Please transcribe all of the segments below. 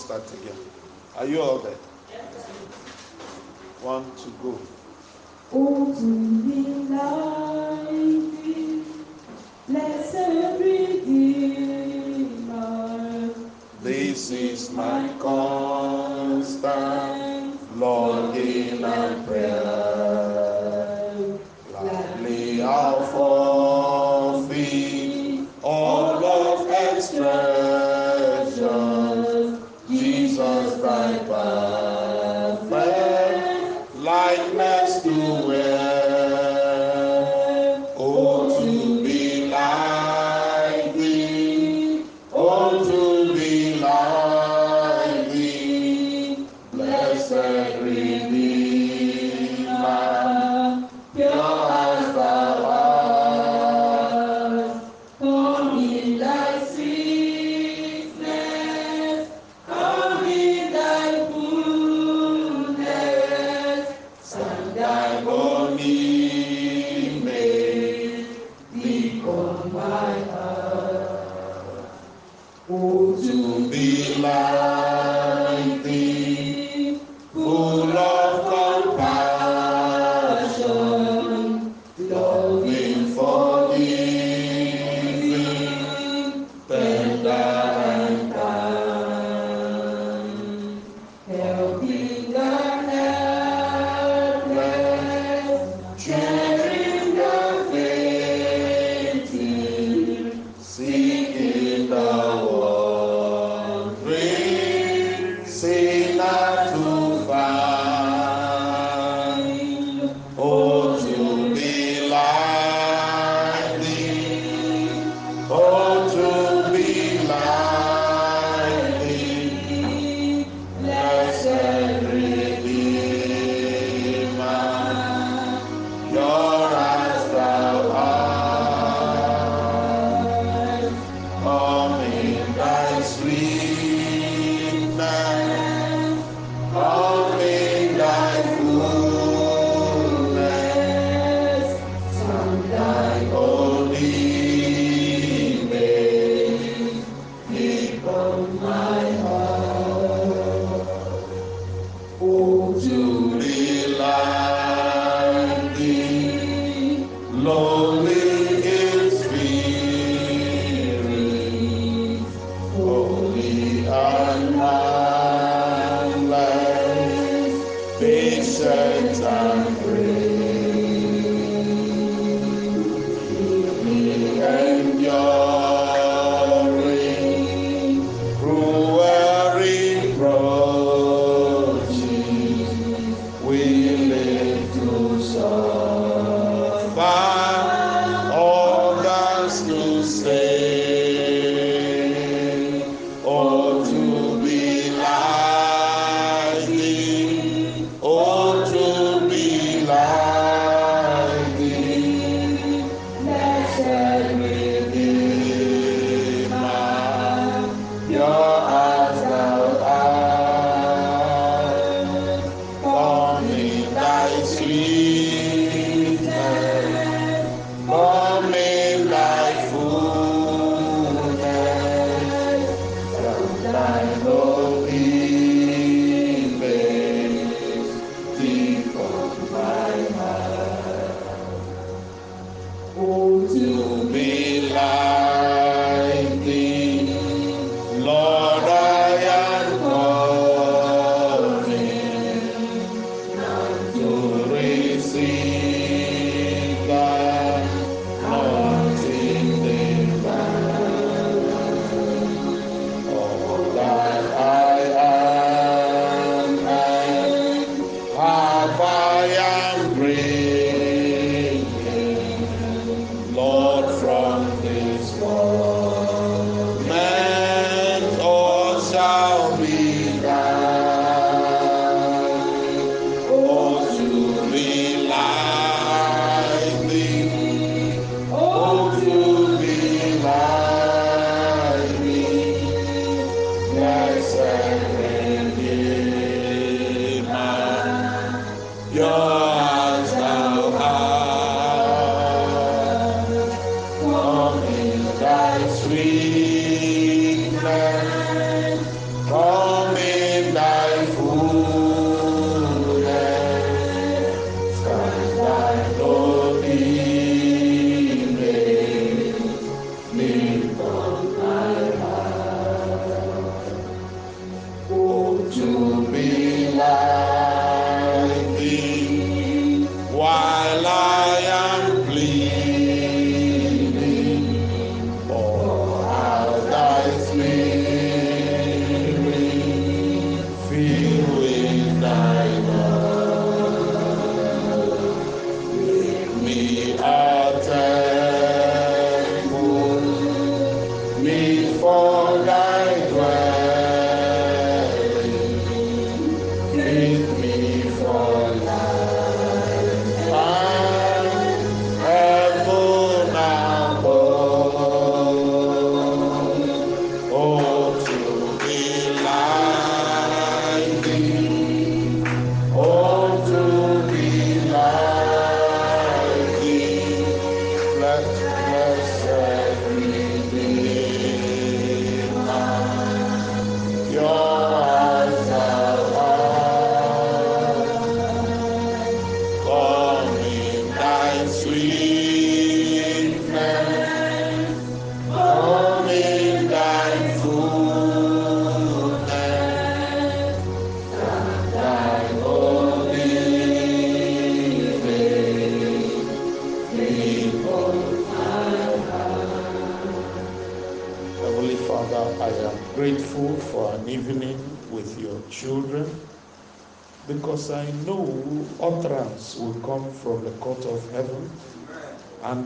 start again. Are you all there? One to go. Oh, to be like thee, blessed Redeemer. This is my constant longing and prayer. Gladly I'll forfeit all of expressions.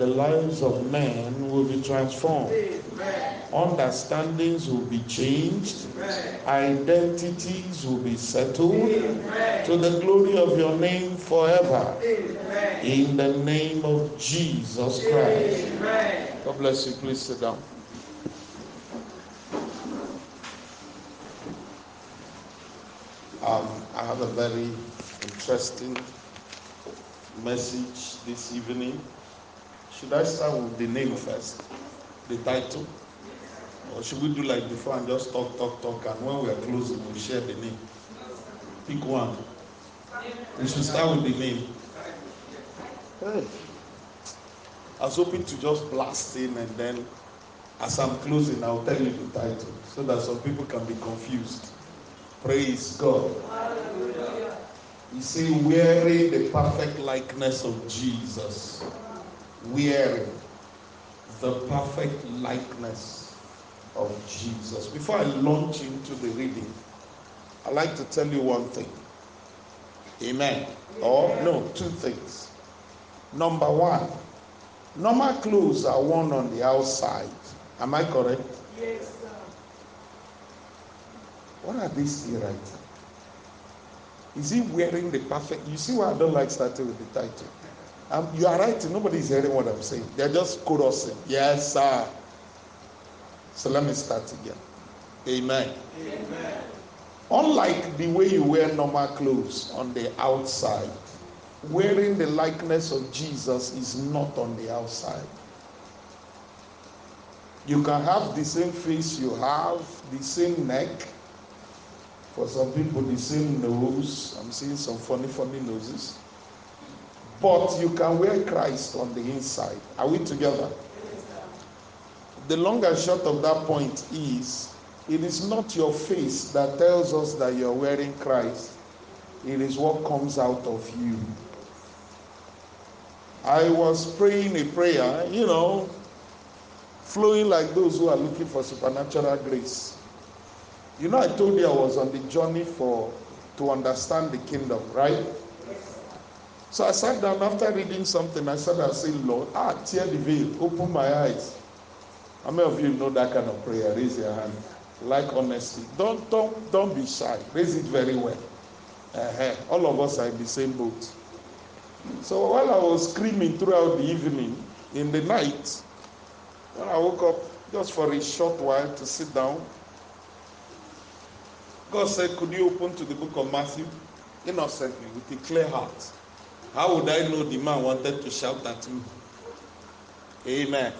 The lives of men will be transformed. Understandings will be changed. Identities will be settled to the glory of your name forever. In the name of Jesus Christ. God bless you. Please sit down. Um, I have a very interesting message this evening. Should I start with the name first? The title? Or should we do like before and just talk, talk, talk, and when we are closing, we share the name? Pick one. We should start with the name. Hey. I was hoping to just blast in and then as I'm closing, I'll tell you the title so that some people can be confused. Praise God. You see, wearing the perfect likeness of Jesus. Wearing the perfect likeness of Jesus. Before I launch into the reading, I'd like to tell you one thing. Amen. Or, no, two things. Number one, normal clothes are worn on the outside. Am I correct? Yes, sir. What are they still writing? Is he wearing the perfect? You see why I don't like starting with the title? Um, you are right. Nobody is hearing what I'm saying. They're just chorusing. Yes, sir. So let me start again. Amen. Amen. Unlike the way you wear normal clothes on the outside, wearing the likeness of Jesus is not on the outside. You can have the same face you have, the same neck. For some people, the same nose. I'm seeing some funny, funny noses. But you can wear Christ on the inside. Are we together? The long and short of that point is it is not your face that tells us that you're wearing Christ, it is what comes out of you. I was praying a prayer, you know, flowing like those who are looking for supernatural grace. You know, I told you I was on the journey for to understand the kingdom, right? So I sat down after reading something. I said, I said, Lord, ah, tear the veil, open my eyes. How many of you know that kind of prayer? Raise your hand. Like honesty. Don't don't don't be shy. Raise it very well. Uh-huh. All of us are in the same boat. So while I was screaming throughout the evening, in the night, when I woke up just for a short while to sit down, God said, Could you open to the book of Matthew? Innocently, with a clear heart. How would I know the man wanted to shout at me? Amen.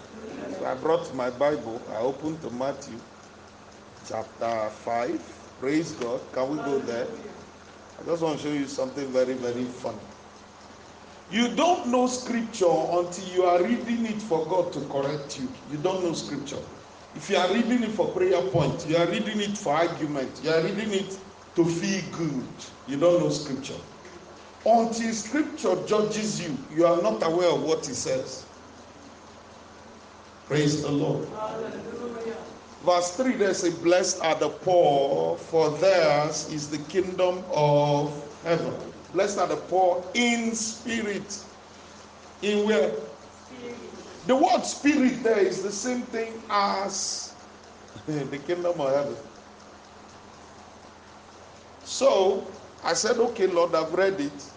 So I brought my Bible. I opened to Matthew chapter 5. Praise God. Can we go there? I just want to show you something very, very funny. You don't know scripture until you are reading it for God to correct you. You don't know scripture. If you are reading it for prayer point, you are reading it for argument, you are reading it to feel good. You don't know scripture. Until scripture judges you, you are not aware of what it says. Praise the Lord. Hallelujah. Verse 3 they say, Blessed are the poor, for theirs is the kingdom of heaven. Blessed are the poor in spirit. In where? The word spirit there is the same thing as the kingdom of heaven. So I said, Okay, Lord, I've read it.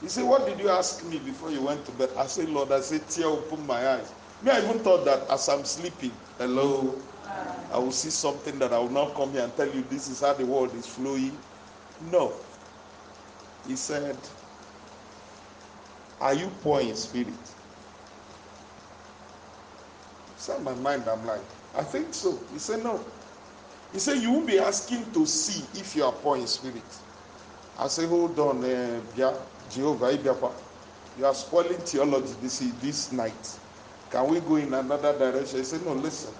He said, What did you ask me before you went to bed? I said, Lord, I said, Tear open my eyes. Me, I even thought that as I'm sleeping, hello, I will see something that I will not come here and tell you this is how the world is flowing. No. He said, Are you poor in spirit? So in my mind, I'm like, I think so. He said, No. He said, You won't be asking to see if you are poor in spirit. I said, Hold on, uh, Bia, Jehovah, Ibiapa. You are spoiling theology this, this night. Can we go in another direction? He said, No, listen.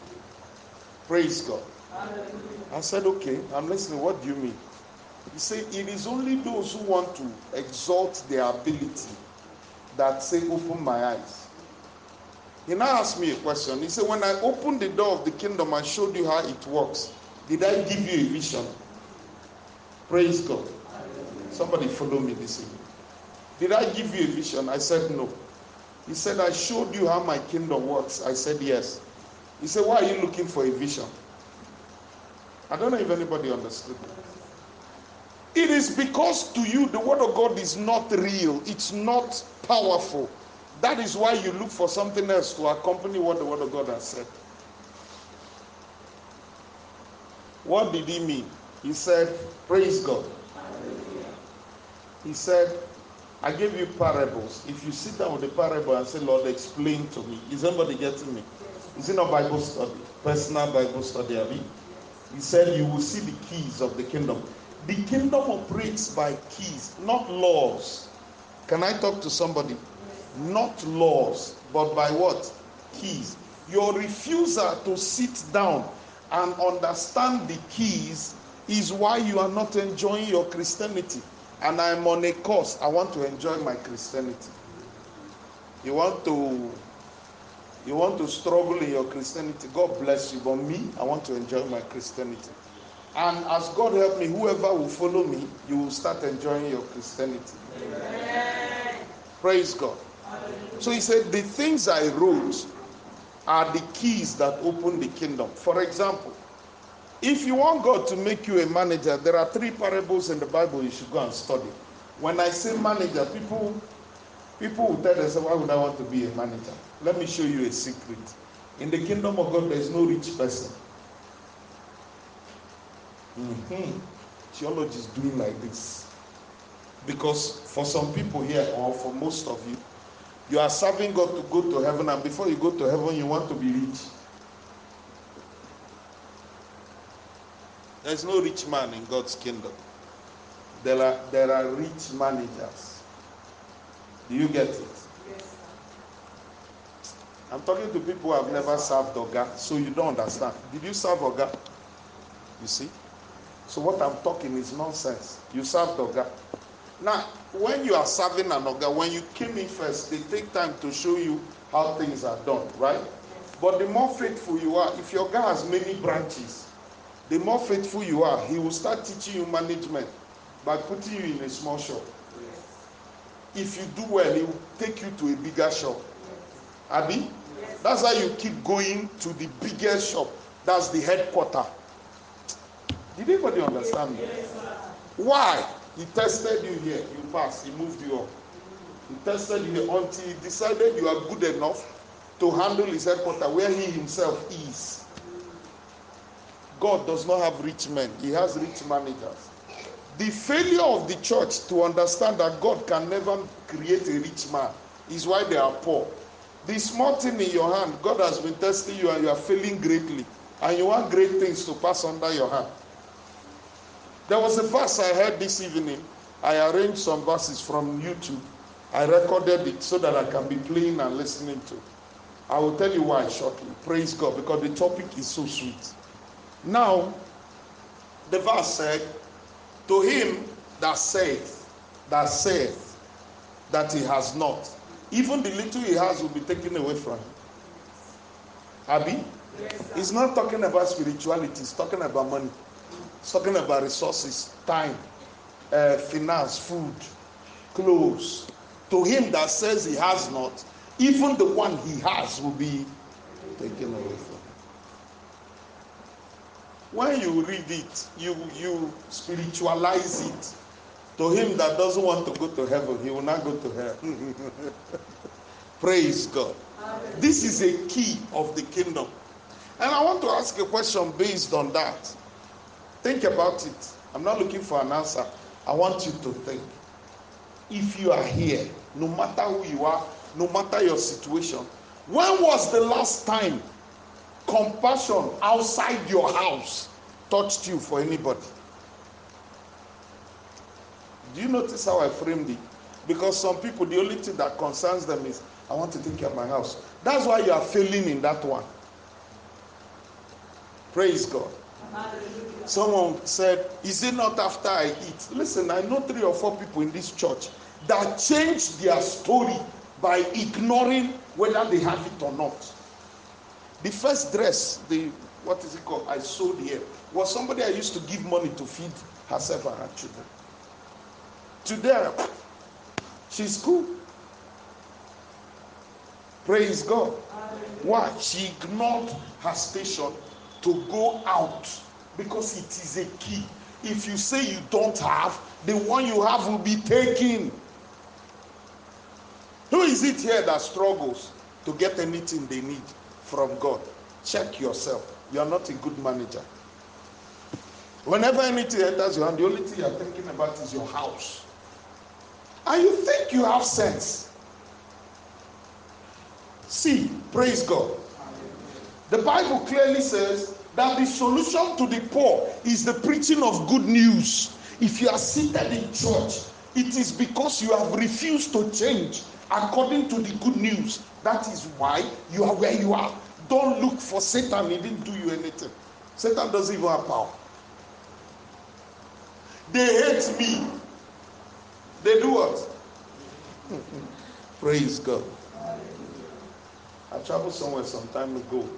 Praise God. I said, Okay, I'm listening. What do you mean? He said, It is only those who want to exalt their ability that say, Open my eyes. He now asked me a question. He said, When I opened the door of the kingdom, and showed you how it works. Did I give you a vision? Praise God. Somebody follow me this evening. Did I give you a vision? I said no. He said, I showed you how my kingdom works. I said yes. He said, Why are you looking for a vision? I don't know if anybody understood. It is because to you the word of God is not real, it's not powerful. That is why you look for something else to accompany what the word of God has said. What did he mean? He said, Praise God. He said, I gave you parables. If you sit down with the parable and say, Lord, explain to me, is anybody getting me? Is it not Bible study? Personal Bible study, Abi? He said, You will see the keys of the kingdom. The kingdom operates by keys, not laws. Can I talk to somebody? Not laws, but by what? Keys. Your refusal to sit down and understand the keys is why you are not enjoying your Christianity. And I'm on a course. I want to enjoy my Christianity. You want to you want to struggle in your Christianity. God bless you. But me, I want to enjoy my Christianity. And as God help me, whoever will follow me, you will start enjoying your Christianity. Amen. Praise God. So he said, The things I wrote are the keys that open the kingdom. For example, if you want God to make you a manager, there are three parables in the Bible you should go and study. When I say manager, people people will tell themselves, Why would I want to be a manager? Let me show you a secret. In the kingdom of God, there is no rich person. Mm-hmm. Theology is doing like this. Because for some people here, or for most of you, you are serving God to go to heaven, and before you go to heaven, you want to be rich. There's no rich man in God's kingdom. There are, there are rich managers. Do you get it? Yes, I'm talking to people who have never served Oga, so you don't understand. Did you serve Oga? You see? So what I'm talking is nonsense. You served Oga. Now, when you are serving an Oga, when you came in first, they take time to show you how things are done, right? But the more faithful you are, if your guy has many branches, the more faithful you are, he will start teaching you management by putting you in a small shop. If you do well, he will take you to a bigger shop. Abi? That's why you keep going to the biggest shop. That's the headquarter. Did anybody understand me? Why? He tested you here, you passed, he moved you up. He tested you here until he decided you are good enough to handle his headquarter where he himself is. God does not have rich men, he has rich managers. The failure of the church to understand that God can never create a rich man is why they are poor. The small thing in your hand, God has been testing you and you are failing greatly, and you want great things to pass under your hand. There was a verse I heard this evening. I arranged some verses from YouTube. I recorded it so that I can be playing and listening to. I will tell you why shortly. Praise God, because the topic is so sweet. Now, the verse said, To him that saith, that saith that he has not, even the little he has will be taken away from him. Abi? Yes, He's not talking about spirituality, he's talking about money. He's talking about resources, time, uh, finance, food, clothes. To him that says he has not, even the one he has will be taken away. When you read it, you you spiritualize it. To him that doesn't want to go to heaven, he will not go to hell. Praise God. This is a key of the kingdom. And I want to ask a question based on that. Think about it. I'm not looking for an answer. I want you to think. If you are here, no matter who you are, no matter your situation, when was the last time compassion outside your house touched you for anybody? Do you notice how I framed it? Because some people, the only thing that concerns them is, I want to take care of my house. That's why you are failing in that one. Praise God. Someone said, Is it not after I eat? Listen, I know three or four people in this church that changed their story by ignoring whether they have it or not. The first dress they what is it called? I sewed here. Was somebody I used to give money to feed herself and her children. Today, she's cool. Praise God. Why? She ignored her station to go out because it is a key. If you say you don't have, the one you have will be taken. Who is it here that struggles to get anything they need from God? Check yourself. You are not a good manager. Whenever anything enters your hand, the only thing you are thinking about is your house. And you think you have sense. See, praise God. The Bible clearly says that the solution to the poor is the preaching of good news. If you are seated in church, it is because you have refused to change according to the good news. That is why you are where you are. Don't look for Satan, he didn't do you anything. Satan doesn't even have power. They hate me. They do what? Praise God. I traveled somewhere some time ago,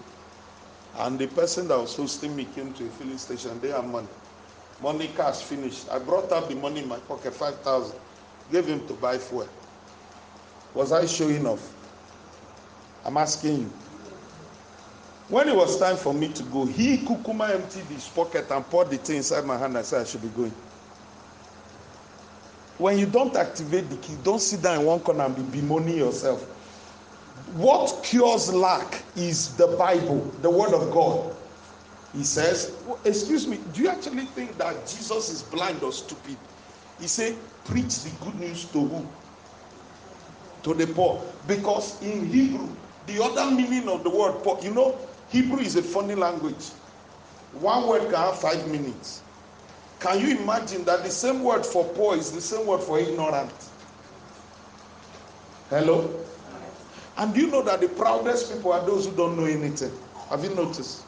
and the person that was hosting me came to a filling station. They had money. Money cash finished. I brought out the money in my pocket, 5,000. Gave him to buy fuel. Was I showing off? I'm asking you. When it was time for me to go, he kukuma emptied his pocket and poured the thing inside my hand. I said I should be going. When you don't activate the key, don't sit down in one corner and be bemoaning yourself. What cures lack is the Bible, the Word of God. He says, Excuse me, do you actually think that Jesus is blind or stupid? He said, Preach the good news to who? To the poor. Because in Hebrew, the other meaning of the word poor, you know, Hebrew is a funny language. One word can have five meanings. Can you imagine that the same word for poor is the same word for ignorant? Hello? And do you know that the proudest people are those who don't know anything? Have you noticed?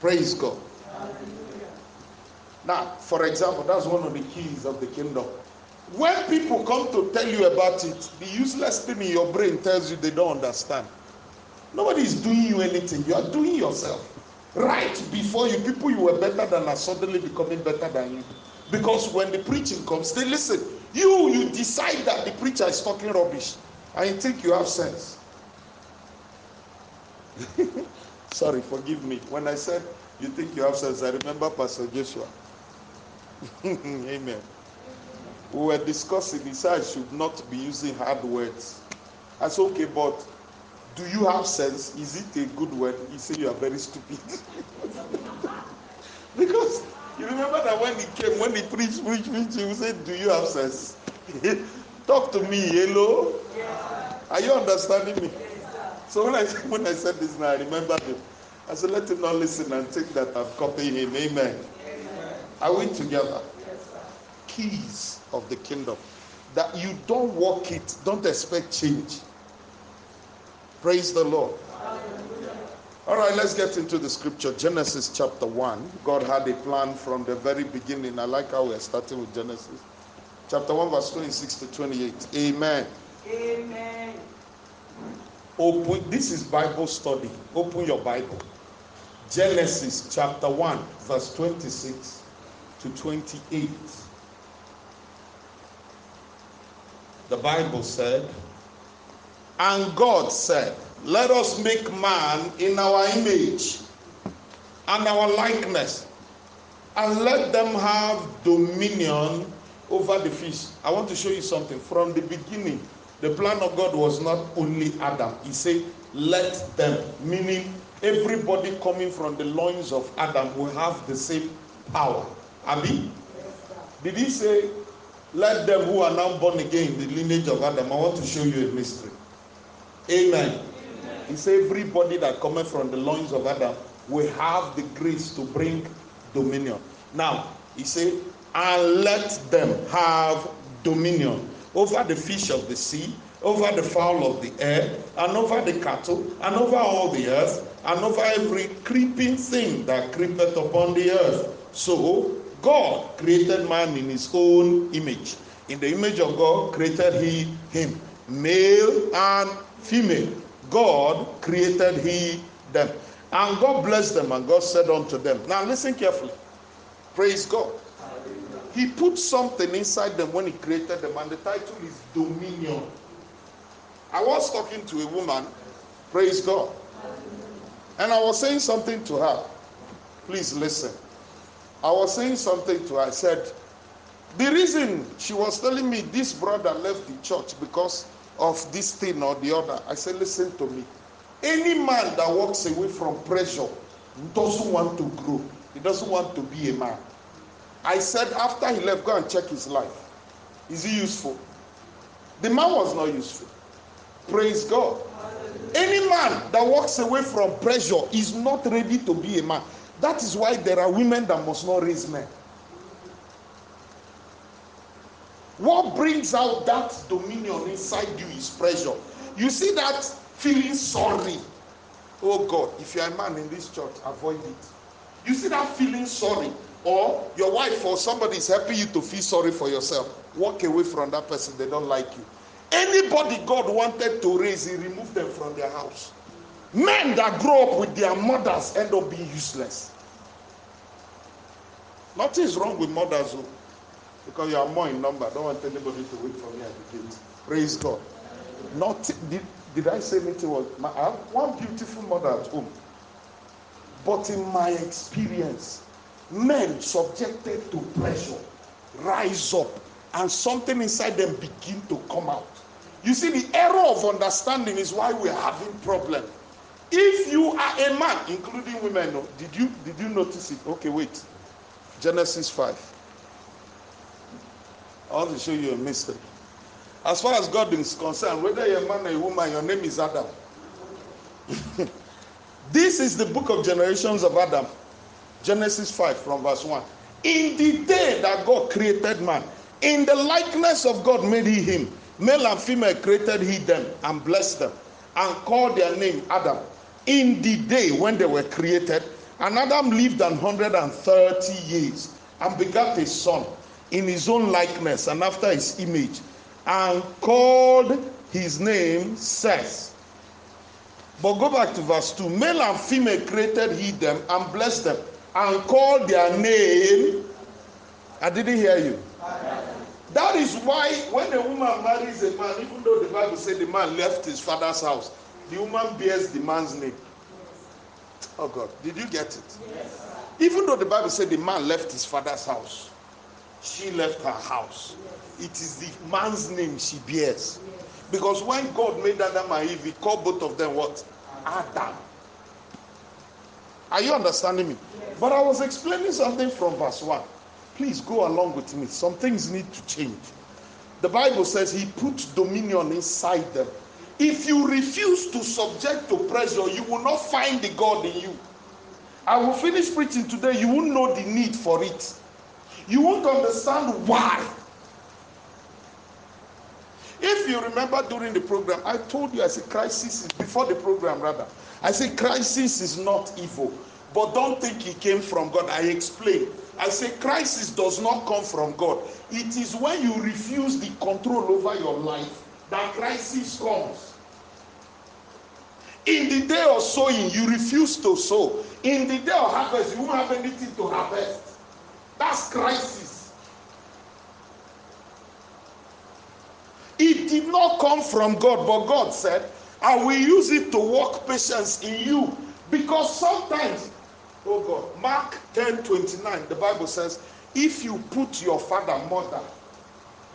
Praise God. Now, for example, that's one of the keys of the kingdom. When people come to tell you about it, the useless thing in your brain tells you they don't understand. Nobody is doing you anything. You are doing yourself. Right before you, people you were better than are suddenly becoming better than you. Because when the preaching comes, they listen. You, you decide that the preacher is talking rubbish. You think you have sense. Sorry, forgive me. When I said you think you have sense, I remember Pastor Joshua. Amen. We were discussing, he said I should not be using hard words. I said, okay, but do you have sense? Is it a good word? He said, You are very stupid. because you remember that when he came, when he preached, preached, preached, he said, Do you have sense? Talk to me, hello? Are you understanding me? So when I when I said this now, I remember him. I said, Let him not listen and think that I'm copying him. Amen. Amen. Are we together? Keys of the kingdom. That you don't walk it, don't expect change. Praise the Lord. All right, let's get into the scripture. Genesis chapter 1. God had a plan from the very beginning. I like how we're starting with Genesis. Chapter 1, verse 26 to 28. Amen. Amen. Open, this is Bible study. Open your Bible. Genesis chapter 1, verse 26 to 28. The Bible said, and God said, Let us make man in our image and our likeness, and let them have dominion over the fish. I want to show you something. From the beginning, the plan of God was not only Adam. He said, Let them, meaning everybody coming from the loins of Adam will have the same power. Abi? Did he say, Let them who are now born again, in the lineage of Adam? I want to show you a mystery. Amen. Amen. He said, Everybody that cometh from the loins of Adam will have the grace to bring dominion. Now, he said, And let them have dominion over the fish of the sea, over the fowl of the air, and over the cattle, and over all the earth, and over every creeping thing that creepeth upon the earth. So, God created man in his own image. In the image of God created he him, male and female. God created he them. And God blessed them, and God said unto them, Now listen carefully. Praise God. He put something inside them when He created them, and the title is Dominion. I was talking to a woman, praise God, and I was saying something to her. Please listen. I was saying something to her. I said, The reason she was telling me this brother left the church because of this thing or the other, I said, Listen to me. Any man that walks away from pressure doesn't want to grow, he doesn't want to be a man. I said, After he left, go and check his life. Is he useful? The man was not useful. Praise God. Any man that walks away from pressure is not ready to be a man. That is why there are women that must not raise men. What brings out that dominion inside you is pressure. You see that feeling sorry. Oh God, if you are a man in this church, avoid it. You see that feeling sorry, or your wife or somebody is helping you to feel sorry for yourself. Walk away from that person, they don't like you. Anybody God wanted to raise, He removed them from their house. Men that grow up with their mothers end up being useless. Nothing is wrong with mothers, though, because you are more in number. I don't want anybody to wait for me at the gate. Praise God. Not did, did I say anything? Was my, I have one beautiful mother at home, but in my experience, men subjected to pressure rise up, and something inside them begin to come out. You see, the error of understanding is why we're having problem. If you are a man, including women, oh, did you did you notice it? Okay, wait. Genesis 5. I want to show you a mystery. As far as God is concerned, whether you're a man or a woman, your name is Adam. this is the book of generations of Adam. Genesis 5 from verse 1. In the day that God created man, in the likeness of God made he him. Male and female created he them and blessed them and called their name Adam. In the day when they were created, and Adam lived an hundred and thirty years and begat a son in his own likeness and after his image, and called his name Seth. But go back to verse 2. Male and female created he them and blessed them and called their name. I didn't hear you. That is why when a woman marries a man, even though the Bible said the man left his father's house, the woman bears the man's name. Oh God, did you get it? Yes. Even though the Bible said the man left his father's house, she left her house. It is the man's name she bears. Because when God made Adam and Eve, he called both of them what? Adam. Are you understanding me? But I was explaining something from verse 1. Please go along with me. Some things need to change. The Bible says he put dominion inside them. If you refuse to subject to pressure, you will not find the God in you. I will finish preaching today. You won't know the need for it. You won't understand why. If you remember during the program, I told you, I said, crisis is before the program, rather. I said, crisis is not evil, but don't think it came from God. I explained. I say, crisis does not come from God. It is when you refuse the control over your life that crisis comes. In the day of sowing, you refuse to sow. In the day of harvest, you won't have anything to harvest. That's crisis. It did not come from God, but God said, I will use it to work patience in you. Because sometimes, oh God, Mark 10 29, the Bible says, if you put your father, mother,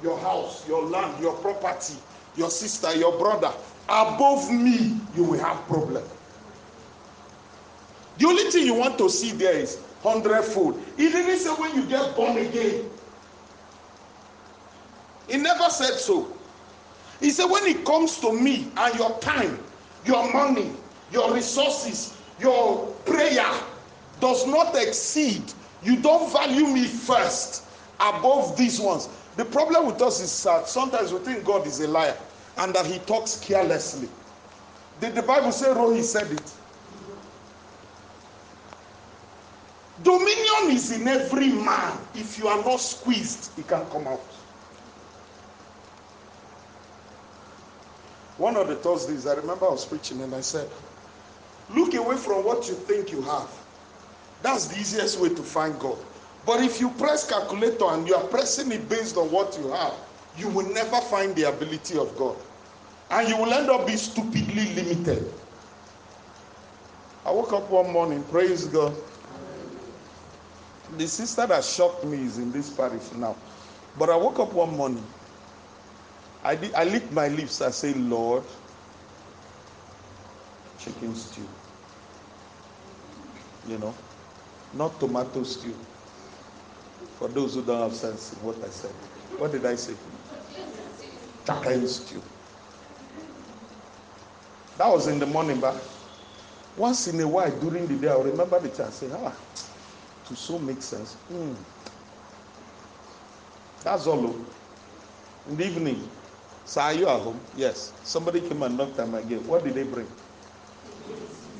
your house, your land, your property, your sister, your brother above me, you will have problem. The only thing you want to see there is hundredfold. He didn't say when you get born again. He never said so. He said when it comes to me and your time, your money, your resources, your prayer does not exceed, you don't value me first above these ones. The problem with us is that sometimes we think God is a liar and that he talks carelessly. Did the Bible say oh he said it? Dominion is in every man. If you are not squeezed, it can come out. One of the Thursdays, I remember I was preaching and I said, Look away from what you think you have. That's the easiest way to find God. But if you press calculator and you are pressing it based on what you have, you will never find the ability of God. And you will end up being stupidly limited. I woke up one morning, praise God. The sister that shocked me is in this parish now. But I woke up one morning. I, did, I licked my lips. I say, Lord, chicken stew. You know, not tomato stew. For those who don't have sense in what I said. What did I say? Chicken stew. That was in the morning, but once in a while during the day, I'll remember the chance. Say, ah, to so make sense. Mm. That's all. In the evening, sir, are you at home? Yes. Somebody came and knocked at my gate. What did they bring?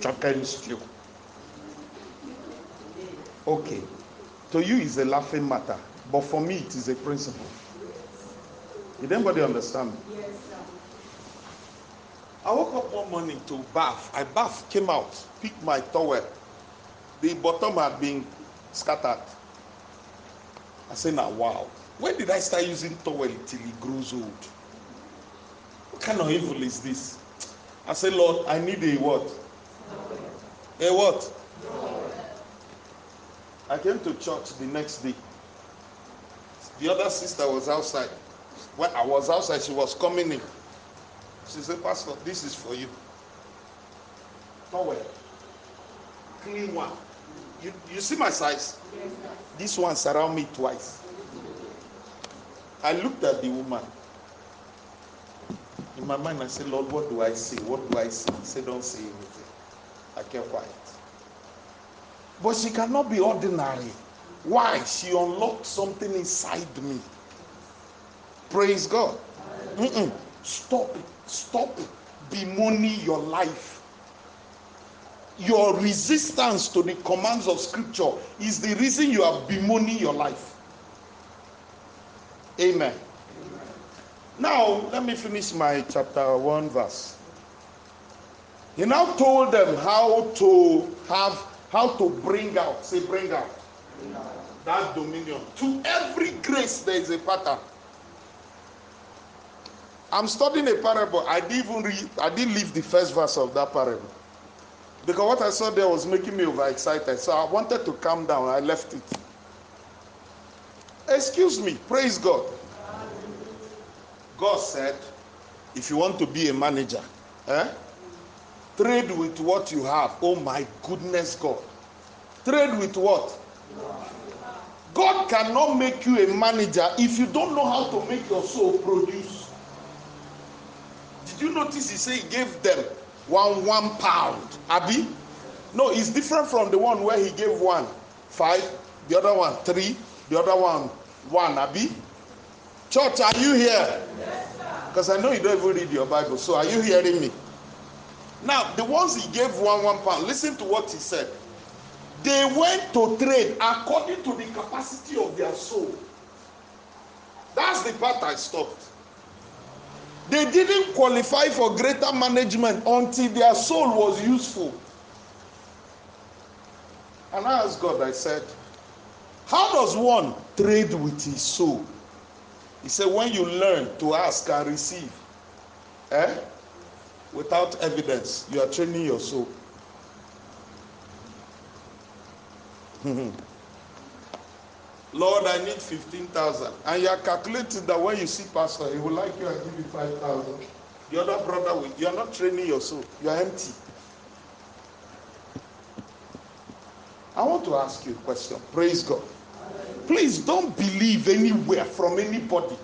Chicken stew. Okay. To you, it's a laughing matter, but for me, it is a principle. Did anybody understand? Me? Yes, sir. I woke up one morning to bath. I bath, came out, picked my towel. The bottom had been scattered. I said, now wow. When did I start using towel till it grows old? What kind of evil is this? I said, Lord, I need a what? A what? I came to church the next day. The other sister was outside. When I was outside, she was coming in. She said, Pastor, this is for you. Towel. Clean one. You, you see my size? Yes. This one surround me twice. I looked at the woman. In my mind, I said, Lord, what do I say? What do I say? He said, Don't say anything. I kept quiet. But she cannot be ordinary. Why? She unlocked something inside me. Praise God. Mm-mm. Stop it. Stop bemoaning your life. Your resistance to the commands of Scripture is the reason you are bemoaning your life. Amen. Now, let me finish my chapter 1 verse. He now told them how to have, how to bring out, say, bring out that dominion. To every grace, there is a pattern. I'm studying a parable. I didn't even read, I didn't leave the first verse of that parable. Because what I saw there was making me overexcited. So I wanted to calm down. I left it. Excuse me. Praise God. God said, if you want to be a manager, eh, trade with what you have. Oh my goodness, God. Trade with what? God cannot make you a manager if you don't know how to make your soul produce. Did you notice he said he gave them one one pound? Abi? No, it's different from the one where he gave one five, the other one three, the other one one. Abi? Church, are you here? Because I know you don't even read your Bible. So are you hearing me? Now, the ones he gave one one pound, listen to what he said. They went to trade according to the capacity of their soul. That's the part I stopped. They didn't qualify for greater management until their soul was useful. And I asked God, I said, How does one trade with his soul? He said, When you learn to ask and receive, eh? Without evidence, you are training your soul. Lord, I need 15,000. And you are calculating that when you see pastor, he will like you and give you 5,000. The other brother, will, you are not training your soul. You are empty. I want to ask you a question. Praise God. Please don't believe anywhere from anybody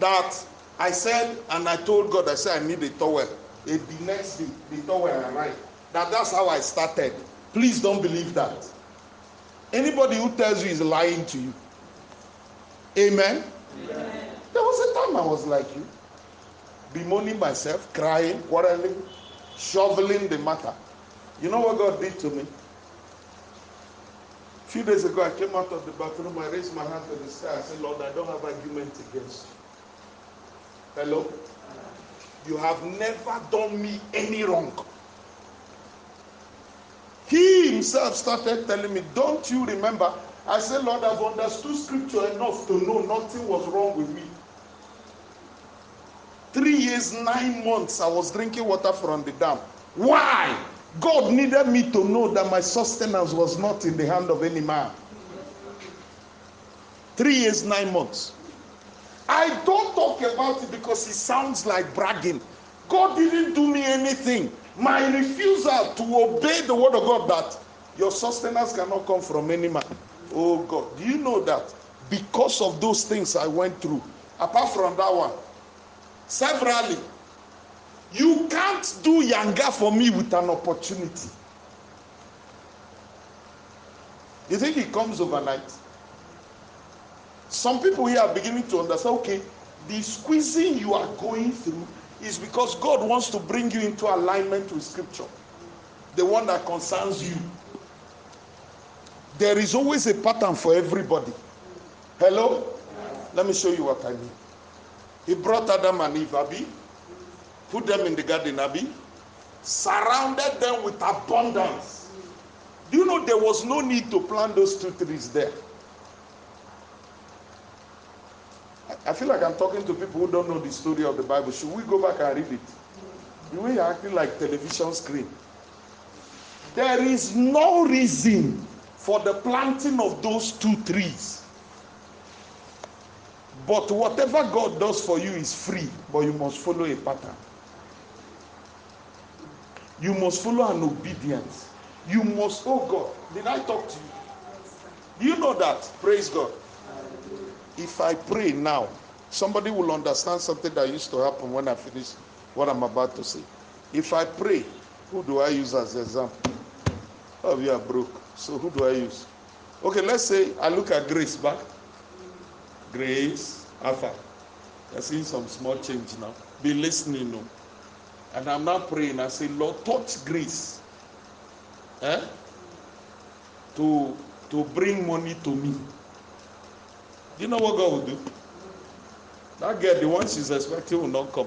that I said and I told God, I said I need a towel. And the next day, the towel arrived. That that's how I started. Please don't believe that. Anybody who tells you is lying to you. Amen. Amen. There was a time I was like you, bemoaning myself, crying, quarreling, shoveling the matter. You know what God did to me? A few days ago, I came out of the bathroom. I raised my hand to the sky. I said, Lord, I don't have argument against you. Hello? You have never done me any wrong. Himself started telling me, Don't you remember? I said, Lord, I've understood scripture enough to know nothing was wrong with me. Three years, nine months, I was drinking water from the dam. Why? God needed me to know that my sustenance was not in the hand of any man. Three years, nine months. I don't talk about it because it sounds like bragging. God didn't do me anything. My refusal to obey the word of God that your sustenance cannot come from any man. Oh God, do you know that? Because of those things I went through, apart from that one, severally, you can't do yanga for me with an opportunity. You think it comes overnight? Some people here are beginning to understand okay, the squeezing you are going through is because God wants to bring you into alignment with Scripture, the one that concerns you. There is always a pattern for everybody. Hello? Let me show you what I mean. He brought Adam and Eve, Abby, put them in the garden, Abby, surrounded them with abundance. Do you know there was no need to plant those two trees there? I feel like I'm talking to people who don't know the story of the Bible. Should we go back and read it? The way you're acting like television screen. There is no reason for the planting of those two trees. But whatever God does for you is free, but you must follow a pattern. You must follow an obedience. You must, oh God, did I talk to you? Do you know that? Praise God. If I pray now, somebody will understand something that used to happen when I finish what I'm about to say. If I pray, who do I use as example? Oh, you are broke. So who do I use? Okay, let's say I look at Grace back. Grace, Alpha. I see some small change now. Be listening. And I'm now praying. I say, Lord, touch Grace. Eh? To to bring money to me. Do you know what God will do? That girl, the one she's expecting, will not come.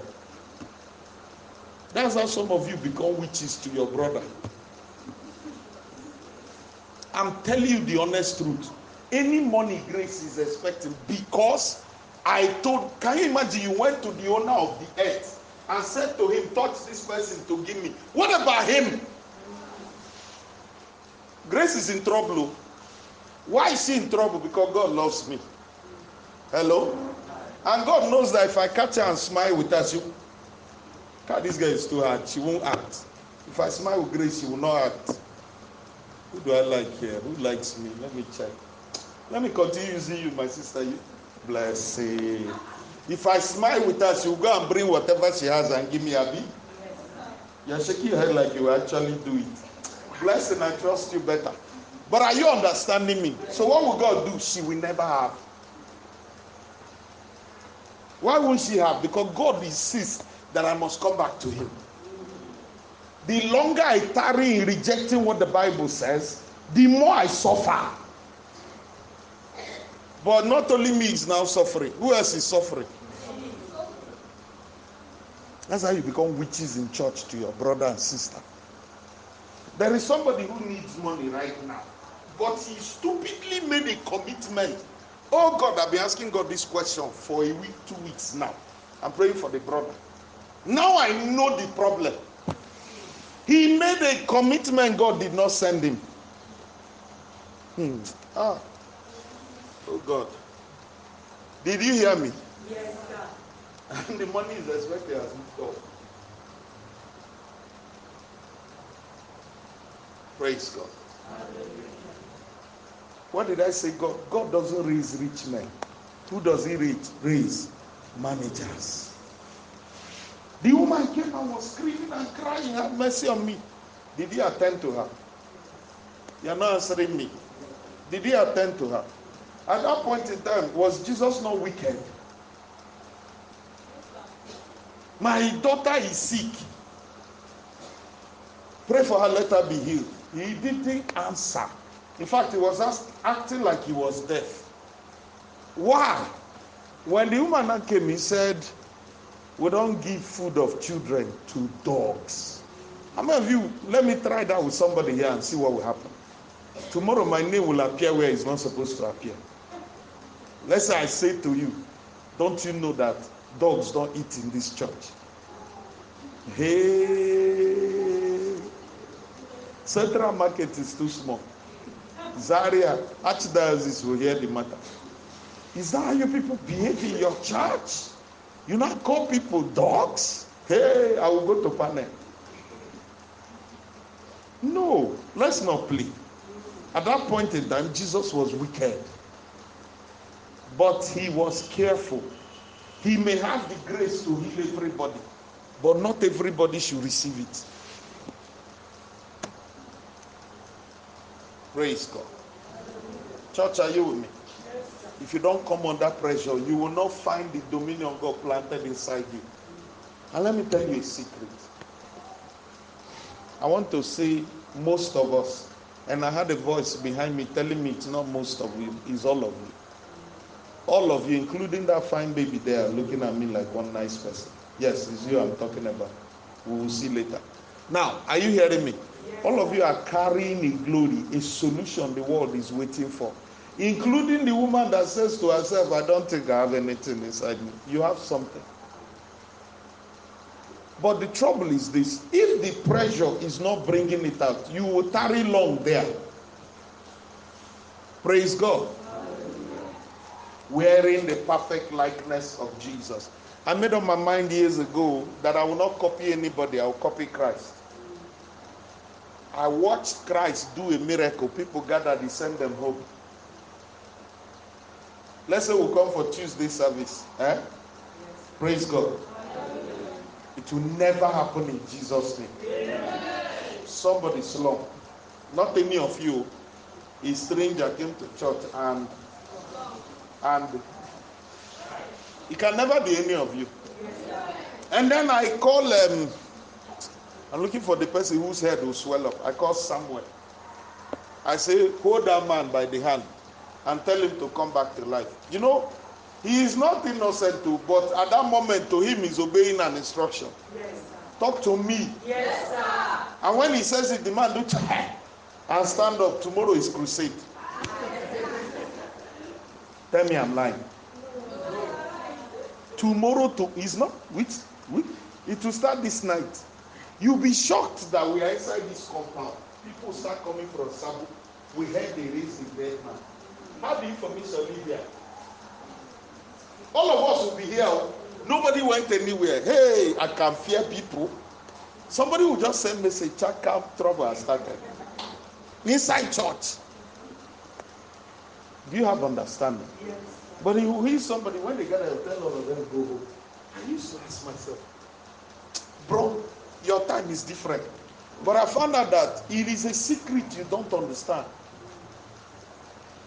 That's how some of you become witches to your brother. I'm telling you the honest truth. Any money Grace is expecting because I told, can you imagine you went to the owner of the earth and said to him, touch this person to give me. What about him? Grace is in trouble. Oh. Why is she in trouble? Because God loves me. Hello? And God knows that if I catch her and smile with her, she, God, this girl is too hard. She won't act. If I smile with Grace, she will not act. Who do I like here? Who likes me? Let me check. Let me continue using you, my sister. You bless If I smile with her, she will go and bring whatever she has and give me a bit. You're shaking your head like you actually do it. Blessing, I trust you better. But are you understanding me? So what will God do? She will never have. Why won't she have? Because God insists that I must come back to Him. The longer I tarry in rejecting what the Bible says, the more I suffer. But not only me is now suffering. Who else is suffering? That's how you become witches in church to your brother and sister. There is somebody who needs money right now, but he stupidly made a commitment. Oh God, I've been asking God this question for a week, two weeks now. I'm praying for the brother. Now I know the problem. He made a commitment God did not send him. Hmm. Ah. Oh God. Did you hear me? Yes, sir. And the money is expected as God. Praise God. What did I say? God, God doesn't raise rich men. Who does he raise? Raise managers. The woman came and was screaming and crying, have mercy on me. Did he attend to her? You're not answering me. Did he attend to her? At that point in time, was Jesus not wicked? My daughter is sick. Pray for her, let her be healed. He didn't answer. In fact, he was acting like he was deaf. Why? When the woman came, he said, We don't give food of children to dogs. How many of you, let me try that with somebody here and see what will happen. Tomorrow my name will appear where it's not supposed to appear. Let's say I say to you, don't you know that dogs don't eat in this church? Hey, Central Market is too small. Zaria, Archdiocese will hear the matter. Is that how you people behave in your church? You not call people dogs? Hey, I will go to panel. No, let's not play. At that point in time, Jesus was wicked. But he was careful. He may have the grace to heal everybody, but not everybody should receive it. Praise God. Church, are you with me? If you don't come under pressure, you will not find the dominion God planted inside you. And let me tell you a secret. I want to say most of us, and I had a voice behind me telling me it's not most of you, it's all of you. All of you, including that fine baby there, looking at me like one nice person. Yes, it's you I'm talking about. We will see later. Now, are you hearing me? All of you are carrying a glory, a solution the world is waiting for. Including the woman that says to herself, I don't think I have anything inside me. You have something. But the trouble is this if the pressure is not bringing it out, you will tarry long there. Praise God. Wearing the perfect likeness of Jesus. I made up my mind years ago that I will not copy anybody, I will copy Christ. I watched Christ do a miracle. People gathered, he sent them home. Let's say we'll come for Tuesday service. Eh? Praise God. It will never happen in Jesus' name. Somebody slump. Not any of you. A stranger came to church and and it can never be any of you. And then I call um I'm looking for the person whose head will swell up. I call Samuel. I say, hold that man by the hand and tell him to come back to life. You know, he is not innocent too, but at that moment to him he's obeying an instruction. Yes, sir. Talk to me. Yes, sir. And when he says it, the man do and stand up. Tomorrow is crusade. Tell me I'm lying. Tomorrow to is not which which it will start this night. You'll be shocked that we are inside this compound. People start coming from Sabu. We heard they raised the dead man. How the information live Olivia? All of us will be here. Oh. Nobody went anywhere. Hey, I can fear people. Somebody will just send me message, check out trouble has started. Inside church. Do you have understanding? Yes, But you hear somebody when they gather, tell all of them go home. I used to ask myself, bro, your time is different. But I found out that it is a secret you don't understand.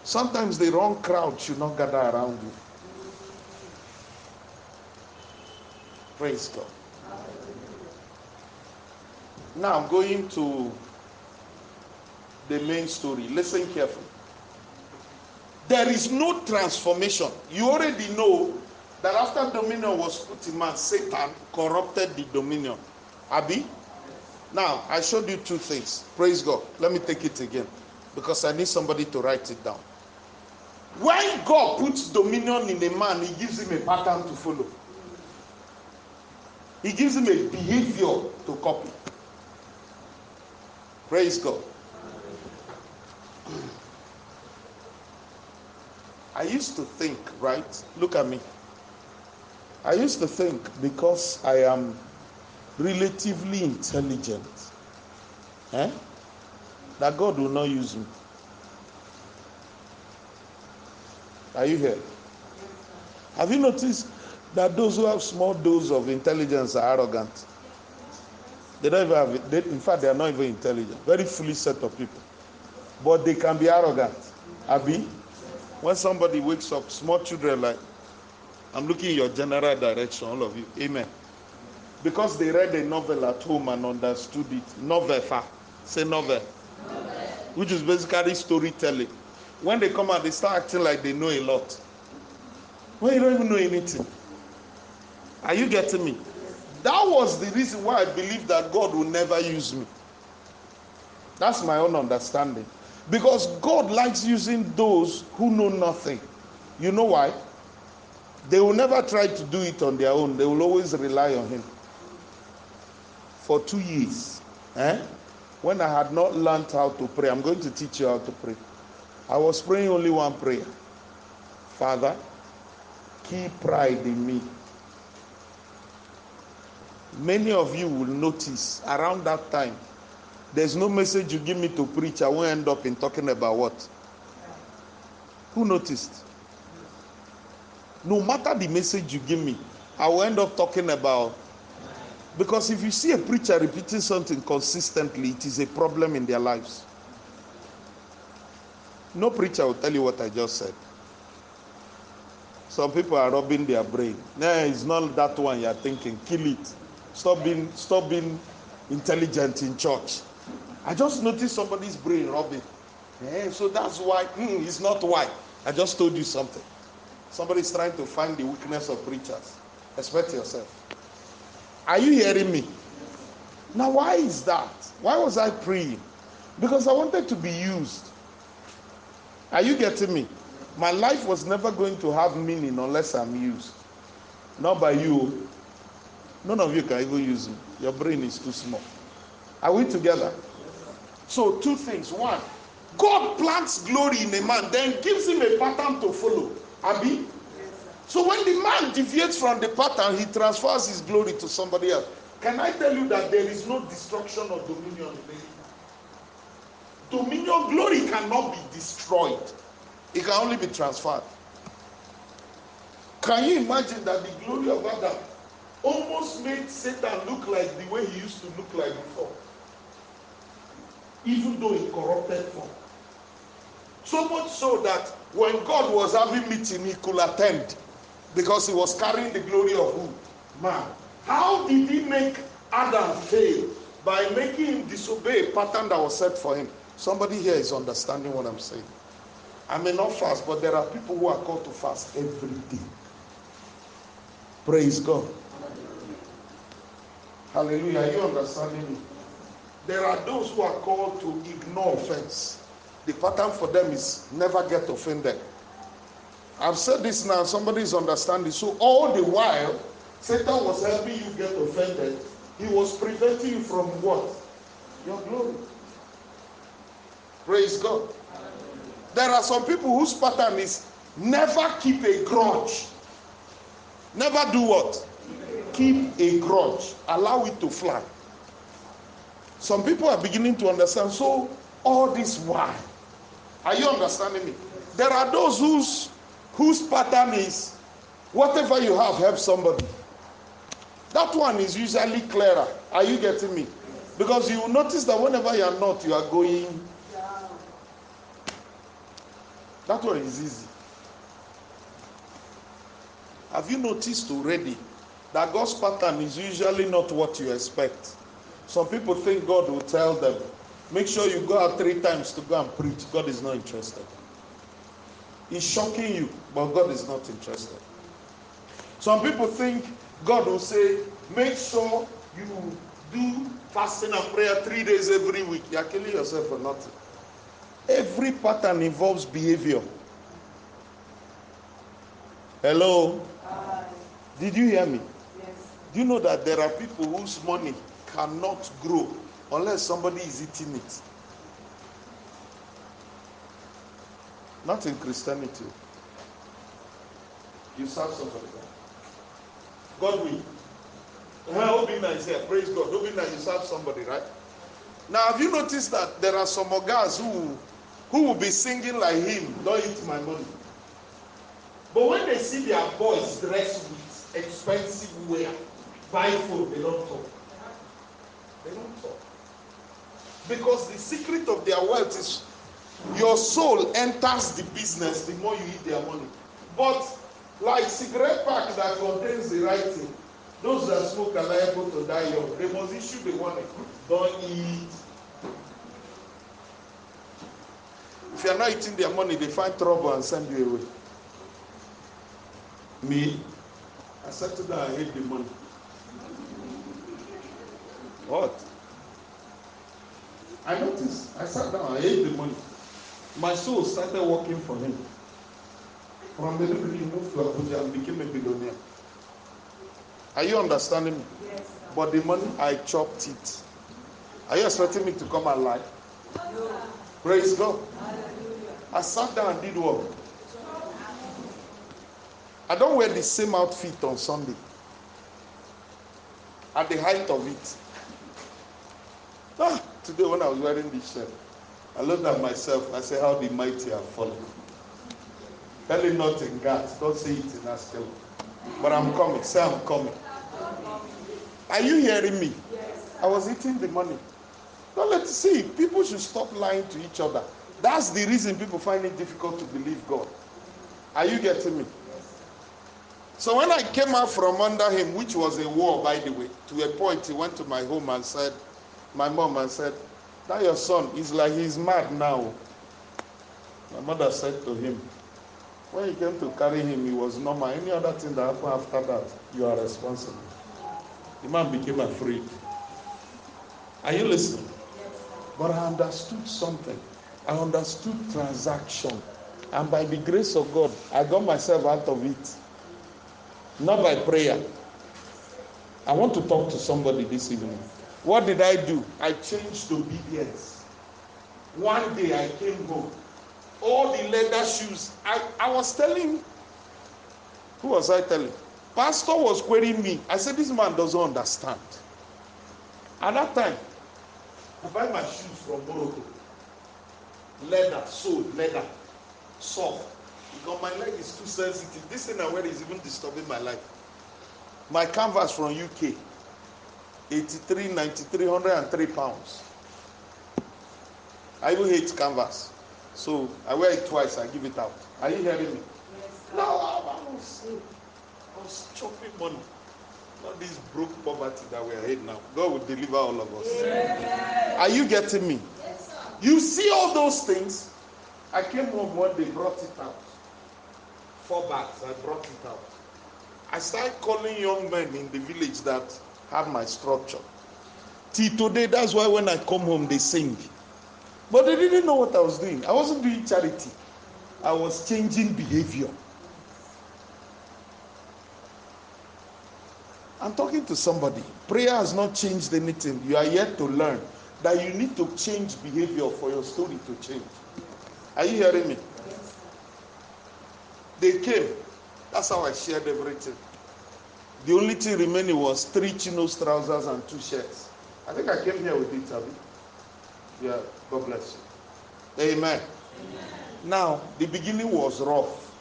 Sometimes the wrong crowd should not gather around you. Praise God. Now I'm going to the main story. Listen carefully. There is no transformation. You already know that after dominion was put in man, Satan corrupted the dominion. Abi? Now, I showed you two things. Praise God. Let me take it again because I need somebody to write it down. When God puts dominion in a man, he gives him a pattern to follow. He gives him a behavior to copy. Praise God. I used to think, right? Look at me. I used to think because I am relatively intelligent, eh, that God will not use me. Are you here? Have you noticed that those who have small dose of intelligence are arrogant? They don't even have. They, in fact, they are not even intelligent. Very foolish set of people. But they can be arrogant. Abi, when somebody wakes up, small children like, I'm looking in your general direction, all of you. Amen. Because they read a novel at home and understood it. Novel. Say novel. Which is basically storytelling. When they come out, they start acting like they know a lot. When you don't even know anything. Are you getting me? That was the reason why I believe that God will never use me. That's my own understanding. Because God likes using those who know nothing. You know why? They will never try to do it on their own, they will always rely on Him. For two years, eh? when I had not learned how to pray, I'm going to teach you how to pray. I was praying only one prayer Father, keep pride in me. Many of you will notice around that time, there's no message you give me to preach. I won't end up in talking about what? Who noticed? No matter the message you give me, I will end up talking about. Because if you see a preacher repeating something consistently, it is a problem in their lives. No preacher will tell you what I just said. Some people are rubbing their brain. No, it's not that one you're thinking. Kill it. Stop being stop being intelligent in church. I just noticed somebody's brain rubbing. Eh, so that's why mm, it's not why. I just told you something. Somebody's trying to find the weakness of preachers. Expect yourself. Are you hearing me? Now, why is that? Why was I praying? Because I wanted to be used. Are you getting me? My life was never going to have meaning unless I'm used. Not by you. None of you can even use me. Your brain is too small. Are we together? So, two things. One, God plants glory in a man, then gives him a pattern to follow. Abi? So, when the man deviates from the pattern, he transfers his glory to somebody else. Can I tell you that there is no destruction of dominion in it? Dominion glory cannot be destroyed, it can only be transferred. Can you imagine that the glory of Adam almost made Satan look like the way he used to look like before? Even though in corrupted form. So much so that when God was having meeting, he could attend because he was carrying the glory of who? Man. How did he make Adam fail? By making him disobey a pattern that was set for him. Somebody here is understanding what I'm saying. I may not fast, but there are people who are called to fast every day. Praise God. Hallelujah. Are you understanding me? There are those who are called to ignore offense. The pattern for them is never get offended. I've said this now, somebody is understanding. So, all the while, Satan was helping you get offended. He was preventing you from what? Your glory. Praise God. There are some people whose pattern is never keep a grudge. Never do what? Keep a grudge. Allow it to fly. Some people are beginning to understand. So, all this why? Are you understanding me? There are those whose whose pattern is whatever you have, help somebody. That one is usually clearer. Are you getting me? Because you will notice that whenever you are not, you are going. That one is easy. Have you noticed already that God's pattern is usually not what you expect? Some people think God will tell them, make sure you go out three times to go and preach. God is not interested. He's shocking you, but God is not interested. Some people think God will say, make sure you do fasting and prayer three days every week. You're killing yourself for nothing. Every pattern involves behavior. Hello? Did you hear me? Yes. Do you know that there are people whose money cannot grow unless somebody is eating it? Not in Christianity. You serve somebody. God will. Well, Obinna is here. Praise God. Obinna, you serve somebody, right? Now, have you noticed that there are some guys who, who will be singing like him, don't eat my money. But when they see their boys dressed with expensive wear, buy food, they don't talk. They don't talk. Because the secret of their wealth is your soul enters the business the more you eat their money. But like cigarette pack that contains the right thing, those that smoke are liable to die young. They must issue the warning. Don't eat. If you are not eating their money, they find trouble and send you away. Me, I settled down, I hate the money. What? I noticed. I sat down, I hate the money. My soul started working for him. From the he moved to Abuja and became a billionaire. Are you understanding me? Yes, sir. But the money I chopped it. Are you expecting me to come alive? Praise God. I sat down and did what? I don't wear the same outfit on Sunday. At the height of it. Ah, today when I was wearing this shirt, I looked at myself. I said, How the mighty have fallen. Tell it not in God. Don't say it in Askel. But I'm coming. Say I'm coming. Are you hearing me? I was eating the money. Now let's see. People should stop lying to each other. That's the reason people find it difficult to believe Gath. Are you getting me? So when I came out from under him, which was a war, by the way, to a point he went to my home and said, my mom and said, that your son is like he's mad now. My mother said to him, when he came to carry him, he was normal. Any other thing that happened after that, you are responsible. The man became afraid. Are you listening? But I understood something. I understood transaction. And by the grace of God, I got myself out of it. Not by prayer. I want to talk to somebody this evening. What did I do? I changed obedience. One day I came home. All the leather shoes. I, I was telling, who was I telling? Pastor was querying me. I said, This man doesn't understand. At that time, I buy my shoes from Morocco. Leather, soled leather, soft. Because my leg is too sensitive. This thing I wear is even disturbing my life. My canvas from UK, 83, 93, 103 pounds. I even hate canvas. So I wear it twice, I give it out. Are you hearing me? Yes. No, I was, I was chopping money. Not this broke poverty that we are in now. God will deliver all of us. Are you getting me? Yes, sir. You see all those things? I came home one day, brought it out. Four bags, I brought it out. I started calling young men in the village that have my structure. Till today, that's why when I come home, they sing. But they didn't know what I was doing. I wasn't doing charity, I was changing behavior. I'm talking to somebody. Prayer has not changed anything. You are yet to learn that you need to change behavior for your story to change. Are you hearing me? They came. That's how I shared everything. The only thing remaining was three chinos, trousers, and two shirts. I think I came here with it, Abby. Yeah, God bless you. Amen. Amen. Now, the beginning was rough.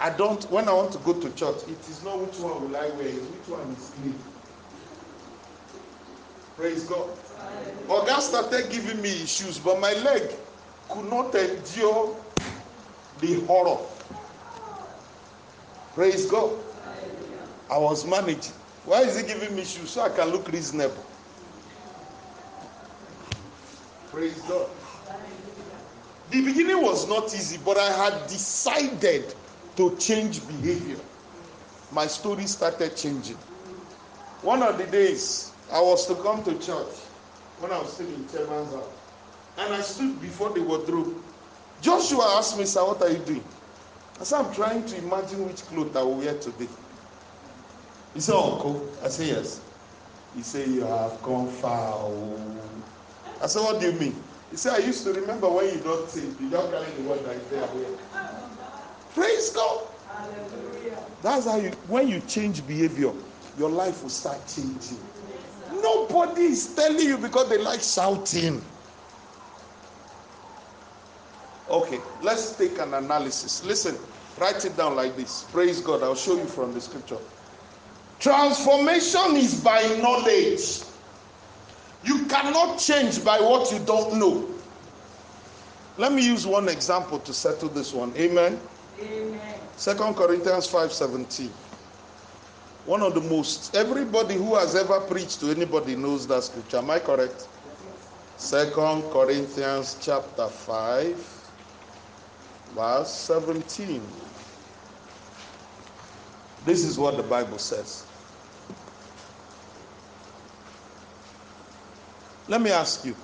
I don't, when I want to go to church, it is not which one will I wear, it's which one is clean. Praise God. Oga started giving me shoes, but my leg could not endure the horror. Praise God. I was managing. Why is he giving me shoes? So I can look reasonable. Praise God. The beginning was not easy, but I had decided to change behavior. My story started changing. One of the days, I was to come to church when I was still in Chairman's house. And I stood before the wardrobe. Joshua asked me, Sir, what are you doing? I said, I'm trying to imagine which clothes I will wear today. He said, Uncle. I said, Yes. He said, You have gone far. Oh. I said, What do you mean? He said, I used to remember when you don't sing, you don't carry the word that is there. Praise God. Hallelujah. That's how you, when you change behavior, your life will start changing. Nobody is telling you because they like shouting. Okay, let's take an analysis. Listen, write it down like this. Praise God. I'll show you from the scripture. Transformation is by knowledge. You cannot change by what you don't know. Let me use one example to settle this one. Amen. Amen. Second Corinthians 5:17. One of the most everybody who has ever preached to anybody knows that scripture. Am I correct? Second Corinthians chapter 5 verse 17. This is what the Bible says. Let me ask you.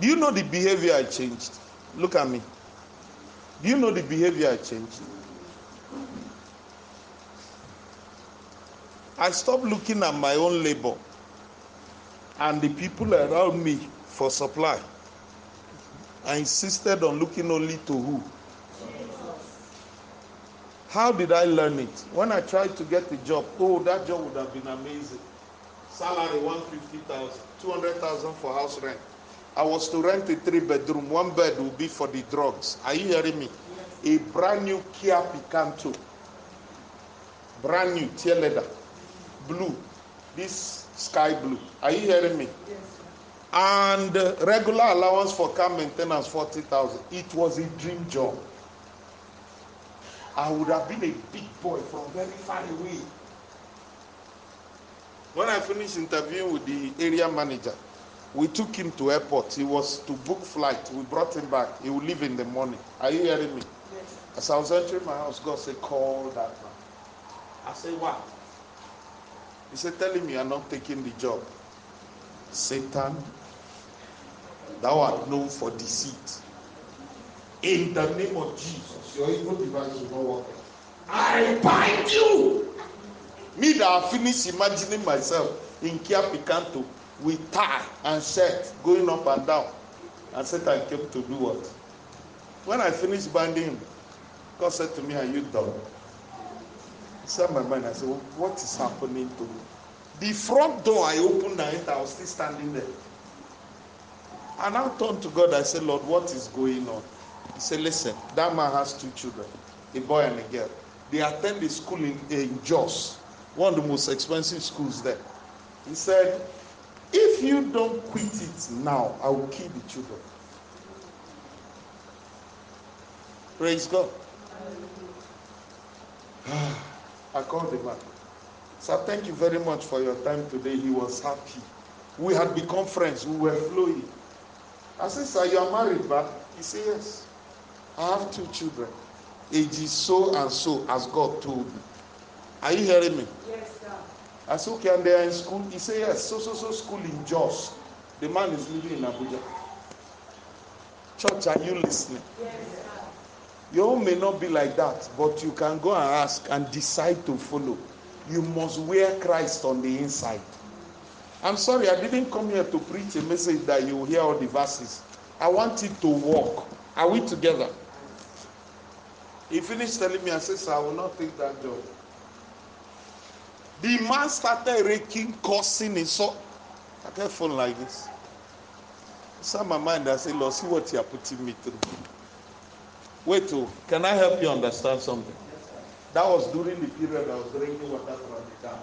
Do you know the behavior I changed? Look at me. Do you know the behavior I changed? I stopped looking at my own labor and the people around me for supply. I insisted on looking only to who? How did I learn it? When I tried to get a job, oh, that job would have been amazing. Salary 150,000, 200,000 for house rent. I was to rent a three bedroom, one bed will be for the drugs. Are you hearing me? A brand new Kia Picanto, brand new tear leather, blue, this sky blue. Are you hearing me? Yes. And regular allowance for car maintenance 40,000. It was a dream job. I would have been a big boy from very far away. When I finished interviewing with the area manager, we took him to airport. He was to book flight. We brought him back. He will leave in the morning. Are you hearing me? Yes. As I was entering my house, God said, call that man. I said, what? He said, telling me you are not taking the job. Satan, thou art known for deceit. In the name of Jesus, your evil device will not work. I bind you. Me that I finish imagining myself in Kia Picanto with tie and shirt going up and down. And Satan came to do what? When I finished binding God said to me, Are you done? He said my mind. I said, What is happening to me? The front door I opened and I was still standing there. And I turned to God. I said, Lord, what is going on? He said, Listen, that man has two children, a boy and a girl. They attend the school in, in Jos, one of the most expensive schools there. He said, If you don't quit it now, I will kill the children. Praise God. I called the man. Sir, thank you very much for your time today. He was happy. We had become friends. We were flowing. I said, Sir, you are married, but he said, Yes. I have two children. Ages so and so, as God told me. Are you hearing me? Yes, sir. I said, Okay, and they are in school. He said, Yes, so so so school in Jos. The man is living in Abuja. Church, are you listening? Yes, sir. Your own may not be like that, but you can go and ask and decide to follow. You must wear Christ on the inside. I'm sorry, I didn't come here to preach a message that you will hear all the verses. I want it to work. Are we together? He finished telling me, I said, Sir, I will not take that job. The man started raking, cursing, and so I kept phone like this. Inside my mind, I said, Lord, see what you are putting me through. Wait, oh, can I help you understand something? That was during the period I was drinking water from the dam.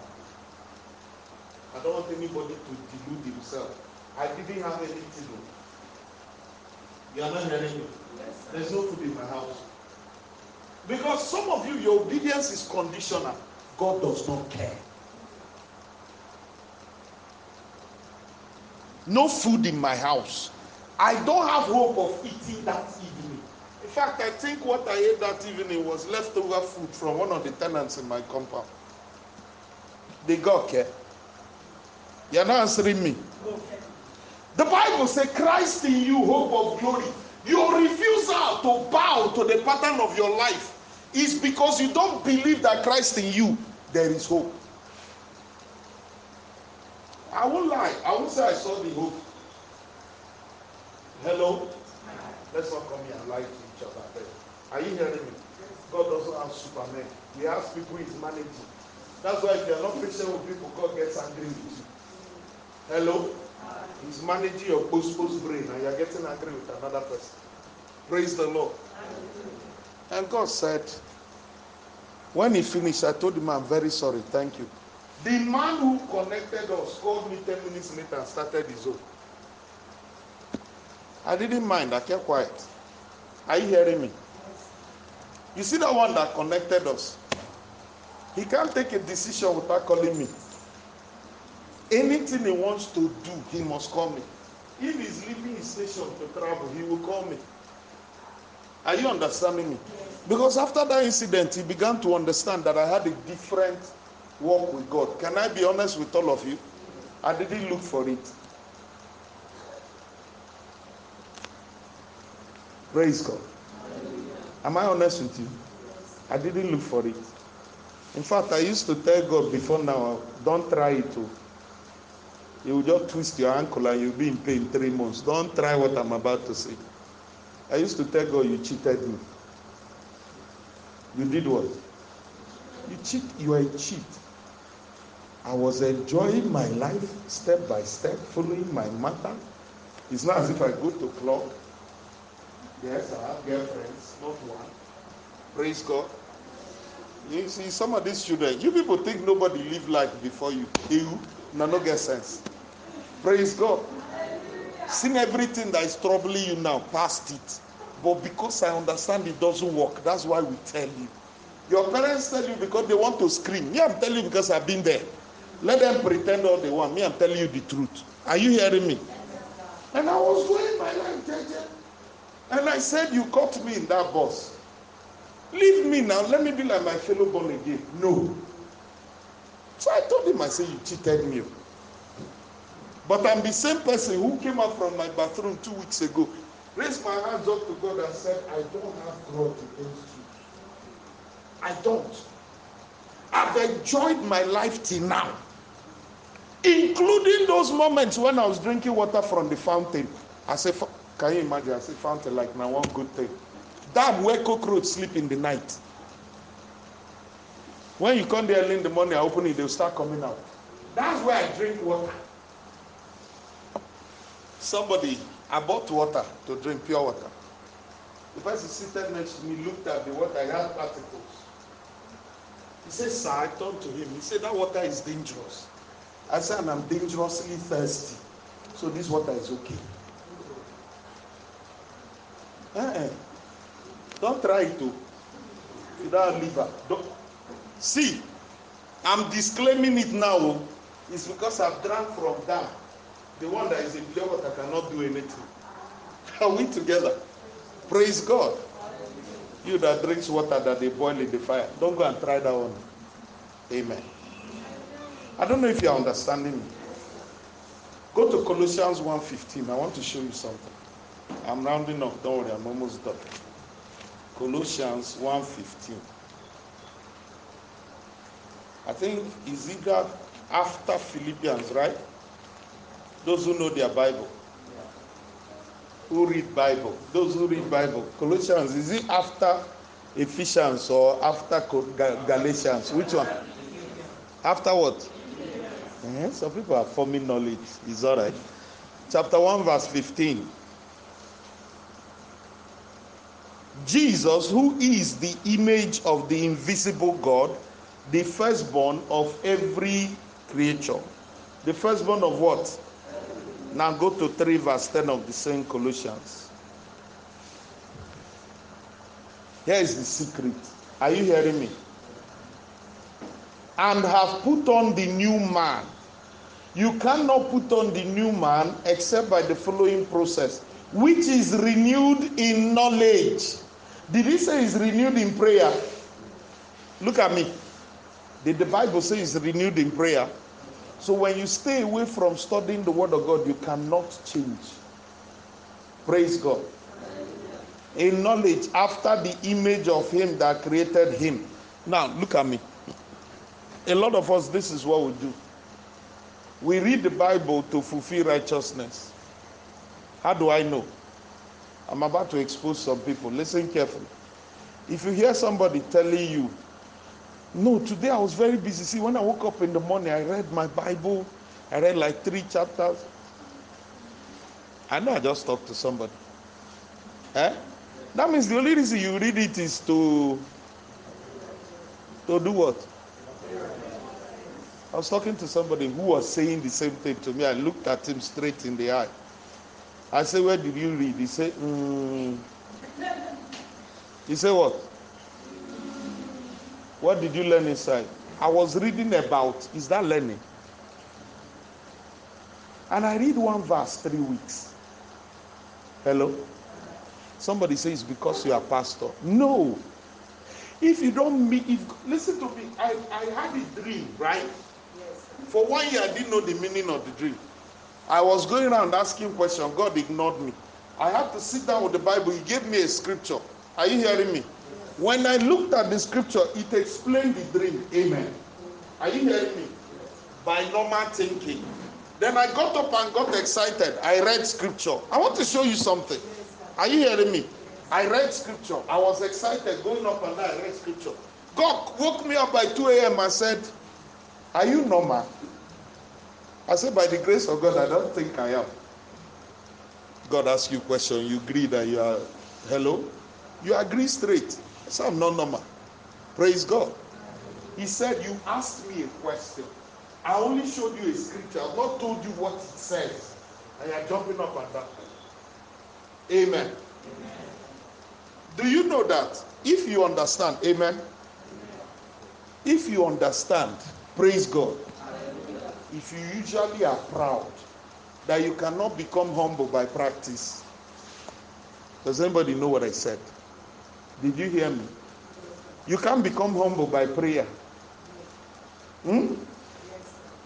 I don't want anybody to delude himself. I didn't have anything. oh. You are not hearing me? Yes. There's no food in my house. Because some of you, your obedience is conditional. God does not care. No food in my house. I don't have hope of eating that evening. In fact, I think what I ate that evening was leftover food from one of the tenants in my compound. They got care. You're not answering me. The Bible says, Christ in you, hope of glory. Your refusal to bow to the pattern of your life is because you don't believe that Christ in you, there is hope. I won't lie. I won't say I saw the hope. Hello? Let's not come here and lie to each other. Are you hearing me? God doesn't have supermen. He has people he's managing. That's why if you're not patient with people, God gets angry with you. Hello? He's managing your post post brain and you're getting angry with another person. Praise the Lord. And God said, when he finished, I told him, I'm very sorry, thank you. The man who connected us called me 10 minutes later and started his own. I didn't mind, I kept quiet. Are you hearing me? You see that one that connected us? He can't take a decision without calling me. Anything he wants to do, he must call me. If he's leaving his station to travel, he will call me. Are you understanding me? Because after that incident, he began to understand that I had a different walk with God. Can I be honest with all of you? I didn't look for it. Praise God. Am I honest with you? I didn't look for it. In fact, I used to tell God before now, don't try it. Too. You will just twist your ankle and you'll be in pain three months. Don't try what I'm about to say. I used to tell God, you cheated me. You did what? You cheat, you are a cheat. I was enjoying my life step by step, following my mother. It's not as if I go to club. Yes, I have girlfriends, not one. Praise God. You see, some of these children, you people think nobody live life before you. You, no, no get sense. Praise God. Seen everything that is troubling you now, past it. But because I understand it doesn't work, that's why we tell you. Your parents tell you because they want to scream. Me, I'm telling you because I've been there. Let them pretend all they want. Me, I'm telling you the truth. Are you hearing me? And I was going my life, JJ. And I said, You caught me in that bus. Leave me now. Let me be like my fellow born again. No. So I told him, I said, You cheated me. But I'm the same person who came out from my bathroom two weeks ago, raised my hands up to God and said, I don't have grudge against you. I don't. I've enjoyed my life till now, including those moments when I was drinking water from the fountain. I said, Can you imagine? I said, Fountain, like now, one good thing. Damn, where cockroach sleep in the night. When you come there in the morning, I open it, they'll start coming out. That's where I drink water. Somebody, I bought water to drink, pure water. The person seated next to me looked at the water, I had particles. He said, Sir, I turned to him. He said, That water is dangerous. I said, I'm dangerously thirsty. So this water is okay. Uh-uh. Don't try it to. Liver. Don't. See, I'm disclaiming it now. Oh. It's because I've drank from that. The one that is in pure water cannot do anything. Are we together? Praise God. You that drinks water that they boil in the fire, don't go and try that one. Amen. I don't know if you are understanding me. Go to Colossians 1:15. I want to show you something. I'm rounding up. Don't worry, I'm almost done. Colossians 1:15. I think is after Philippians, right? Those who know their Bible. Who read Bible? Those who read Bible. Colossians, is it after Ephesians or after Galatians? Which one? After what? Eh, some people are forming knowledge. It's all right. Chapter 1, verse 15. Jesus, who is the image of the invisible God, the firstborn of every creature. The firstborn of what? Now go to 3 verse 10 of the same Colossians. Here is the secret. Are you hearing me? And have put on the new man. You cannot put on the new man except by the following process, which is renewed in knowledge. Did he say is renewed in prayer? Look at me. Did the Bible say is renewed in prayer? So when you stay away from studying the Word of God, you cannot change. Praise God. In knowledge after the image of Him that created Him. Now, look at me. A lot of us, this is what we do. We read the Bible to fulfill righteousness. How do I know? I'm about to expose some people. Listen carefully. If you hear somebody telling you, no, today I was very busy. See, when I woke up in the morning, I read my Bible. I read like three chapters. I know I just talked to somebody. Eh? That means the only reason you read it is to to do what? I was talking to somebody who was saying the same thing to me. I looked at him straight in the eye. I said, Where did you read? He said, mm. He said, What? What did you learn inside? I was reading about, is that learning? And I read one verse three weeks. Hello? Somebody says because you are pastor. No. If you don't meet, if listen to me, I, I had a dream, right? For one year, I didn't know the meaning of the dream. I was going around asking questions. God ignored me. I had to sit down with the Bible. He gave me a scripture. Are you hearing me? When I looked at the scripture, it explained the dream. Amen. Are you hearing me? By normal thinking. Then I got up and got excited. I read scripture. I want to show you something. Are you hearing me? I read scripture. I was excited going up and. I read scripture. God woke me up by 2 a.m. and said, Are you normal? I said, By the grace of God, I don't think I am. God asks you a question, you agree that you are, hello? You agree straight. Said, I'm not normal. Praise God. He said, You asked me a question. I only showed you a scripture. I've not told you what it says. And you're jumping up and down. Amen. Do you know that if you understand, amen? If you understand, praise God. If you usually are proud, that you cannot become humble by practice. Does anybody know what I said? Did you hear me? You can't become humble by prayer. Hmm?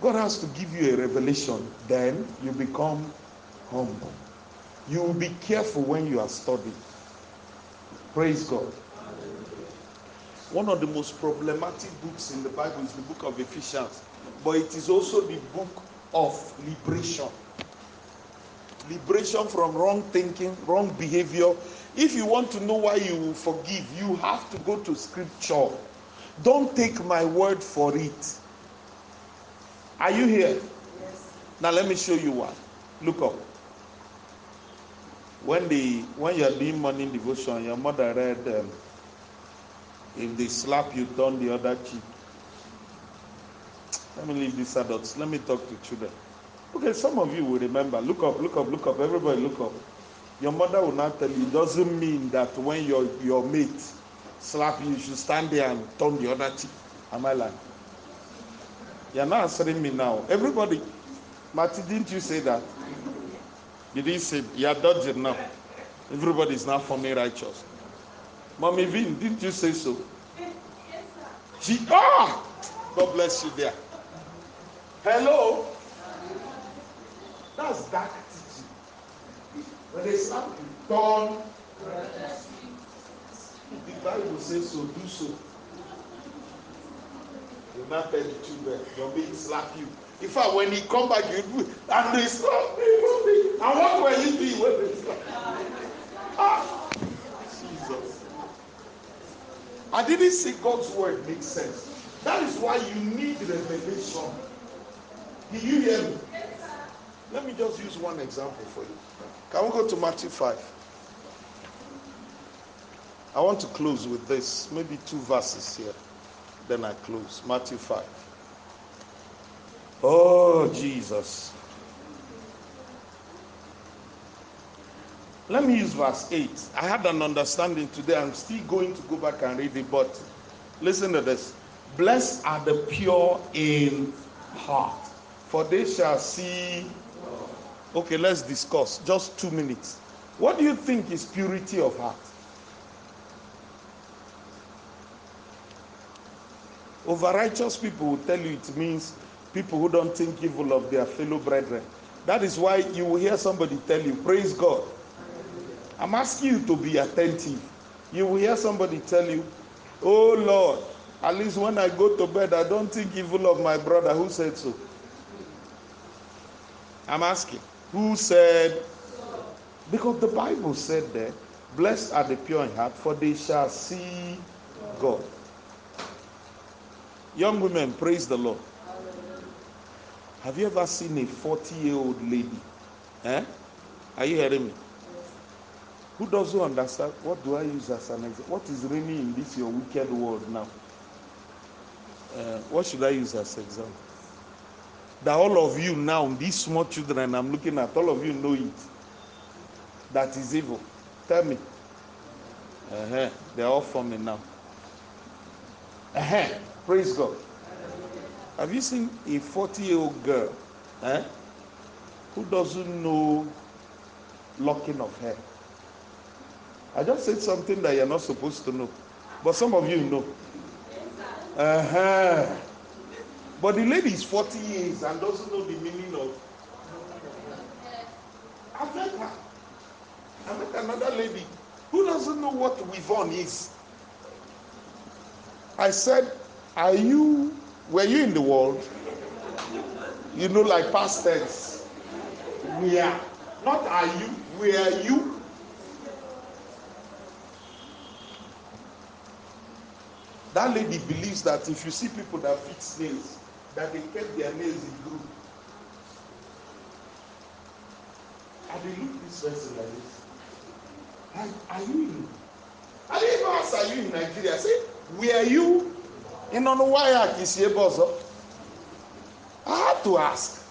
God has to give you a revelation, then you become humble. You will be careful when you are studying. Praise God. One of the most problematic books in the Bible is the book of Ephesians, but it is also the book of liberation. Liberation from wrong thinking, wrong behavior. If you want to know why you forgive, you have to go to scripture. Don't take my word for it. Are you here? Yes. Now let me show you one. Look up. When the when you are doing morning devotion, your mother read, um, "If they slap you, turn the other cheek." Let me leave these adults. Let me talk to children. Okay, some of you will remember. Look up, look up, look up. Everybody, look up. Your mother will not tell you. It doesn't mean that when your your mate slap you, you should stand there and turn the other cheek. Am I lying? You're not answering me now. Everybody, Marty, didn't you say that? You didn't say you're dodging now. Everybody is now forming righteous. Mommy Vin, didn't you say so? She ah God bless you there. Hello? That's dark teaching. When they slap you, turn. The Bible says so, do so. You not tell the children, your mate slap you. In fact, when he come back, you do and they slap me, mommy. And what were you doing when they slap? Ah, I didn't see God's word make sense. That is why you need revelation. Did you hear me? Let me just use one example for you. Can we go to Matthew 5? I want to close with this, maybe two verses here. Then I close. Matthew 5. Oh, Jesus. Let me use verse 8. I had an understanding today. I'm still going to go back and read it, but listen to this. Blessed are the pure in heart, for they shall see. Okay, let's discuss. Just two minutes. What do you think is purity of heart? Over righteous people will tell you it means people who don't think evil of their fellow brethren. That is why you will hear somebody tell you, Praise God. I'm asking you to be attentive. You will hear somebody tell you, Oh Lord, at least when I go to bed, I don't think evil of my brother. Who said so? I'm asking. Who said? Because the Bible said there, Blessed are the pure in heart, for they shall see God. Young women, praise the Lord. Have you ever seen a 40 year old lady? Eh? Are you hearing me? Who doesn't understand? What do I use as an example? What is reigning in this your wicked world now? Uh, what should I use as example? That all of you now, these small children I'm looking at, all of you know it. That is evil. Tell me. Uh-huh. They're all forming now. Uh-huh. Praise God. Have you seen a 40 year old girl eh, who doesn't know locking of hair? I just said something that you're not supposed to know, but some of you know. Uh-huh. But the lady is 40 years and doesn't know the meaning of. I met her. another lady who doesn't know what weave-on is. I said, Are you, were you in the world? You know, like past tense. Are. Not are you, where are you? That lady believes that if you see people that fix nails, that they kept their nails in group. And they look this person like this. Are, are you in? I didn't even ask, are you in Nigeria? I where are you? In on why I I had to ask.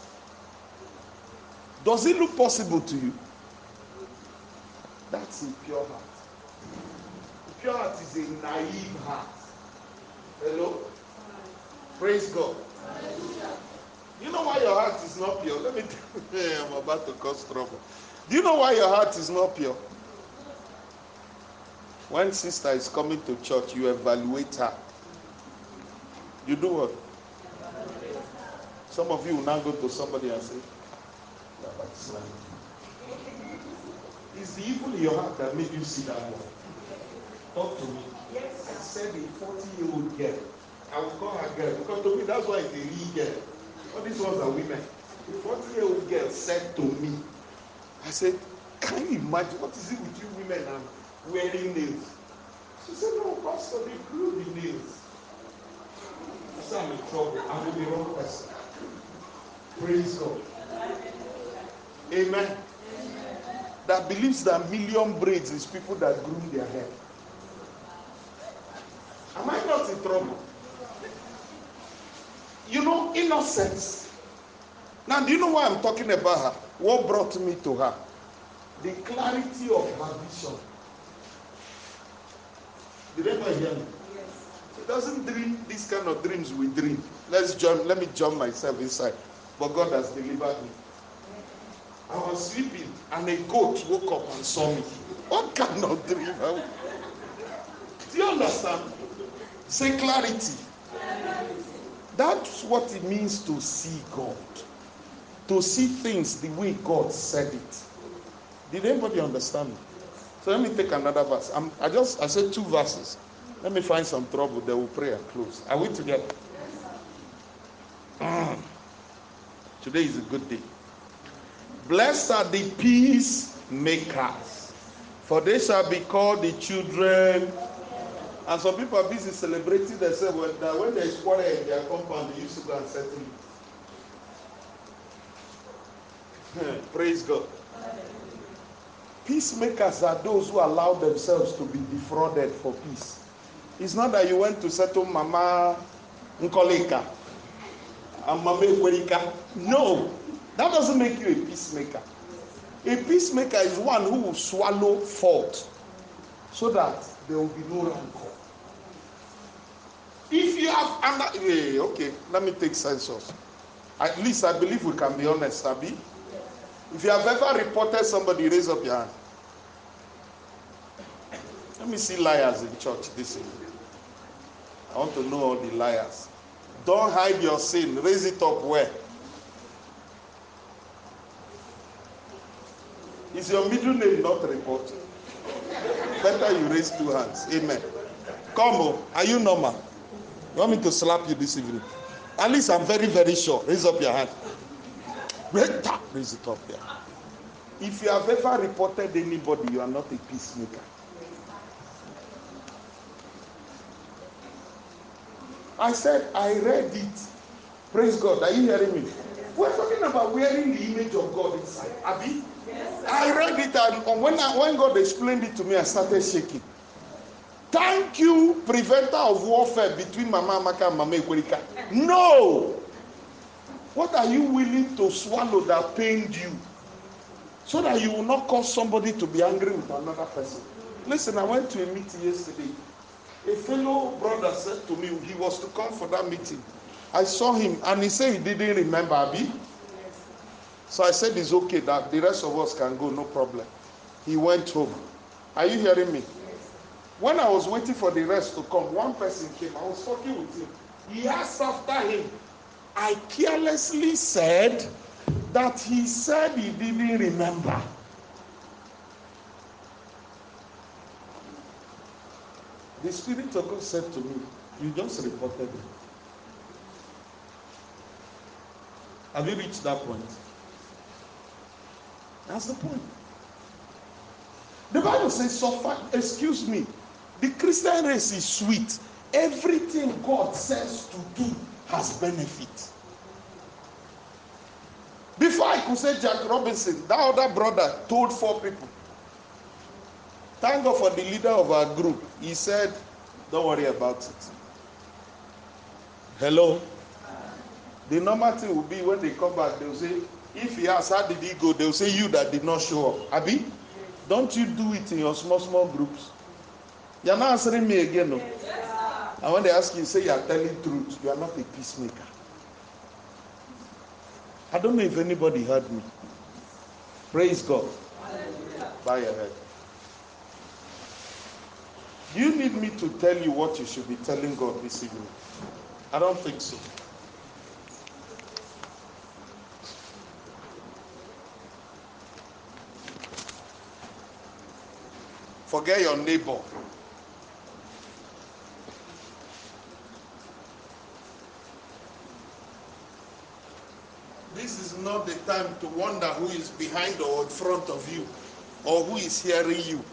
Does it look possible to you? That's a pure heart. Pure heart is a naive heart. Hello? Praise God. You know why your heart is not pure? Let me tell you, I'm about to cause trouble. Do you know why your heart is not pure? When sister is coming to church, you evaluate her. You do what? Some of you will now go to somebody and say, It's the evil in your heart that made you see that one. Talk to me. Yes. I said a 40 year old girl. I will call her girl because to me that's why it's a real girl. All these ones are women. A 40 year old girl said to me, I said, Can you imagine what is it with you women and wearing nails? She said, No, Pastor, they grew the nails. I said, I'm in trouble. I'm with the wrong person. Praise God. Amen. That believes that million braids is people that groom their hair. Am I not in trouble? You know, innocence. Now, do you know why I'm talking about her? What brought me to her? The clarity of her vision. Did anybody hear me? Yes. She doesn't dream these kind of dreams we dream. Let's jump, let me jump myself inside. But God has delivered me. I was sleeping and a goat woke up and saw me. What kind of dream? Do you understand? Say clarity. That's what it means to see God. To see things the way God said it. Did anybody understand me? So let me take another verse. I'm, i just I said two verses. Let me find some trouble. Then we'll pray and close. Are we together? Mm. Today is a good day. Blessed are the peacemakers, for they shall be called the children. And some people are busy celebrating themselves when, that when there is quarrel in their compound, they used to go and settle it. Hmm, praise God. Peacemakers are those who allow themselves to be defrauded for peace. It's not that you went to settle Mama Nkoleka and Mama Ekwerika. No, that doesn't make you a peacemaker. A peacemaker is one who will swallow fault so that there will be no rancor. If you have under, hey, okay, let me take census. At least I believe we can be honest, Abi. If you have ever reported somebody, raise up your hand. Let me see liars in church this evening. I want to know all the liars. Don't hide your sin. Raise it up where? Is your middle name not reported? Better you raise two hands. Amen. Come on. Are you normal? You want me to slap you this evening? At least I'm very, very sure. Raise up your hand. Raise it up there. If you have ever reported anybody, you are not a peacemaker. I said, I read it. Praise God. Are you hearing me? We're talking about wearing the image of God inside. Abi? I read it and when, I, when God explained it to me, I started shaking. Thank you, preventer of warfare between Mama Amaka and Mama Ekwerika. No! What are you willing to swallow that pained you? So that you will not cause somebody to be angry with another person. Listen, I went to a meeting yesterday. A fellow brother said to me he was to come for that meeting. I saw him and he said he didn't remember Abi. So I said it's okay that the rest of us can go, no problem. He went home. Are you hearing me? When I was waiting for the rest to come, one person came. I was talking with him. He asked after him. I carelessly said that he said he didn't remember. The Spirit of God said to me, You just reported it. Have you reached that point? That's the point. The Bible says, suffer, excuse me, the Christian race is sweet. Everything God says to do has benefit. Before I could say Jack Robinson, that other brother told four people. Thank God for the leader of our group. He said, Don't worry about it. Hello? The normal thing will be when they come back, they'll say, If he asks, How did he go? They'll say, You that did not show up. Abi, don't you do it in your small, small groups? You're not answering me again. No? And when they ask you, say you are telling truth. You are not a peacemaker. I don't know if anybody heard me. Praise God. Bow your head. Do you need me to tell you what you should be telling God this evening? I don't think so. Forget your neighbor. This is not the time to wonder who is behind or in front of you or who is hearing you.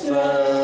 Of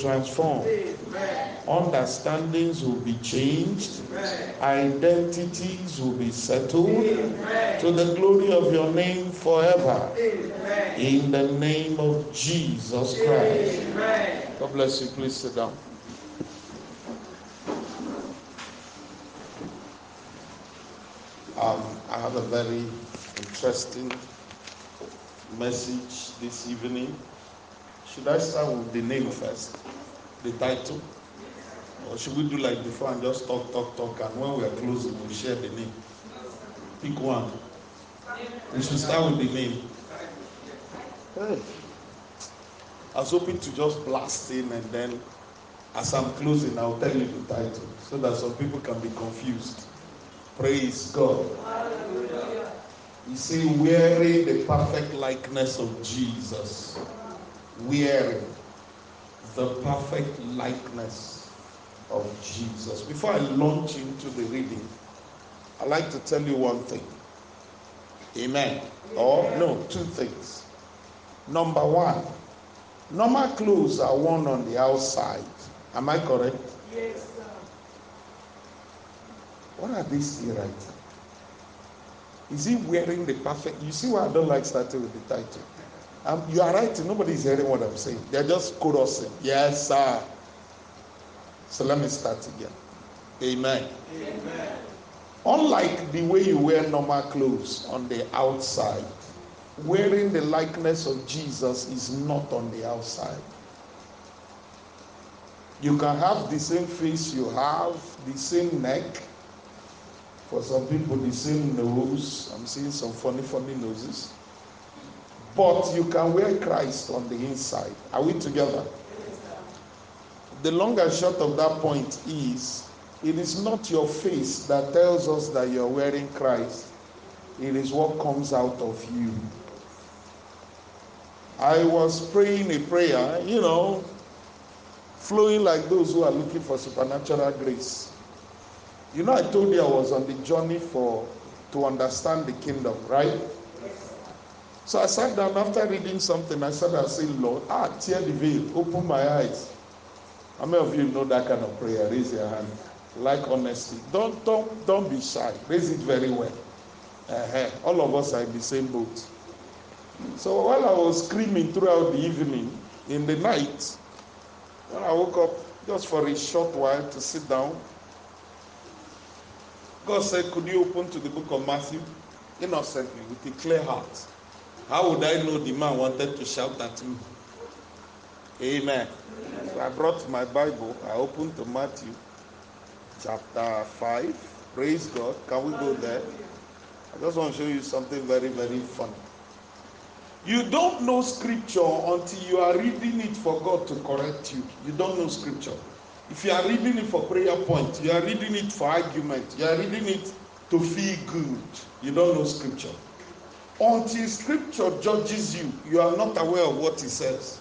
transformed. Understandings will be changed, identities will be settled to the glory of your name forever. In the name of Jesus Christ. God bless you. Please sit down. Um, I have a very interesting message this evening. Should I start with the name first? The title? Or should we do like before and just talk, talk, talk, and when we are closing, we'll share the name? Pick one. We should start with the name. Hey. I was hoping to just blast in and then, as I'm closing, I'll tell you the title so that some people can be confused. Praise God. You see, wearing the perfect likeness of Jesus. Wearing the perfect likeness of Jesus. Before I launch into the reading, I'd like to tell you one thing. Amen. Or, no, two things. Number one, normal clothes are worn on the outside. Am I correct? Yes, sir. What are they still writing? Is he wearing the perfect? You see why I don't like starting with the title. Um, you are right. Nobody is hearing what I'm saying. They're just chorusing. Yes, sir. So let me start again. Amen. Amen. Unlike the way you wear normal clothes on the outside, wearing the likeness of Jesus is not on the outside. You can have the same face you have, the same neck. For some people, the same nose. I'm seeing some funny, funny noses. But you can wear Christ on the inside. Are we together? The long and short of that point is it is not your face that tells us that you're wearing Christ, it is what comes out of you. I was praying a prayer, you know, flowing like those who are looking for supernatural grace. You know, I told you I was on the journey for to understand the kingdom, right? So I sat down after reading something. I said, I say, Lord, ah, tear the veil, open my eyes. How many of you know that kind of prayer? Raise your hand. Like honesty. Don't don't don't be shy. Raise it very well. Uh-huh. All of us are in the same boat. So while I was screaming throughout the evening, in the night, when I woke up just for a short while to sit down, God said, Could you open to the book of Matthew? Innocently, with a clear heart. How would I know the man wanted to shout at me? Amen. So I brought my Bible. I opened to Matthew chapter 5. Praise God. Can we go there? I just want to show you something very, very funny. You don't know scripture until you are reading it for God to correct you. You don't know scripture. If you are reading it for prayer point, you are reading it for argument, you are reading it to feel good. You don't know scripture. Until scripture judges you, you are not aware of what it says.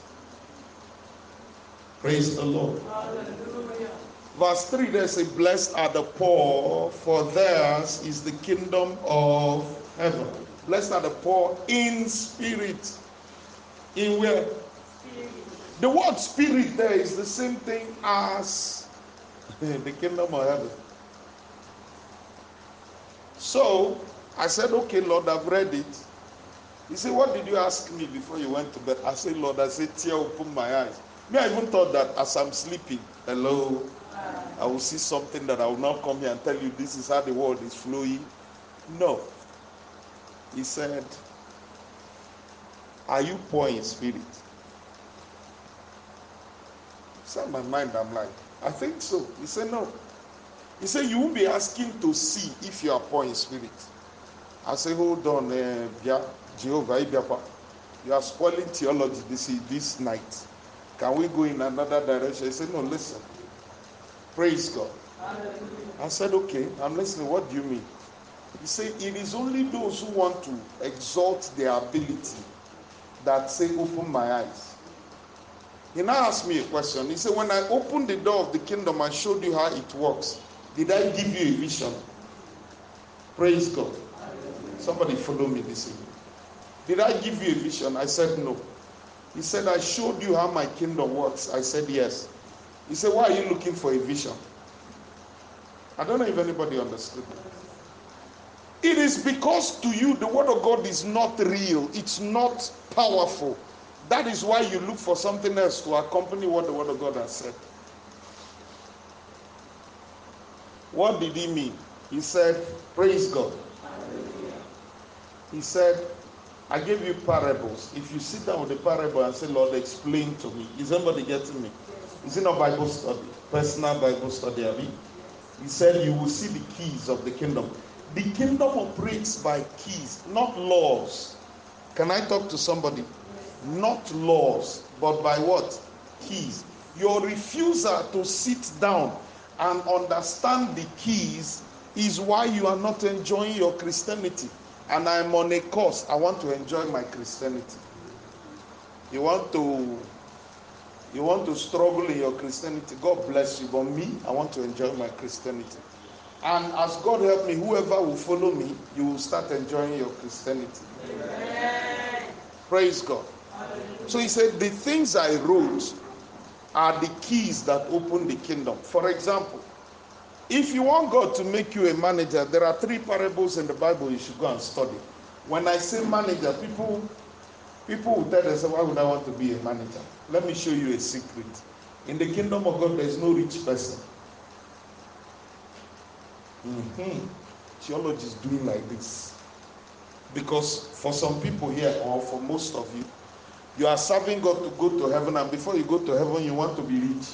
Praise the Lord. Hallelujah. Verse 3 they say, Blessed are the poor, for theirs is the kingdom of heaven. Blessed are the poor in spirit. In where? The word spirit there is the same thing as the kingdom of heaven. So I said, Okay, Lord, I've read it. He said, What did you ask me before you went to bed? I said, Lord, I said, Tear open my eyes. Me, I even thought that as I'm sleeping, hello, I will see something that I will not come here and tell you this is how the world is flowing. No. He said, Are you poor in spirit? So in my mind, I'm like, I think so. He said, No. He said, You won't be asking to see if you are poor in spirit. I say, Hold on, uh, Bia, Jehovah, Ibiapa. You are spoiling theology this, this night. Can we go in another direction? He said, No, listen. Praise God. I said, Okay, I'm listening. What do you mean? He said, It is only those who want to exalt their ability that say, Open my eyes. He now asked me a question. He said, When I opened the door of the kingdom and showed you how it works, did I give you a vision? Praise God. Somebody follow me this evening. Did I give you a vision? I said, No. He said, I showed you how my kingdom works. I said, Yes. He said, Why are you looking for a vision? I don't know if anybody understood. It is because to you the word of God is not real, it's not powerful. That is why you look for something else to accompany what the word of God has said. What did he mean? He said, Praise God. He said, I gave you parables. If you sit down with the parable and say, Lord, explain to me, is anybody getting me? Is it not Bible study? Personal Bible study, Abi? He said, You will see the keys of the kingdom. The kingdom operates by keys, not laws. Can I talk to somebody? Not laws, but by what? Keys. Your refusal to sit down and understand the keys is why you are not enjoying your Christianity. And I'm on a course. I want to enjoy my Christianity. You want to you want to struggle in your Christianity. God bless you. But me, I want to enjoy my Christianity. And as God help me, whoever will follow me, you will start enjoying your Christianity. Praise God. So he said, The things I wrote are the keys that open the kingdom. For example, if you want God to make you a manager, there are three parables in the Bible you should go and study. When I say manager, people people will tell themselves, Why would I want to be a manager? Let me show you a secret. In the kingdom of God, there is no rich person. Mhm. Theology is doing like this. Because for some people here, or for most of you, you are serving God to go to heaven, and before you go to heaven, you want to be rich.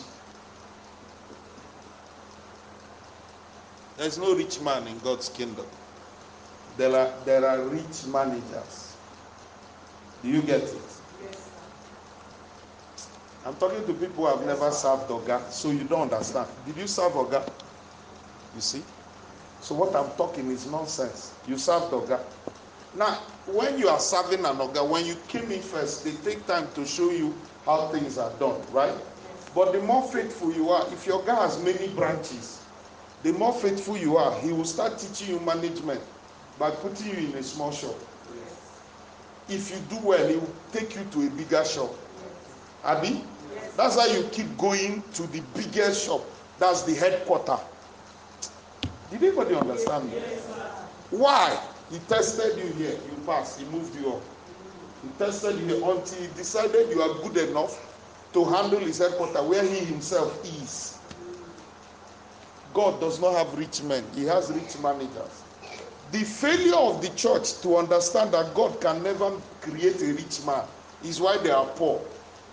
There's no rich man in God's kingdom. There are there are rich managers. Do you get it? I'm talking to people who have never served Oga, so you don't understand. Did you serve Oga? You see? So what I'm talking is nonsense. You served Oga. Now, when you are serving an Oga, when you came in first, they take time to show you how things are done, right? But the more faithful you are, if your guy has many branches, the more faithful you are, he will start teaching you management by putting you in a small shop. If you do well, he will take you to a bigger shop. Abi? That's how you keep going to the biggest shop. That's the headquarter. Did anybody understand me? Why? He tested you here, you passed, he moved you up. He tested you here until he decided you are good enough to handle his headquarter where he himself is. God does not have rich men, He has rich managers. The failure of the church to understand that God can never create a rich man is why they are poor.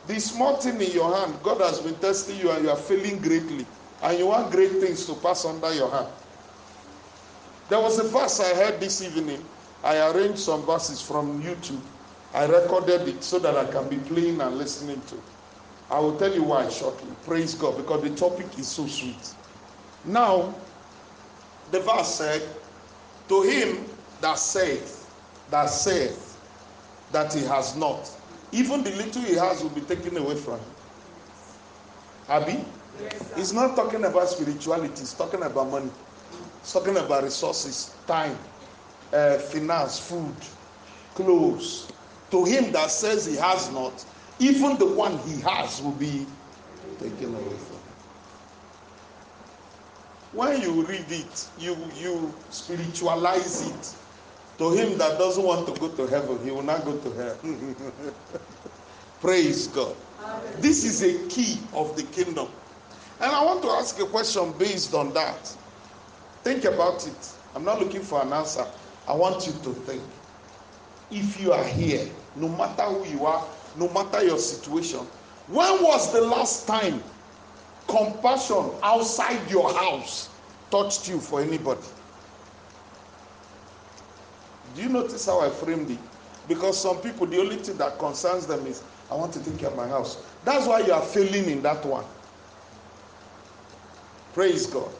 The small thing in your hand, God has been testing you and you are failing greatly, and you want great things to pass under your hand. There was a verse I heard this evening. I arranged some verses from YouTube. I recorded it so that I can be playing and listening to. I will tell you why shortly. Praise God, because the topic is so sweet. Now, the verse said, To him that saith, that saith that he has not, even the little he has will be taken away from him. Abi? Yes, He's not talking about spirituality, he's talking about money. He's talking about resources, time, uh, finance, food, clothes. To him that says he has not, even the one he has will be taken away from him. When you read it, you you spiritualize it. To him that doesn't want to go to heaven, he will not go to hell. Praise God. This is a key of the kingdom. And I want to ask a question based on that. Think about it. I'm not looking for an answer. I want you to think. If you are here, no matter who you are, no matter your situation, when was the last time compassion outside your house touched you for anybody? Do you notice how I framed it? Because some people, the only thing that concerns them is, I want to take care of my house. That's why you are failing in that one. Praise God.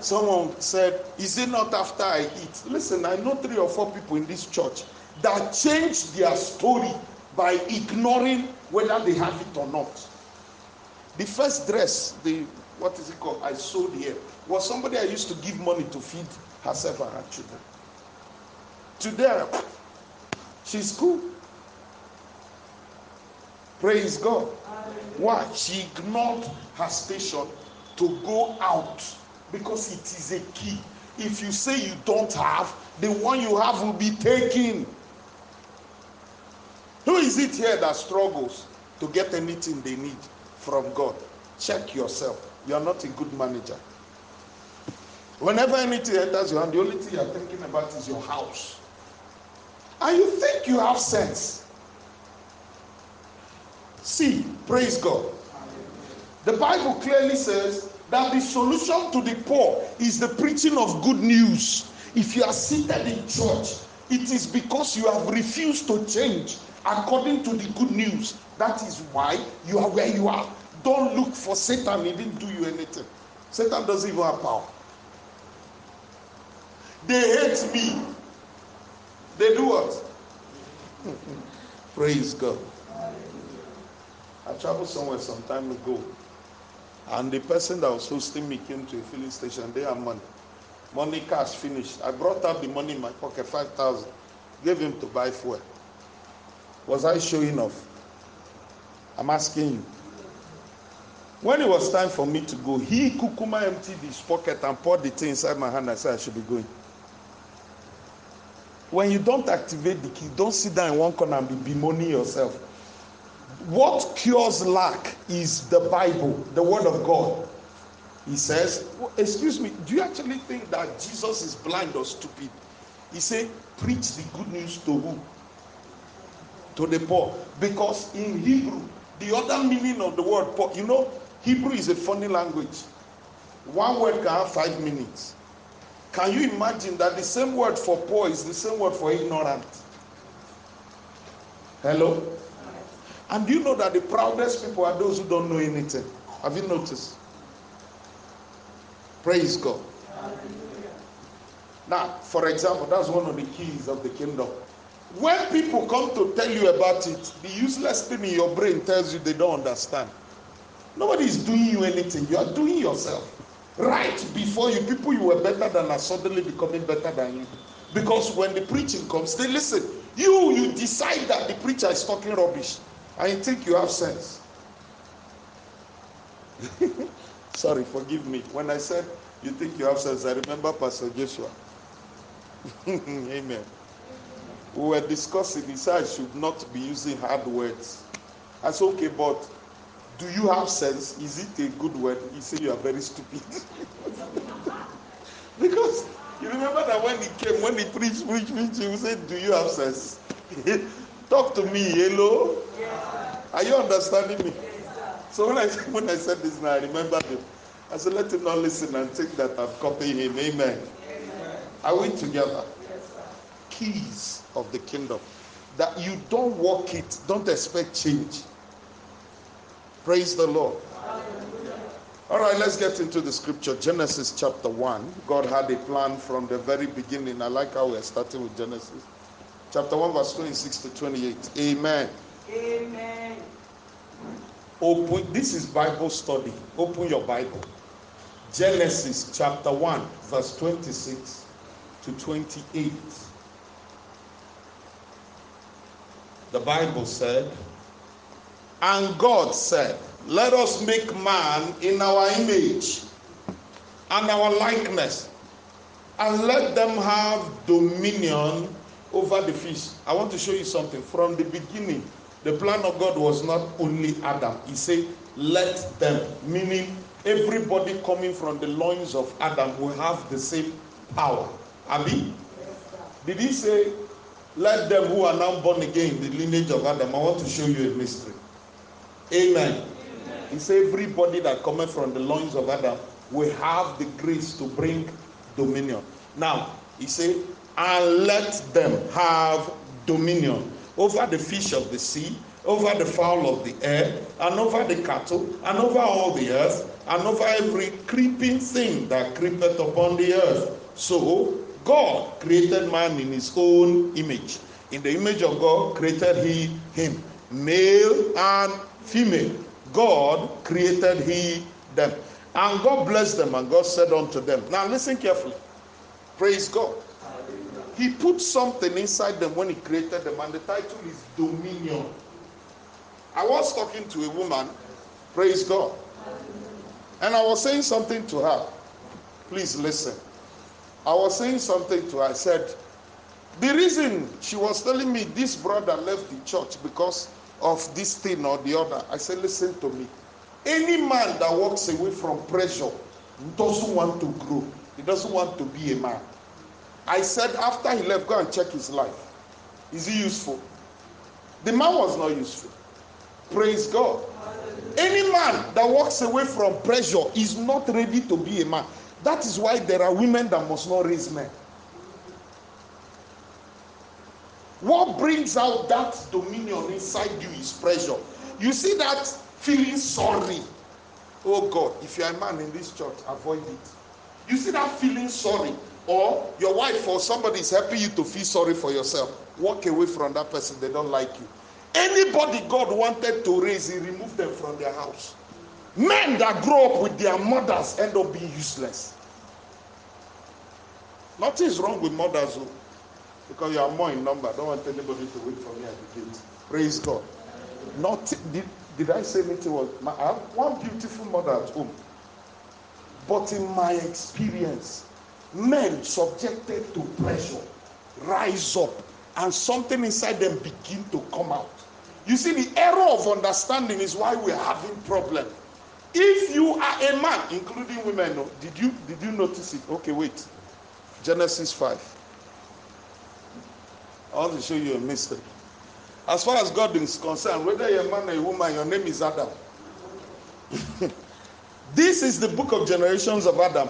Someone said, Is it not after I eat? Listen, I know three or four people in this church that changed their story by ignoring whether they have it or not. The first dress, the what is it called? I sold here was somebody I used to give money to feed herself and her children. Today, she's cool. Praise God. Why? She ignored her station to go out because it is a key. If you say you don't have, the one you have will be taken. Who is it here that struggles to get anything they need from God? Check yourself. You are not a good manager. Whenever anything enters your hand, the only thing you are thinking about is your house. And you think you have sense. See, praise God. The Bible clearly says that the solution to the poor is the preaching of good news. If you are seated in church, it is because you have refused to change according to the good news. That is why you are where you are. Don't look for Satan, he didn't do you anything. Satan doesn't even have power. They hate me. They do what? Praise God. I traveled somewhere some time ago, and the person that was hosting me came to a filling station. They had money. Money cash finished. I brought out the money in my pocket, 5,000. Gave him to buy fuel. Was I showing off? I'm asking you. When it was time for me to go, he kukuma emptied his pocket and poured the thing inside my hand. I said I should be going. When you don't activate the key, don't sit down in one corner and be bemoaning yourself. What cures lack is the Bible, the Word of God. He says, Excuse me, do you actually think that Jesus is blind or stupid? He said, Preach the good news to who? To the poor. Because in Hebrew, the other meaning of the word poor, you know, Hebrew is a funny language. One word can have five minutes. Can you imagine that the same word for poor is the same word for ignorant? Hello? And you know that the proudest people are those who don't know anything? Have you noticed? Praise God. Now, for example, that's one of the keys of the kingdom. When people come to tell you about it, the useless thing in your brain tells you they don't understand. Nobody is doing you anything. You are doing yourself. Right before you, people you were better than are suddenly becoming better than you. Because when the preaching comes, they listen. You, you decide that the preacher is talking rubbish. I think you have sense. Sorry, forgive me. When I said you think you have sense, I remember Pastor Joshua. Amen. We were discussing, he said I should not be using hard words. I said, okay, but Do you have sense? Is it a good word? He said you are very stupid. because you remember that when he came, when he preached, preached, preached, he said, Do you have sense? Talk to me, hello. Are you understanding me? So when I when I said this now, I remember him. I said, let him not listen and think that I've copied him. Amen. Are we together? Keys of the kingdom. That you don't walk it, don't expect change. Praise the Lord. All right, let's get into the scripture. Genesis chapter 1. God had a plan from the very beginning. I like how we're starting with Genesis. Chapter 1, verse 26 to 28. Amen. Amen. Open, this is Bible study. Open your Bible. Genesis chapter 1, verse 26 to 28. The Bible said, And God said, Let us make man in our image and our likeness, and let them have dominion over the fish. I want to show you something. From the beginning, the plan of God was not only Adam. He said, Let them, meaning everybody coming from the loins of Adam will have the same power. Abi? Did he say, Let them who are now born again, the lineage of Adam? I want to show you a mystery. Amen. He said, Everybody that cometh from the loins of Adam will have the grace to bring dominion. Now, he said, And let them have dominion over the fish of the sea, over the fowl of the air, and over the cattle, and over all the earth, and over every creeping thing that creepeth upon the earth. So God created man in his own image. In the image of God created he him, male and female. God created he them. And God blessed them, and God said unto them, Now listen carefully. Praise God. He put something inside them when he created them, and the title is dominion. I was talking to a woman, praise God, and I was saying something to her. Please listen. I was saying something to her. I said, the reason she was telling me this brother left the church because of this thing or the other. I said, listen to me. Any man that walks away from pressure doesn't want to grow. He doesn't want to be a man. I said, after he left, go and check his life. Is he useful? The man was not useful. Praise God. Any man that walks away from pressure is not ready to be a man. That is why there are women that must not raise men. What brings out that dominion inside you is pressure. You see that feeling sorry. Oh God, if you are a man in this church, avoid it. You see that feeling sorry, or your wife or somebody is helping you to feel sorry for yourself. Walk away from that person, they don't like you. Anybody God wanted to raise, He removed them from their house. Men that grow up with their mothers end up being useless. Nothing is wrong with mothers, though, because you are more in number. I don't want anybody to wait for me at the gate. Praise God. Not did, did I say anything was my, I have one beautiful mother at home. But in my experience, men subjected to pressure rise up and something inside them begin to come out. You see, the error of understanding is why we're having problem. If you are a man, including women, did you did you notice it? Okay, wait. Genesis 5. I want to show you a mystery. As far as God is concerned, whether you're a man or a woman, your name is Adam. this is the book of generations of Adam.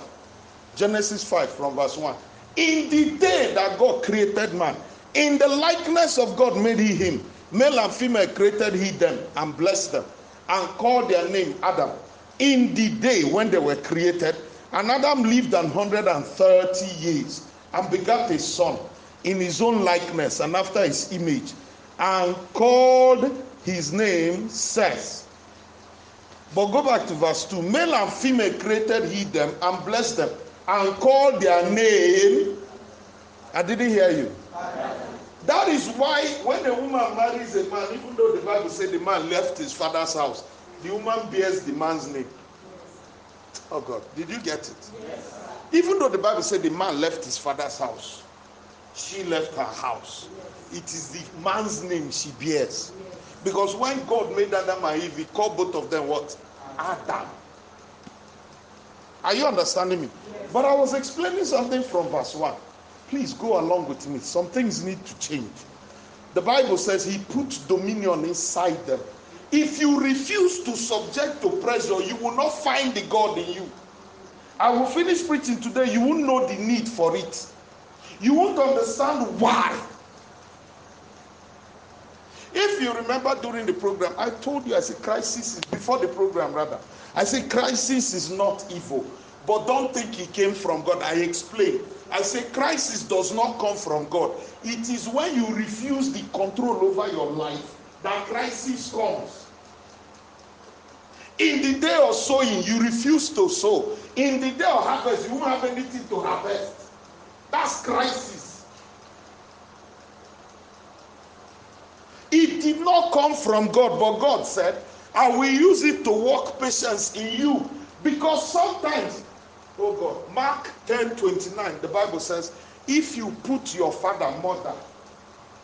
Genesis 5 from verse 1. In the day that God created man, in the likeness of God made he him. Male and female created he them and blessed them and called their name Adam. In the day when they were created, and Adam lived an hundred and thirty years and begat a son in his own likeness and after his image, and called his name Seth. But go back to verse 2. Male and female created he them and blessed them and called their name. I didn't hear you. That is why when a woman marries a man, even though the Bible said the man left his father's house, the woman bears the man's name. Oh God, did you get it? Yes. Even though the Bible said the man left his father's house, she left her house. It is the man's name she bears. Because when God made Adam and Eve, He called both of them what? Adam. Are you understanding me? But I was explaining something from verse 1. Please go along with me. Some things need to change. The Bible says He put dominion inside them. If you refuse to subject to pressure, you will not find the God in you. I will finish preaching today. You won't know the need for it. You won't understand why. If you remember during the program, I told you, I said, crisis is before the program, rather. I said, crisis is not evil, but don't think it came from God. I explained. I say, crisis does not come from God. It is when you refuse the control over your life that crisis comes. In the day of sowing, you refuse to sow. In the day of harvest, you won't have anything to harvest. That's crisis. It did not come from God, but God said, I will use it to work patience in you. Because sometimes, oh God, Mark 10 29, the Bible says, if you put your father, mother,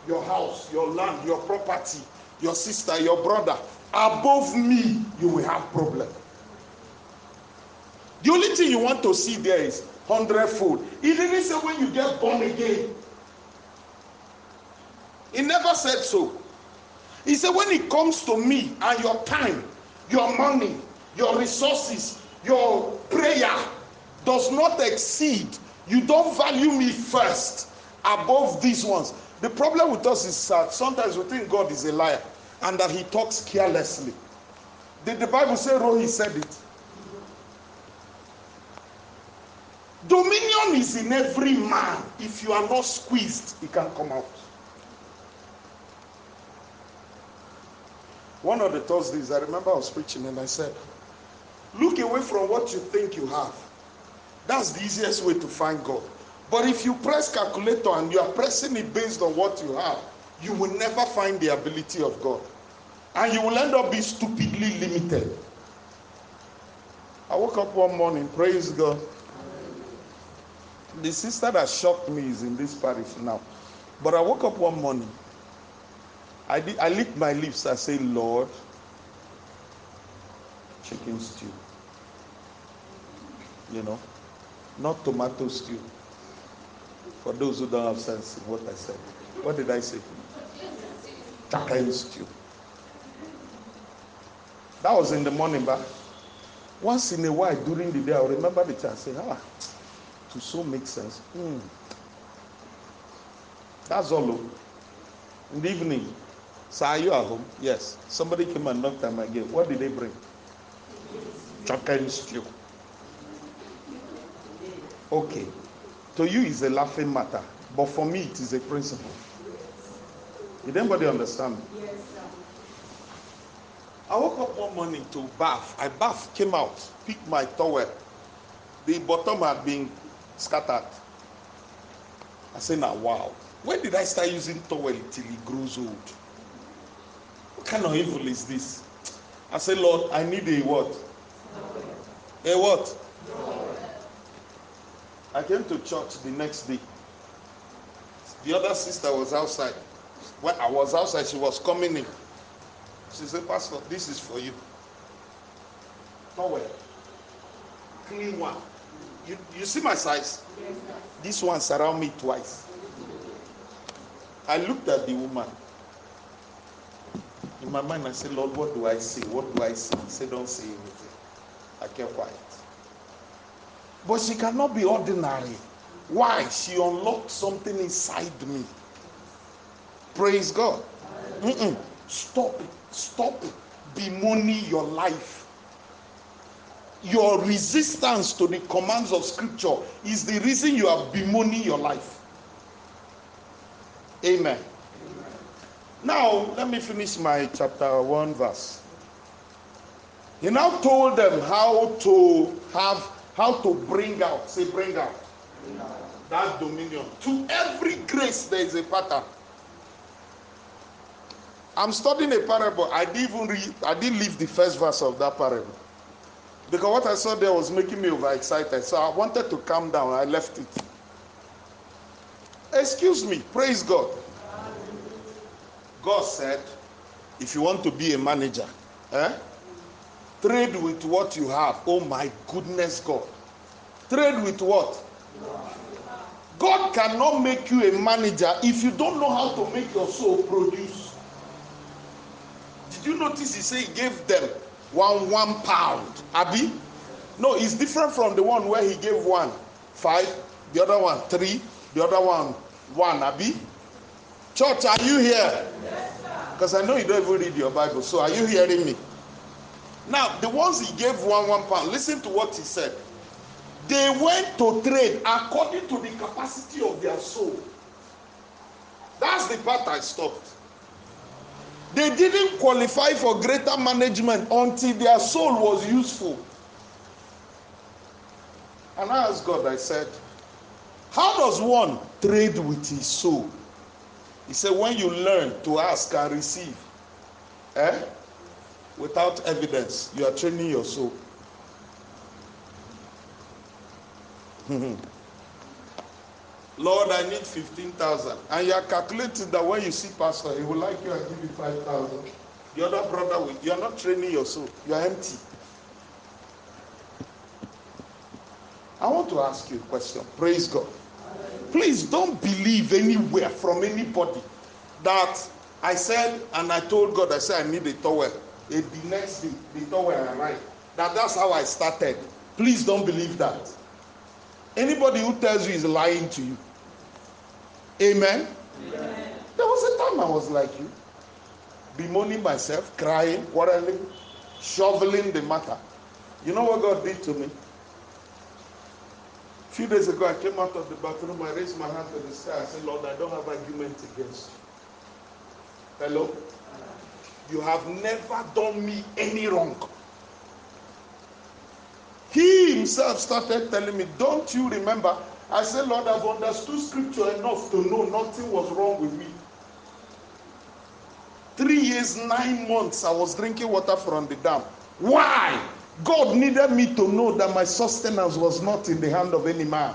your house, your land, your property, your sister, your brother above me, you will have problem. The only thing you want to see there is hundredfold. He didn't say when you get born again. He never said so. He said when it comes to me and your time, your money, your resources, your prayer does not exceed, you don't value me first above these ones. The problem with us is that sometimes we think God is a liar and that he talks carelessly. Did the Bible say, Oh, he said it? Dominion is in every man. If you are not squeezed, it can come out. One of the Thursdays, I remember I was preaching and I said, Look away from what you think you have. That's the easiest way to find God. But if you press calculator and you are pressing it based on what you have, you will never find the ability of God and you will end up being stupidly limited. I woke up one morning, praise God. The sister that shocked me is in this parish now. But I woke up one morning. I, did, I licked my lips. I say, Lord, chicken stew. You know, not tomato stew. For those who don't have sense in what I said. What did I say? Chicken stew. That was in the morning, but once in a while during the day, I'll remember the chance. Say, ah, to so make sense. Mm. That's all. Oh. In the evening, so are you at home? Yes. Somebody came and knocked at my gate. What did they bring? Chicken stew. Okay. To you, it's a laughing matter, but for me, it is a principle. Did anybody understand? Yes. I woke up one morning to bath. I bath, came out, picked my towel. The bottom had been scattered. I said, now wow. When did I start using towel till it grows old? What kind of evil is this? I said, Lord, I need a what? A what? I came to church the next day. The other sister was outside. When I was outside, she was coming in. She said, Pastor, this is for you. Towel. Clean one. You, you see my size? This one surround me twice. I looked at the woman. In my mind, I said, Lord, what do I see? What do I see? say? He said, Don't say anything. I kept quiet. But she cannot be ordinary. Why? She unlocked something inside me. Praise God. Mm-mm. Stop it. Stop bemoaning your life. Your resistance to the commands of Scripture is the reason you are bemoaning your life. Amen. Now, let me finish my chapter 1 verse. He now told them how to have, how to bring out, say, bring out, bring out. that dominion. To every grace, there is a pattern. I'm studying a parable. I didn't even read, I didn't leave the first verse of that parable. Because what I saw there was making me overexcited. So I wanted to calm down. I left it. Excuse me. Praise God. God said, if you want to be a manager, eh? Trade with what you have. Oh my goodness, God. Trade with what? God cannot make you a manager if you don't know how to make your soul produce. Did you notice he said he gave them one one pound? Abi? No, it's different from the one where he gave one five, the other one three, the other one one. Abi? Church, are you here? Because I know you don't even read your Bible. So are you hearing me? Now, the ones he gave one one pound, listen to what he said. They went to trade according to the capacity of their soul. That's the part I stopped. They didn't qualify for greater management until their soul was useful. And I asked God, I said, How does one trade with his soul? He said, When you learn to ask and receive, eh? without evidence, you are training your soul. Lord, I need 15,000. And you are calculating that when you see pastor, he will like you and give you 5,000. The other brother, will, you are not training your soul. You are empty. I want to ask you a question. Praise God. Please don't believe anywhere from anybody that I said and I told God, I said I need a towel. the next day, the towel arrived. That that's how I started. Please don't believe that. Anybody who tells you is lying to you. Amen. Amen. There was a time I was like you, bemoaning myself, crying, quarreling, shoveling the matter. You know what God did to me? A few days ago, I came out of the bathroom. I raised my hand to the sky. I said, Lord, I don't have argument against you. Hello? You have never done me any wrong. He himself started telling me, Don't you remember? I said, Lord, I've understood scripture enough to know nothing was wrong with me. Three years, nine months, I was drinking water from the dam. Why? God needed me to know that my sustenance was not in the hand of any man.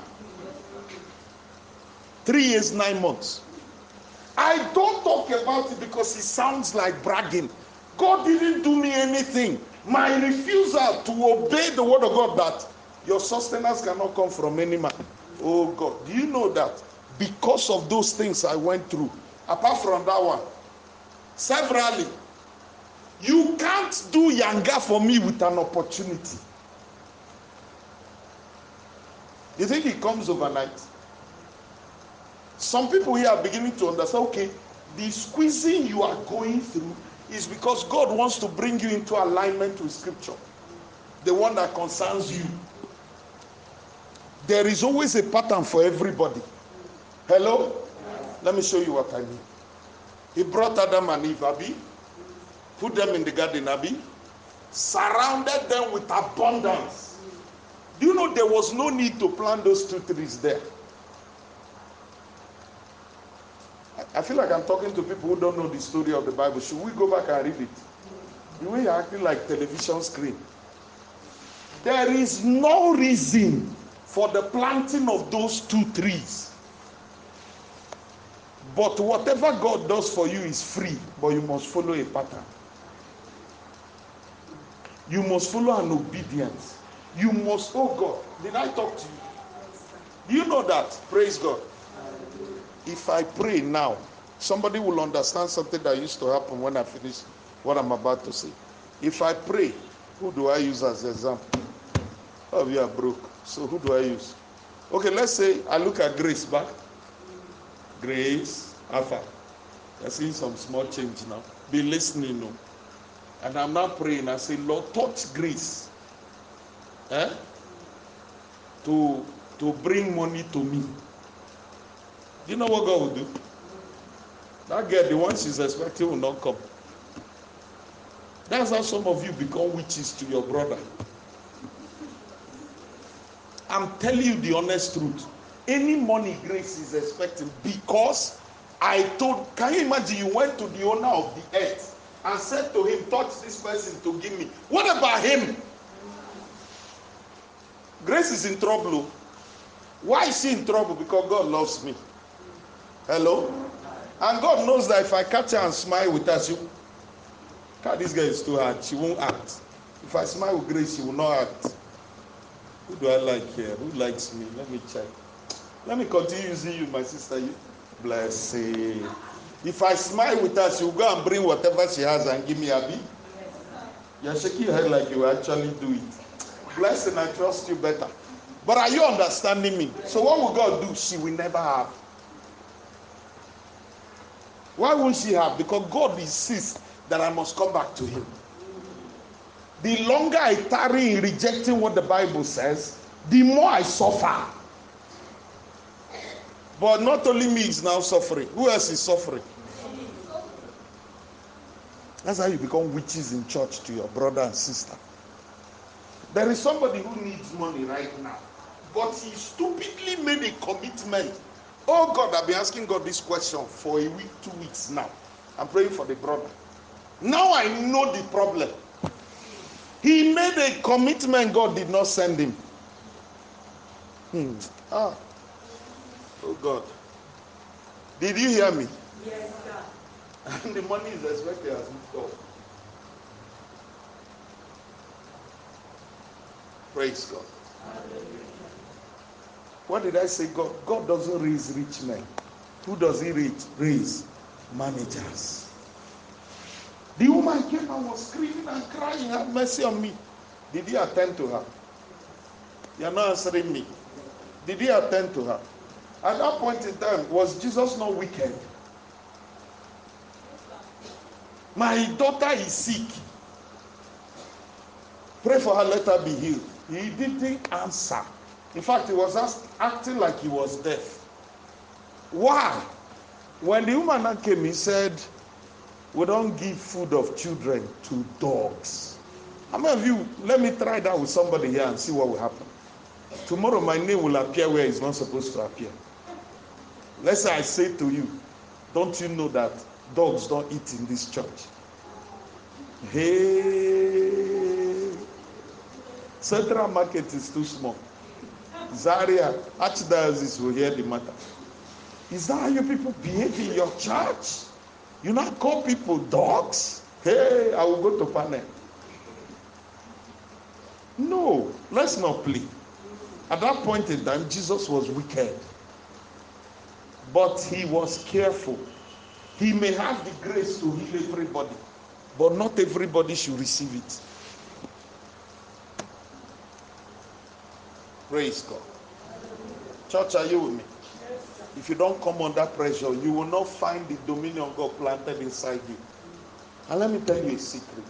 Three years, nine months. I don't talk about it because it sounds like bragging. God didn't do me anything. My refusal to obey the word of God that your sustenance cannot come from any man. Oh God, do you know that because of those things I went through, apart from that one, severally, you can't do yanga for me with an opportunity. You think it comes overnight? Some people here are beginning to understand okay, the squeezing you are going through is because God wants to bring you into alignment with Scripture, the one that concerns you. There is always a pattern for everybody. Hello? Let me show you what I mean. He brought Adam and Eve, Abi, put them in the garden, Abi, surrounded them with abundance. Do you know there was no need to plant those two trees there? I feel like I'm talking to people who don't know the story of the Bible. Should we go back and read it? The way you're acting like television screen. There is no reason for the planting of those two trees. But whatever God does for you is free, but you must follow a pattern. You must follow an obedience. You must, oh God, did I talk to you? You know that? Praise God if I pray now, somebody will understand something that used to happen when I finish what I'm about to say. If I pray, who do I use as example? Oh, you are broke. So who do I use? Okay, let's say I look at Grace back. Grace, Alpha. I see some small change now. Be listening. And I'm now praying. I say, Lord, touch Grace. Eh? To to bring money to me. Do you know what God will do? That girl, the one she's expecting, will not come. That's how some of you become witches to your brother. I'm telling you the honest truth. Any money Grace is expecting because I told, can you imagine you went to the owner of the earth and said to him, touch this person to give me. What about him? Grace is in trouble. Oh. Why is she in trouble? Because God loves me. Hello? And God knows that if I catch her and smile with us, you, God, this girl is too hard. She won't act. If I smile with grace, she will not act. Who do I like here? Who likes me? Let me check. Let me continue using you, my sister. You bless If I smile with her, she will go and bring whatever she has and give me a bit. You're shaking your head like you actually do it. Blessing, I trust you better. But are you understanding me? So what will God do? She will never have. Why won't she have? Because God insists that I must come back to Him. The longer I tarry in rejecting what the Bible says, the more I suffer. But not only me is now suffering. Who else is suffering? That's how you become witches in church to your brother and sister. There is somebody who needs money right now, but he stupidly made a commitment. Oh God, I've been asking God this question for a week, two weeks now. I'm praying for the brother. Now I know the problem. He made a commitment God did not send him. Hmm. Ah. Oh God. Did you hear me? Yes, sir. And the money is expected as moved up. Praise God. What did I say? God, God doesn't raise rich men. Who does he raise? Raise managers. The woman came and was screaming and crying, have mercy on me. Did he attend to her? You're not answering me. Did he attend to her? At that point in time, was Jesus not wicked? My daughter is sick. Pray for her, let her be healed. He didn't answer. In fact, he was acting like he was deaf. Why? When the woman came, he said, We don't give food of children to dogs. How many of you, let me try that with somebody here and see what will happen. Tomorrow, my name will appear where it's not supposed to appear. Let's say I say to you, Don't you know that dogs don't eat in this church? Hey, Central Market is too small. Zaria, Archdiocese will hear the matter. Is that how you people behave in your church? You not call people dogs? Hey, I will go to panel. No, let's not play. At that point in time, Jesus was wicked. But he was careful. He may have the grace to heal everybody, but not everybody should receive it. Praise God. Church, are you with me? If you don't come under pressure, you will not find the dominion God planted inside you. And let me tell you a secret.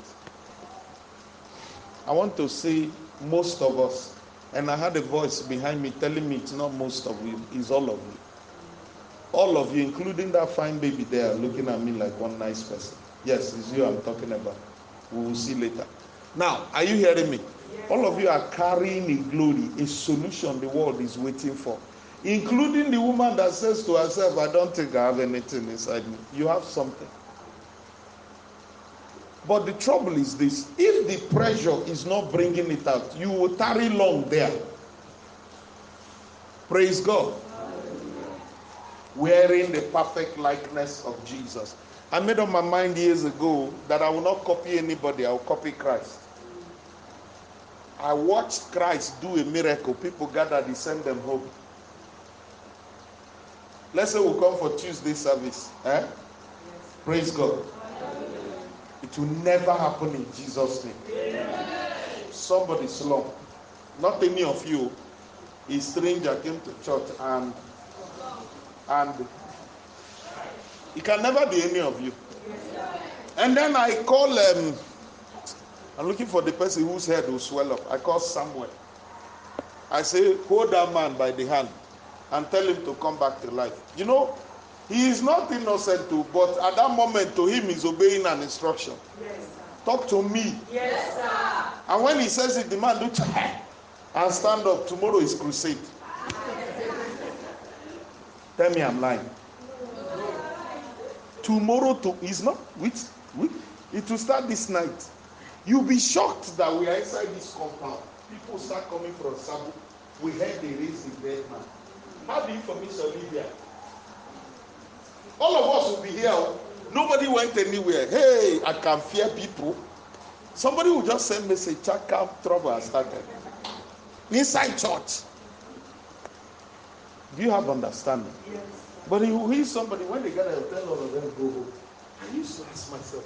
I want to say most of us, and I had a voice behind me telling me it's not most of you, it's all of you. All of you, including that fine baby there, looking at me like one nice person. Yes, it's you I'm talking about. We will see later. Now, are you hearing me? All of you are carrying a glory, a solution the world is waiting for. Including the woman that says to herself, I don't think I have anything inside me. You have something. But the trouble is this if the pressure is not bringing it out, you will tarry long there. Praise God. Wearing the perfect likeness of Jesus. I made up my mind years ago that I will not copy anybody, I will copy Christ. I watched Christ do a miracle. People gathered, he sent them home. Let's say we'll come for Tuesday service. Eh? Praise God. It will never happen in Jesus' name. Somebody slump. Not any of you. A stranger came to church and and it can never be any of you. And then I call um I'm looking for the person whose head will swell up. I call Samuel. I say, hold that man by the hand and tell him to come back to life. You know, he is not innocent too, but at that moment to him he's obeying an instruction. Yes, sir. Talk to me. Yes, sir. And when he says it, the man do and stand up. Tomorrow is crusade. Tell me I'm lying. Tomorrow to is not which which it will start this night. You'll be shocked that we are inside this compound. People start coming from Sabu. We heard they raised the dead man. How the information live here? All of us will be here. oh. Nobody went anywhere. Hey, I can fear people. Somebody will just send me message, check out trouble has started. Inside church. Do you have understanding? Yes. But you hear somebody when they get a tell all of them go home. I used to ask myself,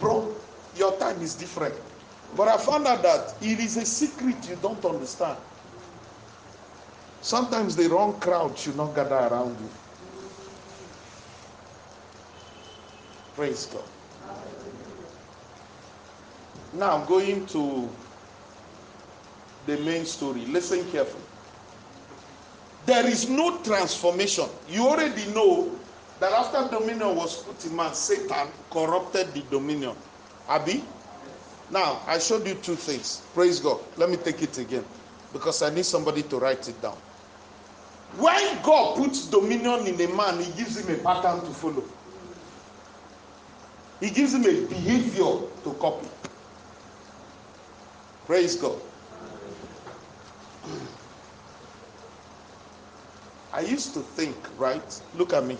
bro, your time is different. But I found out that it is a secret you don't understand. Sometimes the wrong crowd should not gather around you. Praise God. Now I'm going to the main story. Listen carefully. There is no transformation. You already know that after dominion was put in man, Satan corrupted the dominion. Abi? Now, I showed you two things. Praise God. Let me take it again because I need somebody to write it down. When God puts dominion in a man, He gives him a pattern to follow, He gives him a behavior to copy. Praise God. I used to think, right? Look at me.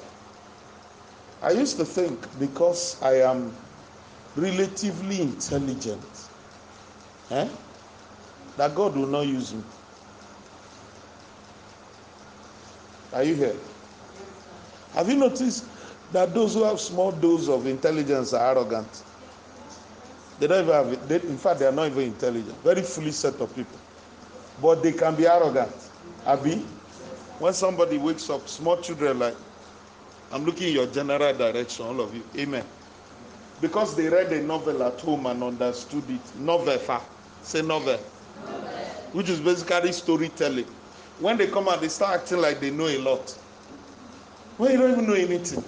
I used to think because I am relatively intelligent, eh, that God will not use me. Are you here? Have you noticed that those who have small dose of intelligence are arrogant? They don't even have. They, in fact, they are not even intelligent. Very foolish set of people. But they can be arrogant. Abi? When somebody wakes up, small children like, I'm looking in your general direction, all of you. Amen. Because they read a novel at home and understood it. Novel. Say novel. Which is basically storytelling. When they come out, they start acting like they know a lot. When you don't even know anything.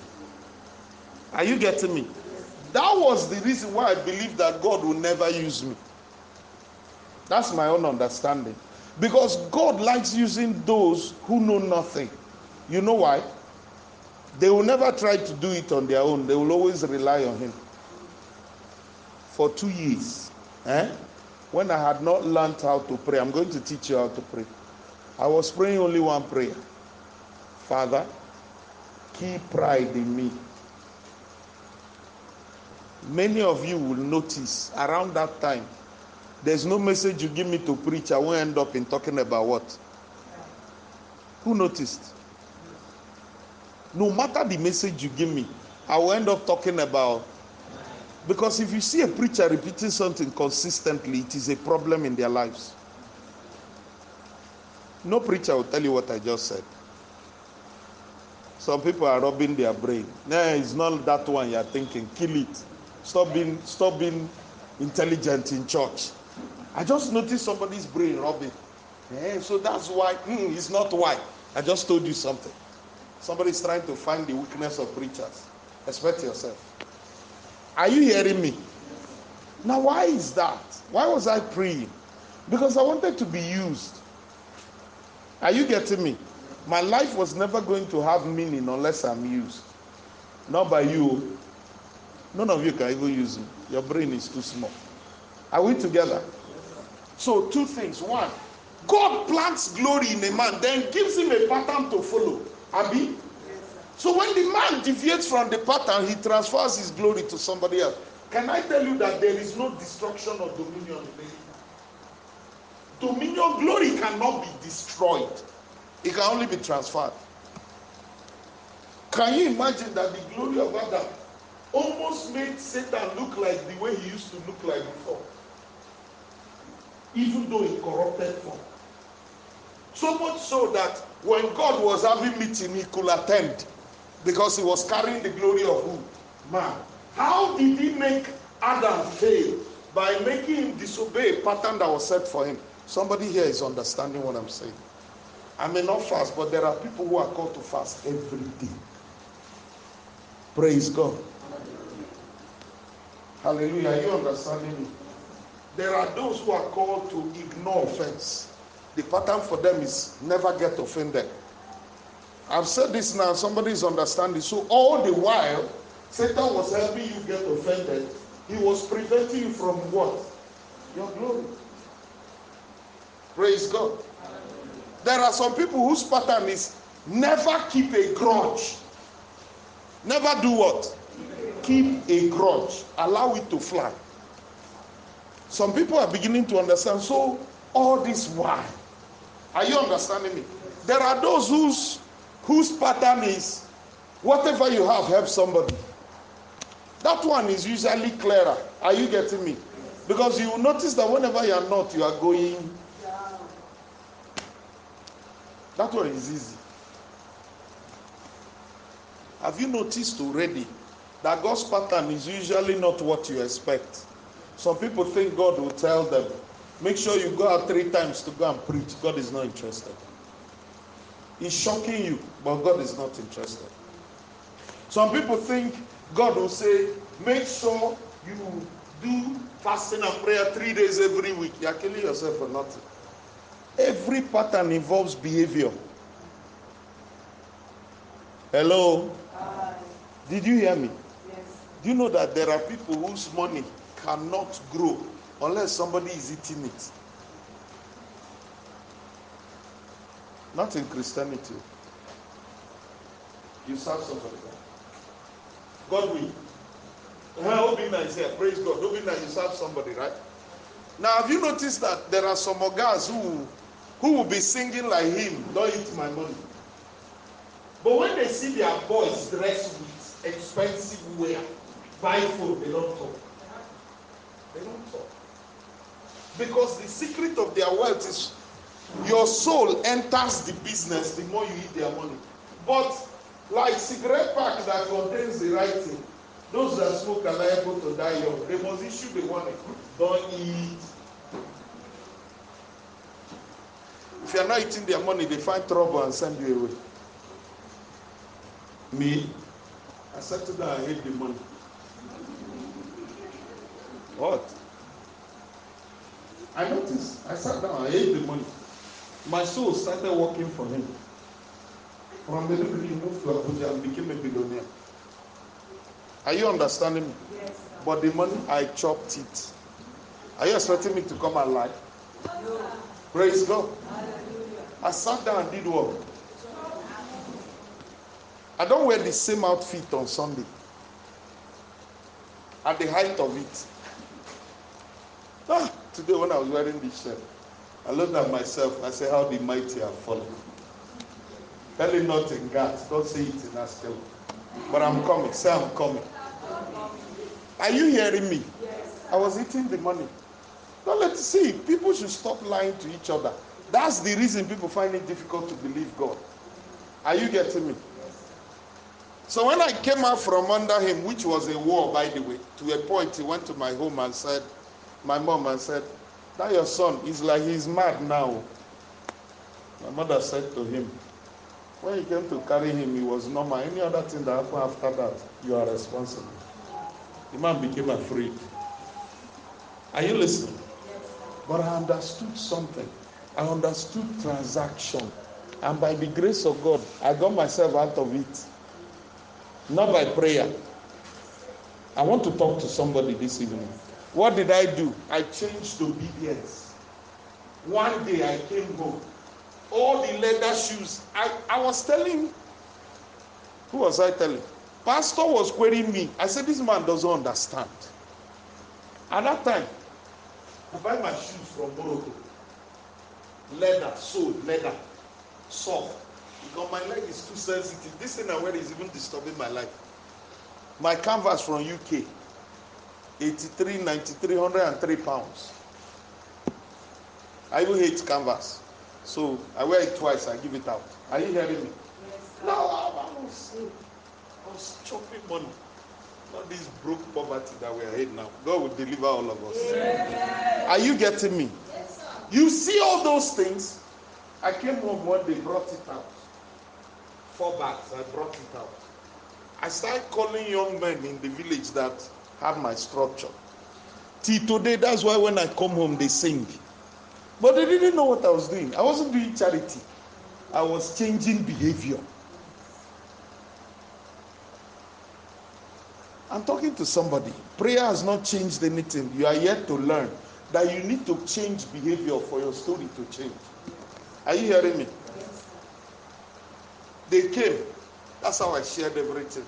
Are you getting me? That was the reason why I believe that God will never use me. That's my own understanding. Because God likes using those who know nothing. You know why? They will never try to do it on their own, they will always rely on Him. For two years, eh? when I had not learned how to pray, I'm going to teach you how to pray. I was praying only one prayer Father, keep pride in me. Many of you will notice around that time, there's no message you give me to preach. I won't end up in talking about what? Who noticed? No matter the message you give me, I will end up talking about. Because if you see a preacher repeating something consistently, it is a problem in their lives. No preacher will tell you what I just said. Some people are rubbing their brain. No, it's not that one you're thinking. Kill it. Stop being stop being intelligent in church. I just noticed somebody's brain rubbing. Eh, so that's why mm, it's not why. I just told you something. Somebody's trying to find the weakness of preachers. Expect yourself. Are you hearing me? Now, why is that? Why was I praying? Because I wanted to be used. Are you getting me? My life was never going to have meaning unless I'm used. Not by you. None of you can even use me. Your brain is too small. Are we together? So, two things. One, God plants glory in a man, then gives him a pattern to follow. Abi? So, when the man deviates from the pattern, he transfers his glory to somebody else. Can I tell you that there is no destruction of dominion? Dominion glory cannot be destroyed, it can only be transferred. Can you imagine that the glory of Adam almost made Satan look like the way he used to look like before? Even though in corrupted form. So much so that when God was having meeting, he could attend because he was carrying the glory of who? Man. How did he make Adam fail? By making him disobey a pattern that was set for him. Somebody here is understanding what I'm saying. I may not fast, but there are people who are called to fast every day. Praise God. Hallelujah. Are you understanding me? There are those who are called to ignore offense. The pattern for them is never get offended. I've said this now, somebody is understanding. So, all the while, Satan was helping you get offended. He was preventing you from what? Your glory. Praise God. There are some people whose pattern is never keep a grudge. Never do what? Keep a grudge. Allow it to fly. Some people are beginning to understand. So, all this why? Are you understanding me? There are those whose whose pattern is whatever you have, help somebody. That one is usually clearer. Are you getting me? Because you will notice that whenever you are not, you are going. That one is easy. Have you noticed already that God's pattern is usually not what you expect? Some people think God will tell them, make sure you go out three times to go and preach. God is not interested. He's shocking you, but God is not interested. Some people think God will say, make sure you do fasting and prayer three days every week. You're killing yourself for nothing. Every pattern involves behavior. Hello? Did you hear me? Yes. Do you know that there are people whose money cannot grow unless somebody is eating it? Not in Christianity. You serve somebody. God will. Uh, Obinna is here. Praise God. You serve somebody, right? Now, have you noticed that there are some guys who, who will be singing like him, don't eat my money. But when they see their boys dressed with expensive wear, buy food, they don't talk. They don't talk. Because the secret of their wealth is your soul enters the business the more you eat their money. But like cigarette pack that contains the right thing, those that smoke are liable to die young. They must issue the warning. Don't eat. If you are not eating their money, they find trouble and send you away. Me, I settled down, I hate the money. What? I noticed. I sat down, I hate the money. My soul started working for him. From the he moved to Abuja and became a billionaire. Are you understanding me? Yes. sir. But the money, I chopped it. Are you expecting me to come and lie? No. Praise God. Hallelujah. I sat down and did what? I don't wear the same outfit on Sunday. At the height of it. Ah, today when I was wearing this shirt, I looked at myself. I said, How the mighty have fallen. Tell not in Gath. Don't say it in Askel. But I'm coming. Say I'm coming. Are you hearing me? Yes. I was eating the money. Don't let see. People should stop lying to each other. That's the reason people find it difficult to believe God. Are you getting me? So when I came out from under him, which was a war, by the way, to a point he went to my home and said, my mom and said, that your son is like he's mad now. My mother said to him, when you came to carry him, he was normal. Any other thing that happened after that, you are responsible. The man became afraid. Are you listening? But I understood something. I understood transaction. And by the grace of God, I got myself out of it. Not by prayer. I want to talk to somebody this evening. What did I do? I changed obedience. One day I came home. All the leather shoes. I, I was telling, who was I telling? Pastor was querying me. I said, This man doesn't understand. At that time, I buy my shoes from Morocco. Leather, soled leather, soft. Because my leg is too sensitive. This thing I wear is even disturbing my life. My canvas from UK, 83, 93, 103 pounds. I even hate canvas. So I wear it twice, I give it out. Are you hearing me? Yes. sir. No, I was, I was chopping money. Not this broke poverty that we are in now. God will deliver all of us. Are you getting me? You see all those things. I came home one day, brought it out. Four bags, I brought it out. I started calling young men in the village that have my structure. Till today, that's why when I come home, they sing. But they didn't know what I was doing. I wasn't doing charity, I was changing behavior. I'm talking to somebody. Prayer has not changed anything. You are yet to learn that you need to change behavior for your story to change. Are you hearing me? Yes. They came. That's how I shared everything.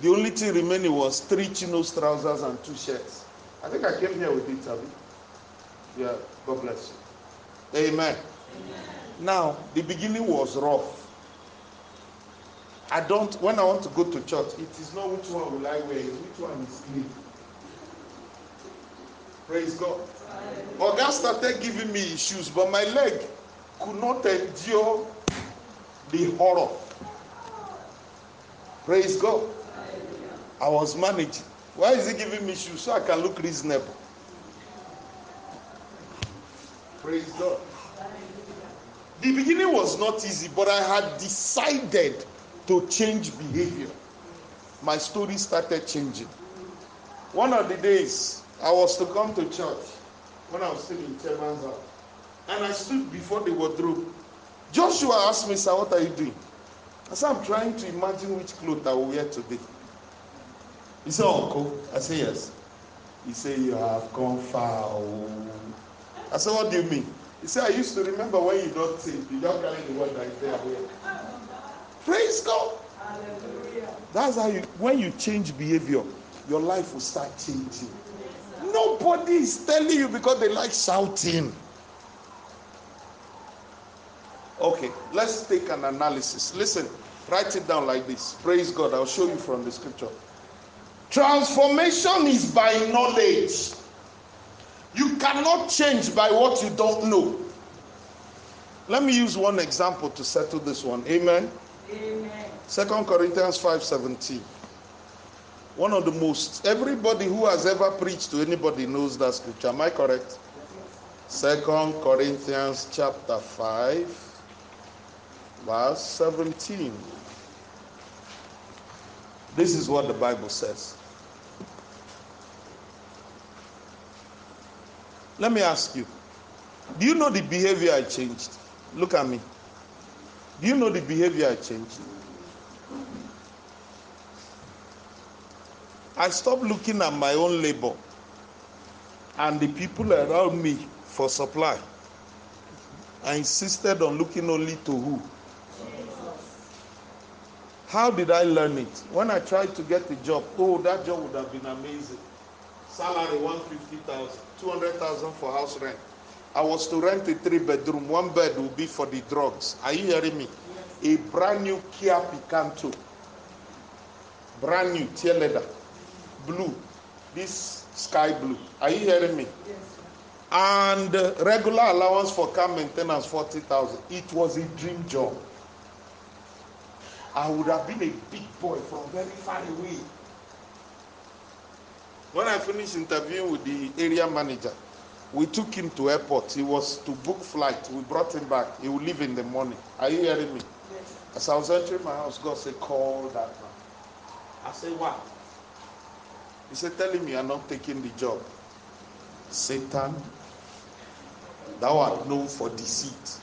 The only thing remaining was three chinos, trousers, and two shirts. I think I came here with it, Abi. Yeah, God bless you. Amen. Amen. Now, the beginning was rough. I don't, when I want to go to church, it is not which one will I wear, which one is clean. Praise God. Oga started giving me issues, but my leg could not endure the horror. Praise God. I was managing. Why is he giving me shoes? So I can look reasonable. Praise God. The beginning was not easy, but I had decided to change behavior. My story started changing. One of the days, I was to come to church when I was still in chairman's house. And I stood before the wardrobe. Joshua asked me, Sir, what are you doing? I said, I'm trying to imagine which clothes I will wear today. He said, Uncle. I said, Yes. He said, You have gone far. Oh. I said, What do you mean? He said, I used to remember when you don't sing, you don't carry the word that is there. Praise God. Hallelujah. That's how you, when you change behavior, your life will start changing. Nobody is telling you because they like shouting. Okay, let's take an analysis. Listen, write it down like this. Praise God. I'll show you from the scripture. Transformation is by knowledge. You cannot change by what you don't know. Let me use one example to settle this one. Amen. Amen. Second Corinthians 5:17. One of the most everybody who has ever preached to anybody knows that scripture. Am I correct? Second Corinthians chapter 5 verse 17. This is what the Bible says. Let me ask you do you know the behavior I changed? Look at me. Do you know the behavior I changed? I stopped looking at my own labor and the people around me for supply. I insisted on looking only to who? How did I learn it? When I tried to get a job, oh, that job would have been amazing. Salary 150,000, 200,000 for house rent. I was to rent a three bedroom. One bed will be for the drugs. Are you hearing me? A brand new Kia Picanto. Brand new, tear leather. Blue. This sky blue. Are you hearing me? Yes. And uh, regular allowance for car maintenance 40,000. It was a dream job. I would have been a big boy from very far away. When I finished interviewing with the area manager, we took him to airport. He was to book flight. We brought him back. He will leave in the morning. Are you hearing me? Yes. As I was entering my house, God said, call that man. I said, what? He said, telling me I'm not taking the job. Satan, thou art known for deceit.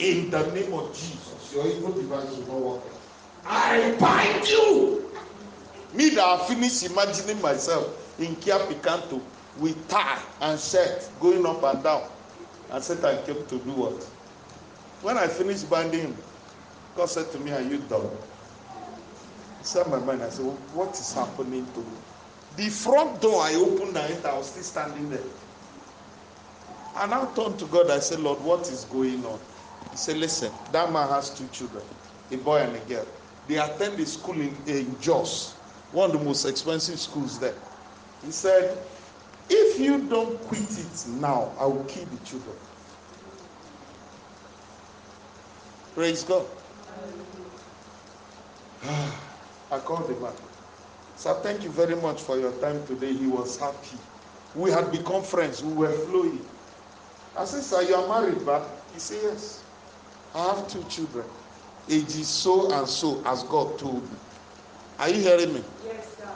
In the name of Jesus, your evil device will not work. I bind you. Me that I finish imagining myself in Kia Picanto with tie and shirt going up and down. And Satan came to do what? When I finished binding God said to me, Are you dumb? He said my mind, I said, What is happening to me? The front door I opened and I was still standing there. And I turned to God, I said, Lord, what is going on? He said, Listen, that man has two children, a boy and a girl. They attend the school in, in Jos, one of the most expensive schools there. He said, If you don't quit it now, I will kill the children. Praise God. I called the man. Sir, thank you very much for your time today. He was happy. We had become friends. We were flowing. I said, Sir, you are married, but he said, Yes. I have two children. Ages so and so, as God told me. Are you hearing me? Yes, sir.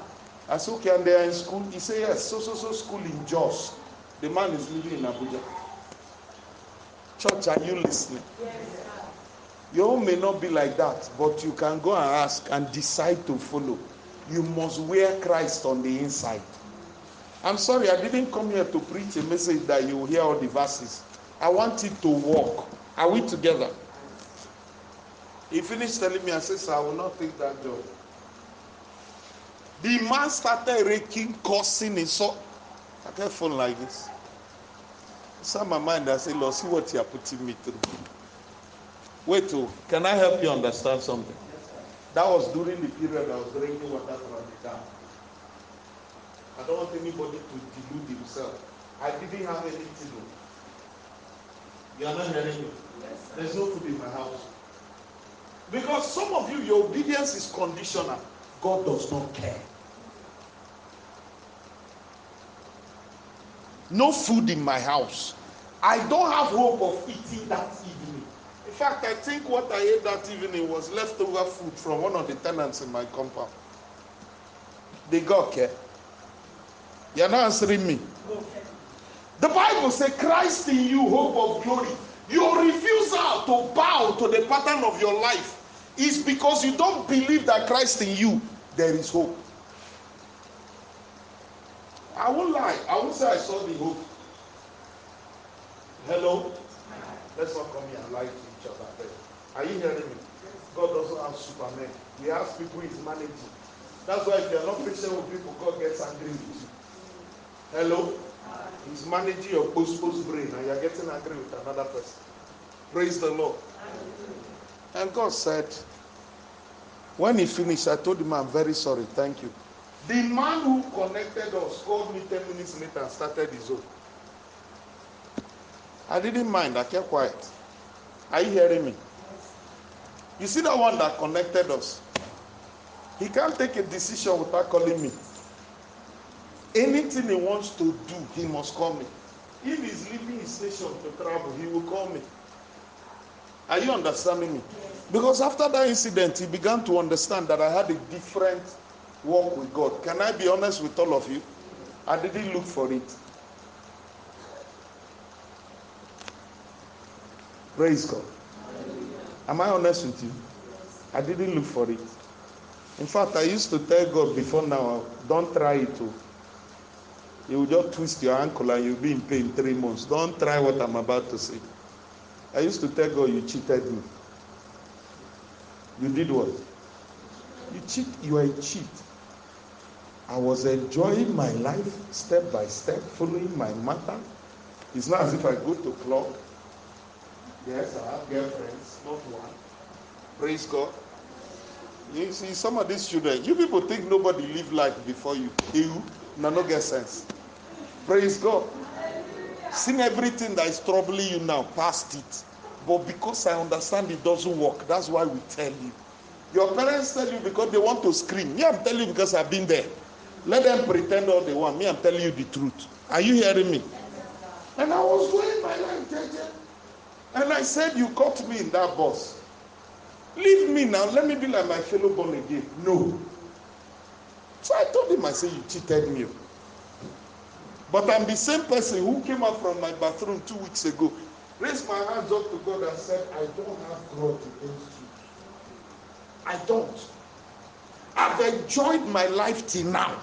I said, okay, and they are in school. He said, yes, so, so, so school in Jos. The man is living in Abuja. Church, are you listening? Yes, sir. Your own may not be like that, but you can go and ask and decide to follow. You must wear Christ on the inside. I'm sorry, I didn't come here to preach a message that you will hear all the verses. I want it to work. Are we together? He finished telling me, I said, Sir, I will not take that job. The man started raking, cursing, and so I kept phone like this. Inside my mind, I said, Lord, see what you are putting me through. Wait, oh, can I help you understand something? That was during the period I was drinking water from the dam. I don't want anybody to delude himself. I didn't have anything. Oh. You are not hearing me? There's no food in my house. Because some of you, your obedience is conditional. God does not care. No food in my house. I don't have hope of eating that evening. In fact, I think what I ate that evening was leftover food from one of the tenants in my compound. They got care. You're not answering me. The Bible says, Christ in you, hope of glory. Your refusal to bow to the pattern of your life is because you don't believe that Christ in you, there is hope. I won't lie. I won't say I saw the hope. Hello? Let's not come here and lie to each other. Are you hearing me? God doesn't have supermen. He has people he's managing. That's why if you're not patient with people, God gets angry with you. Hello? He's managing your post post brain and you're getting angry with another person. Praise the Lord. And God said, when he finished, I told him, I'm very sorry. Thank you. The man who connected us called me 10 minutes later and started his own. I didn't mind. I kept quiet. Are you hearing me? You see that one that connected us? He can't take a decision without calling me. Anything he wants to do, he must call me. If he's leaving his station to travel, he will call me. Are you understanding me? Because after that incident, he began to understand that I had a different walk with God. Can I be honest with all of you? I didn't look for it. Praise God. Am I honest with you? I didn't look for it. In fact, I used to tell God before now, don't try it. Too. You will just twist your ankle and you'll be in pain three months. Don't try what I'm about to say. I used to tell God, you cheated me. You did what? You cheat, you are a cheat. I was enjoying my life step by step, following my mother. It's not as if I go to club. Yes, I have girlfriends, not one. Praise God. You see, some of these children, you people think nobody live life before you. You, no, no get sense. Praise God. Seen everything that is troubling you now, past it. But because I understand it doesn't work, that's why we tell you. Your parents tell you because they want to scream. Me, I'm telling you because I've been there. Let them pretend all they want. Me, I'm telling you the truth. Are you hearing me? And I was doing my life, JJ. And I said, You caught me in that bus. Leave me now. Let me be like my fellow born again. No. So I told him, I said, You cheated me. But I'm the same person who came out from my bathroom two weeks ago, raised my hands up to God and said, I don't have grudge against you. I don't. I've enjoyed my life till now,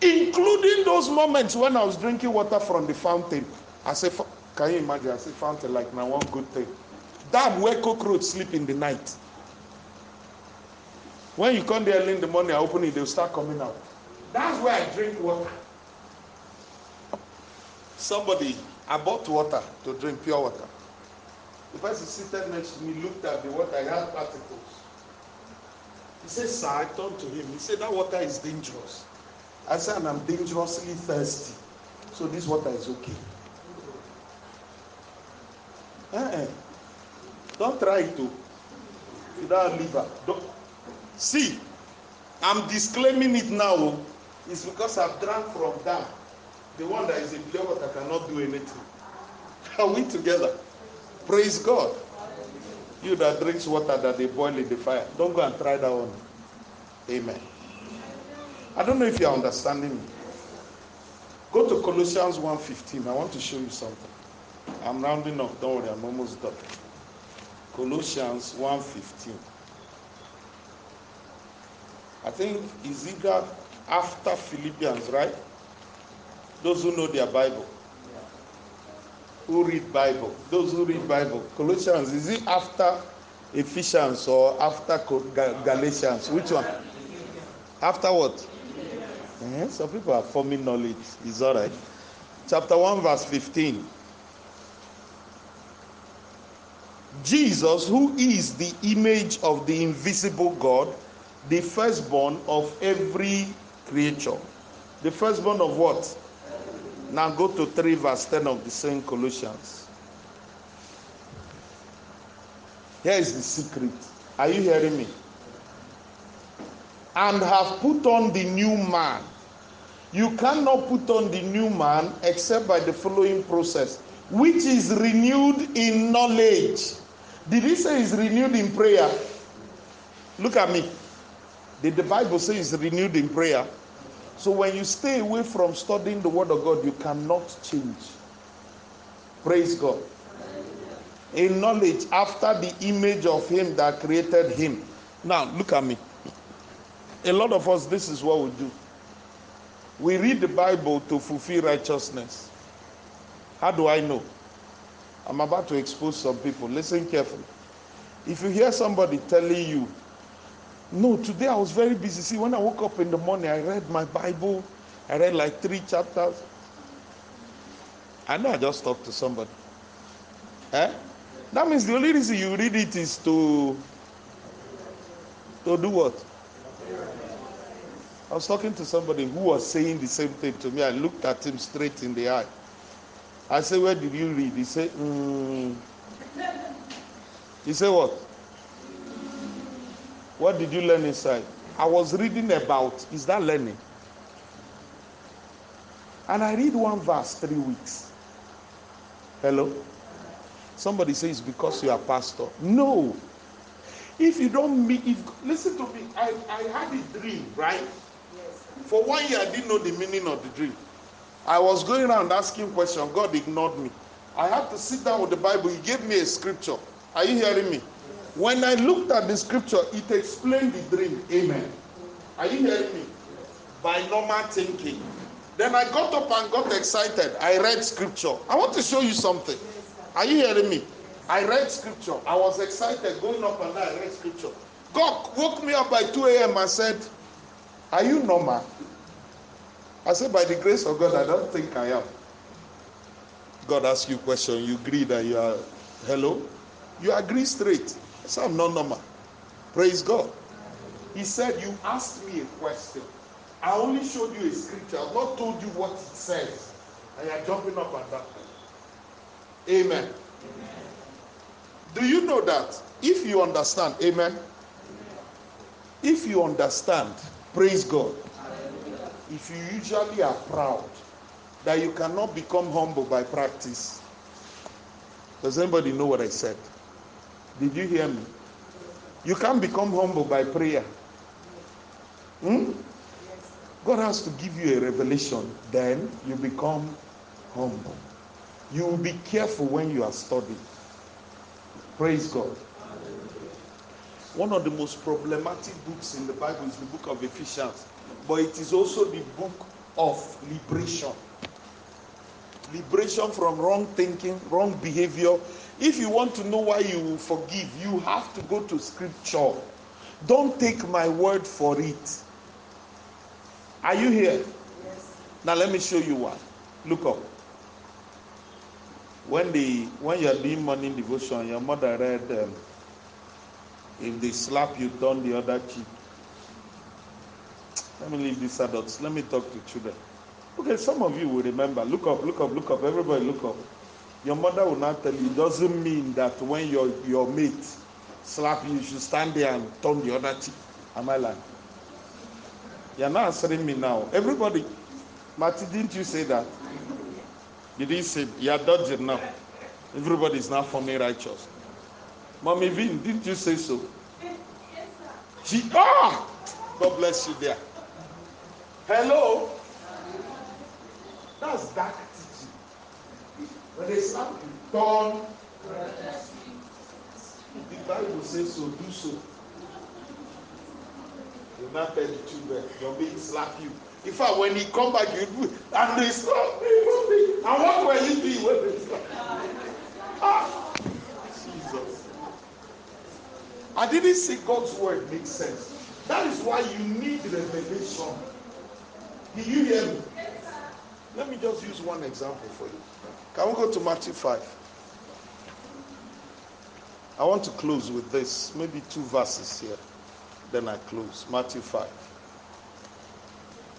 including those moments when I was drinking water from the fountain. I said, Can you imagine? I said, Fountain, like now, one good thing. Damn, where cockroach sleep in the night. When you come there in the morning, I open it, they'll start coming out. That's where I drink water. Somebody, I bought water to drink pure water. The person seated next to me looked at the water, I had particles. He said, Sir, I turned to him. He said, That water is dangerous. I said, I'm dangerously thirsty. So this water is okay. Uh-uh. Don't try to. You liver. Don't. See, I'm disclaiming it now. Oh. It's because I've drank from that. The one that is a pure water cannot do anything. Are we together? Praise God. You that drinks water that they boil in the fire, don't go and try that one. Amen. I don't know if you're understanding me. Go to Colossians 1:15. I want to show you something. I'm rounding up. Don't worry, I'm almost done. Colossians 1:15. I think is either after Philippians, right? Those who know their Bible. Who read Bible? Those who read Bible. Colossians, is it after Ephesians or after Galatians? Which one? After what? Eh, some people are forming knowledge. It's all right. Chapter 1, verse 15. Jesus, who is the image of the invisible God, the firstborn of every creature. The firstborn of what? Now go to 3 verse 10 of the same Colossians. Here is the secret. Are you hearing me? And have put on the new man. You cannot put on the new man except by the following process, which is renewed in knowledge. Did he say is renewed in prayer? Look at me. Did the Bible say is renewed in prayer? So when you stay away from studying the Word of God, you cannot change. Praise God. In knowledge after the image of Him that created Him. Now, look at me. A lot of us, this is what we do. We read the Bible to fulfill righteousness. How do I know? I'm about to expose some people. Listen carefully. If you hear somebody telling you, no, today I was very busy. See, when I woke up in the morning, I read my Bible. I read like three chapters. I know I just talked to somebody. Eh? That means the only reason you read it is to to do what? I was talking to somebody who was saying the same thing to me. I looked at him straight in the eye. I said, Where did you read? He said, mm. He said, What? What did you learn inside? I was reading about, is that learning? And I read one verse three weeks. Hello? Somebody says because you are pastor. No. If you don't meet, if listen to me, I, I had a dream, right? For one year, I didn't know the meaning of the dream. I was going around asking questions. God ignored me. I had to sit down with the Bible. He gave me a scripture. Are you hearing me? When I looked at the scripture, it explained the dream. Amen. Are you hearing me? By normal thinking. Then I got up and got excited. I read scripture. I want to show you something. Are you hearing me? I read scripture. I was excited going up and I read scripture. God woke me up by 2 a.m. and said, Are you normal? I said, By the grace of God, I don't think I am. God asks you a question, you agree that you are, hello? You agree straight. I said, I'm not normal. Praise God. He said, You asked me a question. I only showed you a scripture. I've not told you what it says. And you're jumping up and down. Amen. Amen. Do you know that if you understand, amen? If you understand, praise God. If you usually are proud that you cannot become humble by practice. Does anybody know what I said? Did you hear me? You can't become humble by prayer. Hmm? God has to give you a revelation, then you become humble. You will be careful when you are studying. Praise God. One of the most problematic books in the Bible is the book of Ephesians, but it is also the book of liberation. Liberation from wrong thinking, wrong behavior. If you want to know why you forgive, you have to go to scripture. Don't take my word for it. Are you here? Yes. Now let me show you one. Look up. When the when you are doing morning devotion, your mother read, um, "If they slap you, turn the other cheek." Let me leave these adults. Let me talk to children. Okay, some of you will remember. Look up, look up, look up. Everybody, look up. Your mother will not tell you. It doesn't mean that when your your mate slap you, you should stand there and turn the other cheek. Am I lying? You're not answering me now. Everybody, Marty, didn't you say that? You Did he say you're dodging now? Everybody is now forming righteous. Mommy Vin, didn't you say so? Yes. She ah, God bless you there. Hello. That's dark teaching. When they slap you, turn. The Bible says so, do so. You not tell the children, your mate slap you. In fact, when he come back, you do and they slap me, And what were you doing when they slap? Ah, I didn't see God's word make sense. That is why you need revelation. Do you hear me? Let me just use one example for you. Can we go to Matthew 5? I want to close with this, maybe two verses here. Then I close. Matthew 5.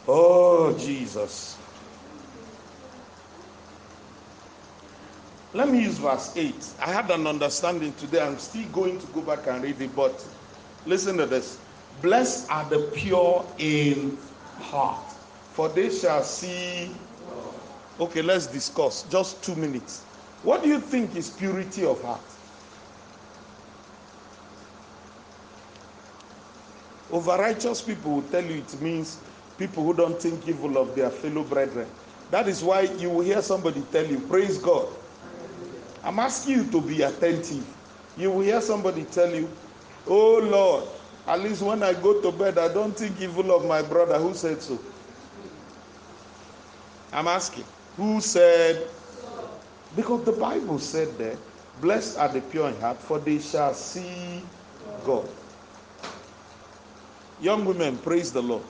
Oh, Jesus. Let me use verse 8. I had an understanding today. I'm still going to go back and read it, but listen to this. Blessed are the pure in heart, for they shall see. Okay, let's discuss. Just two minutes. What do you think is purity of heart? Over righteous people will tell you it means people who don't think evil of their fellow brethren. That is why you will hear somebody tell you, Praise God. I'm asking you to be attentive. You will hear somebody tell you, Oh Lord, at least when I go to bed, I don't think evil of my brother. Who said so? I'm asking. Who said? Because the Bible said there, Blessed are the pure in heart, for they shall see God. Young women, praise the Lord.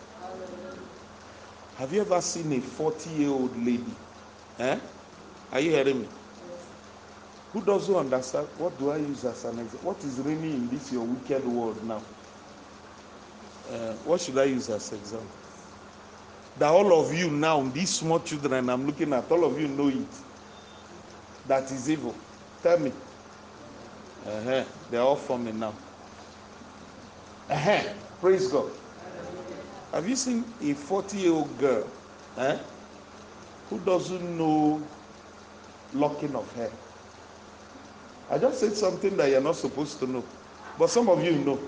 Have you ever seen a 40 year old lady? Eh? Are you hearing me? Who doesn't understand? What do I use as an example? What is reigning in this your wicked world now? Uh, what should I use as example? That all of you now, these small children I'm looking at, all of you know it. That is evil. Tell me. Uh-huh. They're all forming now. Uh-huh. Praise God. Have you seen a 40 year old girl eh, who doesn't know locking of hair? I just said something that you're not supposed to know, but some of you know.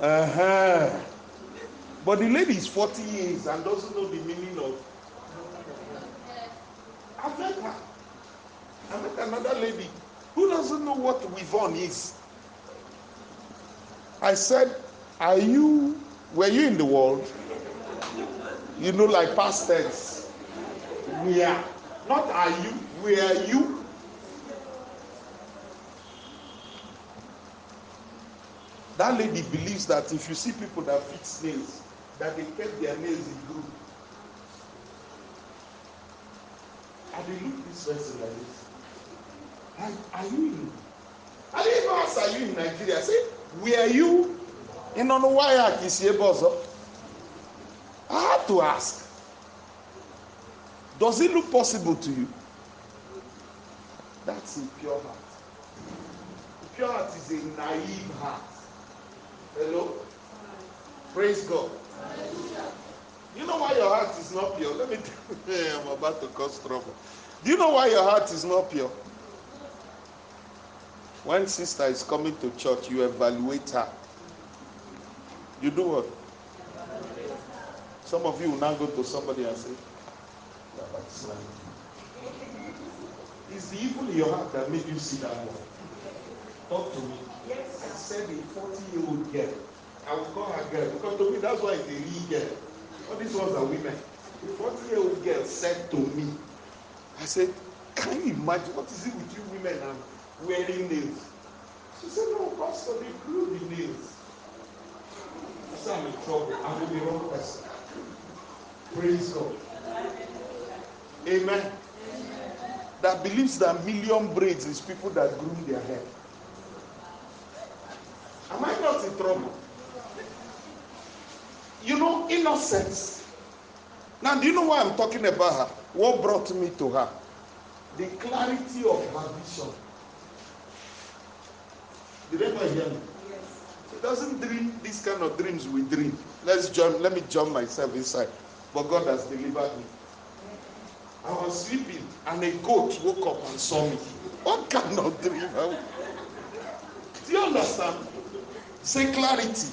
Uh-huh. But the lady is 40 years and doesn't know the meaning of. I met her. I met another lady who doesn't know what weave is. I said, Are you, were you in the world? You know, like past tense. We are. Not are you, were you? That lady believes that if you see people that fit nails, that they kept their nails in group. And they look this person like this. Are, are you in? I didn't even ask, are you in Nigeria? Say, where are you? in don't know why I had to ask. Does it look possible to you? That's a pure heart. Pure heart is a naive heart. Hello? Praise God. You know why your heart is not pure? Let me tell you, I'm about to cause trouble. Do you know why your heart is not pure? When sister is coming to church, you evaluate her. You do what? Some of you will now go to somebody and say, It's the evil in your heart that made you see that one. Talk to me. Yes. I said a 40 year old girl. I will call her girl because to me that's why it's a real girl. All these ones are women. A 40 year old girl said to me, I said, Can you imagine what is it with you women and wearing nails? She said, No, Pastor, they grew the nails. I said, I'm in trouble. I'm with the wrong person. Praise God. Amen. Amen. That believes that million braids is people that groom their hair. Am I not in trouble? You know, innocence. Now, do you know why I'm talking about her? What brought me to her? The clarity of her vision. Did anybody hear me? Yes. She doesn't dream these kind of dreams we dream. Let's jump, let me jump myself inside. But God has delivered me. I was sleeping and a goat woke up and saw me. What kind of dream? Do you understand? Say clarity.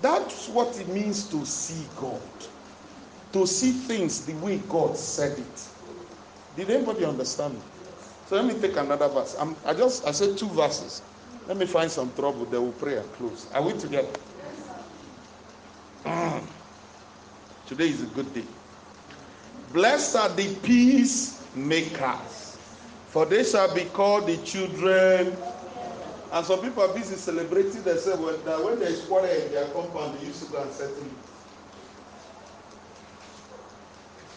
That's what it means to see God. To see things the way God said it. Did anybody understand me? So let me take another verse. I'm, i just I said two verses. Let me find some trouble. Then we'll pray and close. Are we together? Mm. Today is a good day. Blessed are the peacemakers, for they shall be called the children And some people are busy celebrating themselves when, that when there is quarrel in their compound, they used to go and settle it.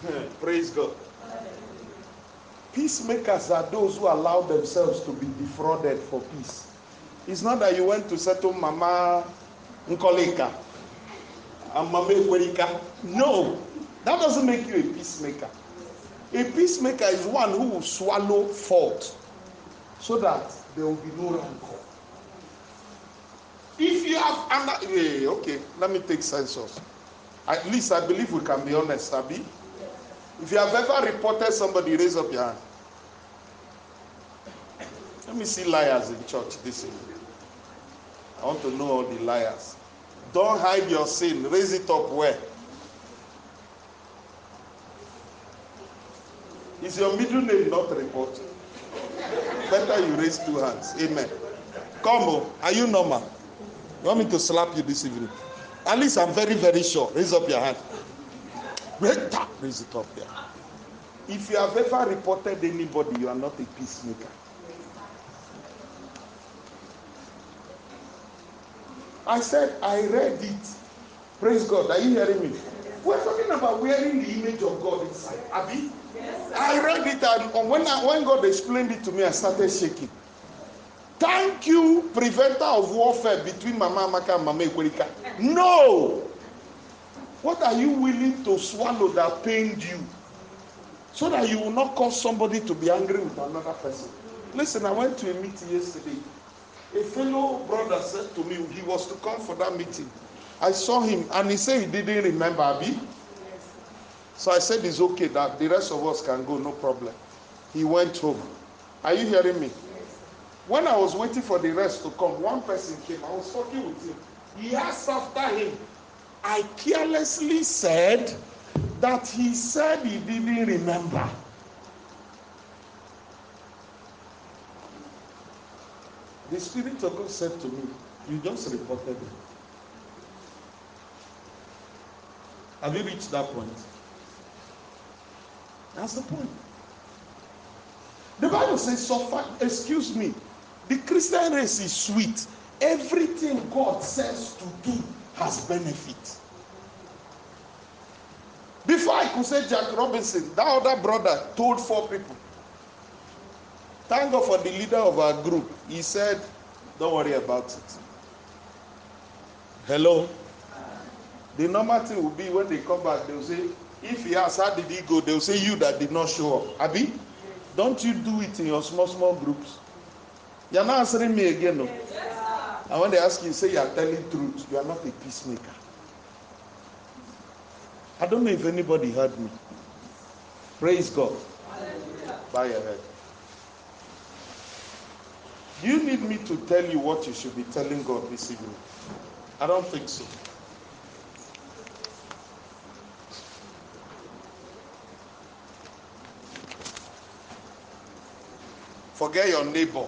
Hmm, praise God. Peacemakers are those who allow themselves to be defrauded for peace. It's not that you went to settle Mama Nkoleka and Mama Ekwerika. No, that doesn't make you a peacemaker. A peacemaker is one who will swallow fault so that there will be no rancor. If you have under, hey, okay, let me take census. At least I believe we can be honest, Abi. If you have ever reported somebody, raise up your hand. Let me see liars in church this evening. I want to know all the liars. Don't hide your sin. Raise it up where? Is your middle name not reported? Better you raise two hands. Amen. Come on. Are you normal? You want me to slap you this evening? At least I'm very, very sure. Raise up your hand. Raise it up there. If you have ever reported anybody, you are not a peacemaker. I said, I read it. Praise God. Are you hearing me? We're talking about wearing the image of God inside. Abi? Yes, I read it and when, I, when God explained it to me, I started shaking. Thank you, preventer of warfare between Mama Amaka and Mama Ekwerika. No! What are you willing to swallow that pained you? So that you will not cause somebody to be angry with another person. Listen, I went to a meeting yesterday. A fellow brother said to me he was to come for that meeting. I saw him and he said he didn't remember Abi. So I said it's okay that the rest of us can go, no problem. He went home. Are you hearing me? When I was waiting for the rest to come, one person came. I was talking with him. He asked after him. I carelessly said that he said he didn't remember. The Spirit of God said to me, You just reported it. Have you reached that point? That's the point. The Bible says, suffer, excuse me, the Christian race is sweet. Everything God says to do has benefit. Before I could say Jack Robinson, that other brother told four people. Thank God for the leader of our group. He said, Don't worry about it. Hello? The normal thing will be when they come back, they'll say, If he asks, How did he go? They'll say, You that did not show up. Abi, don't you do it in your small, small groups? You're not answering me again. No? And when they ask you, say you are telling truth, you are not a peacemaker. I don't know if anybody heard me. Praise God. Bow your head. Do you need me to tell you what you should be telling God this evening? I don't think so. Forget your neighbor.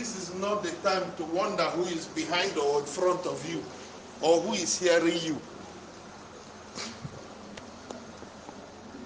This is not the time to wonder who is behind or in front of you or who is hearing you.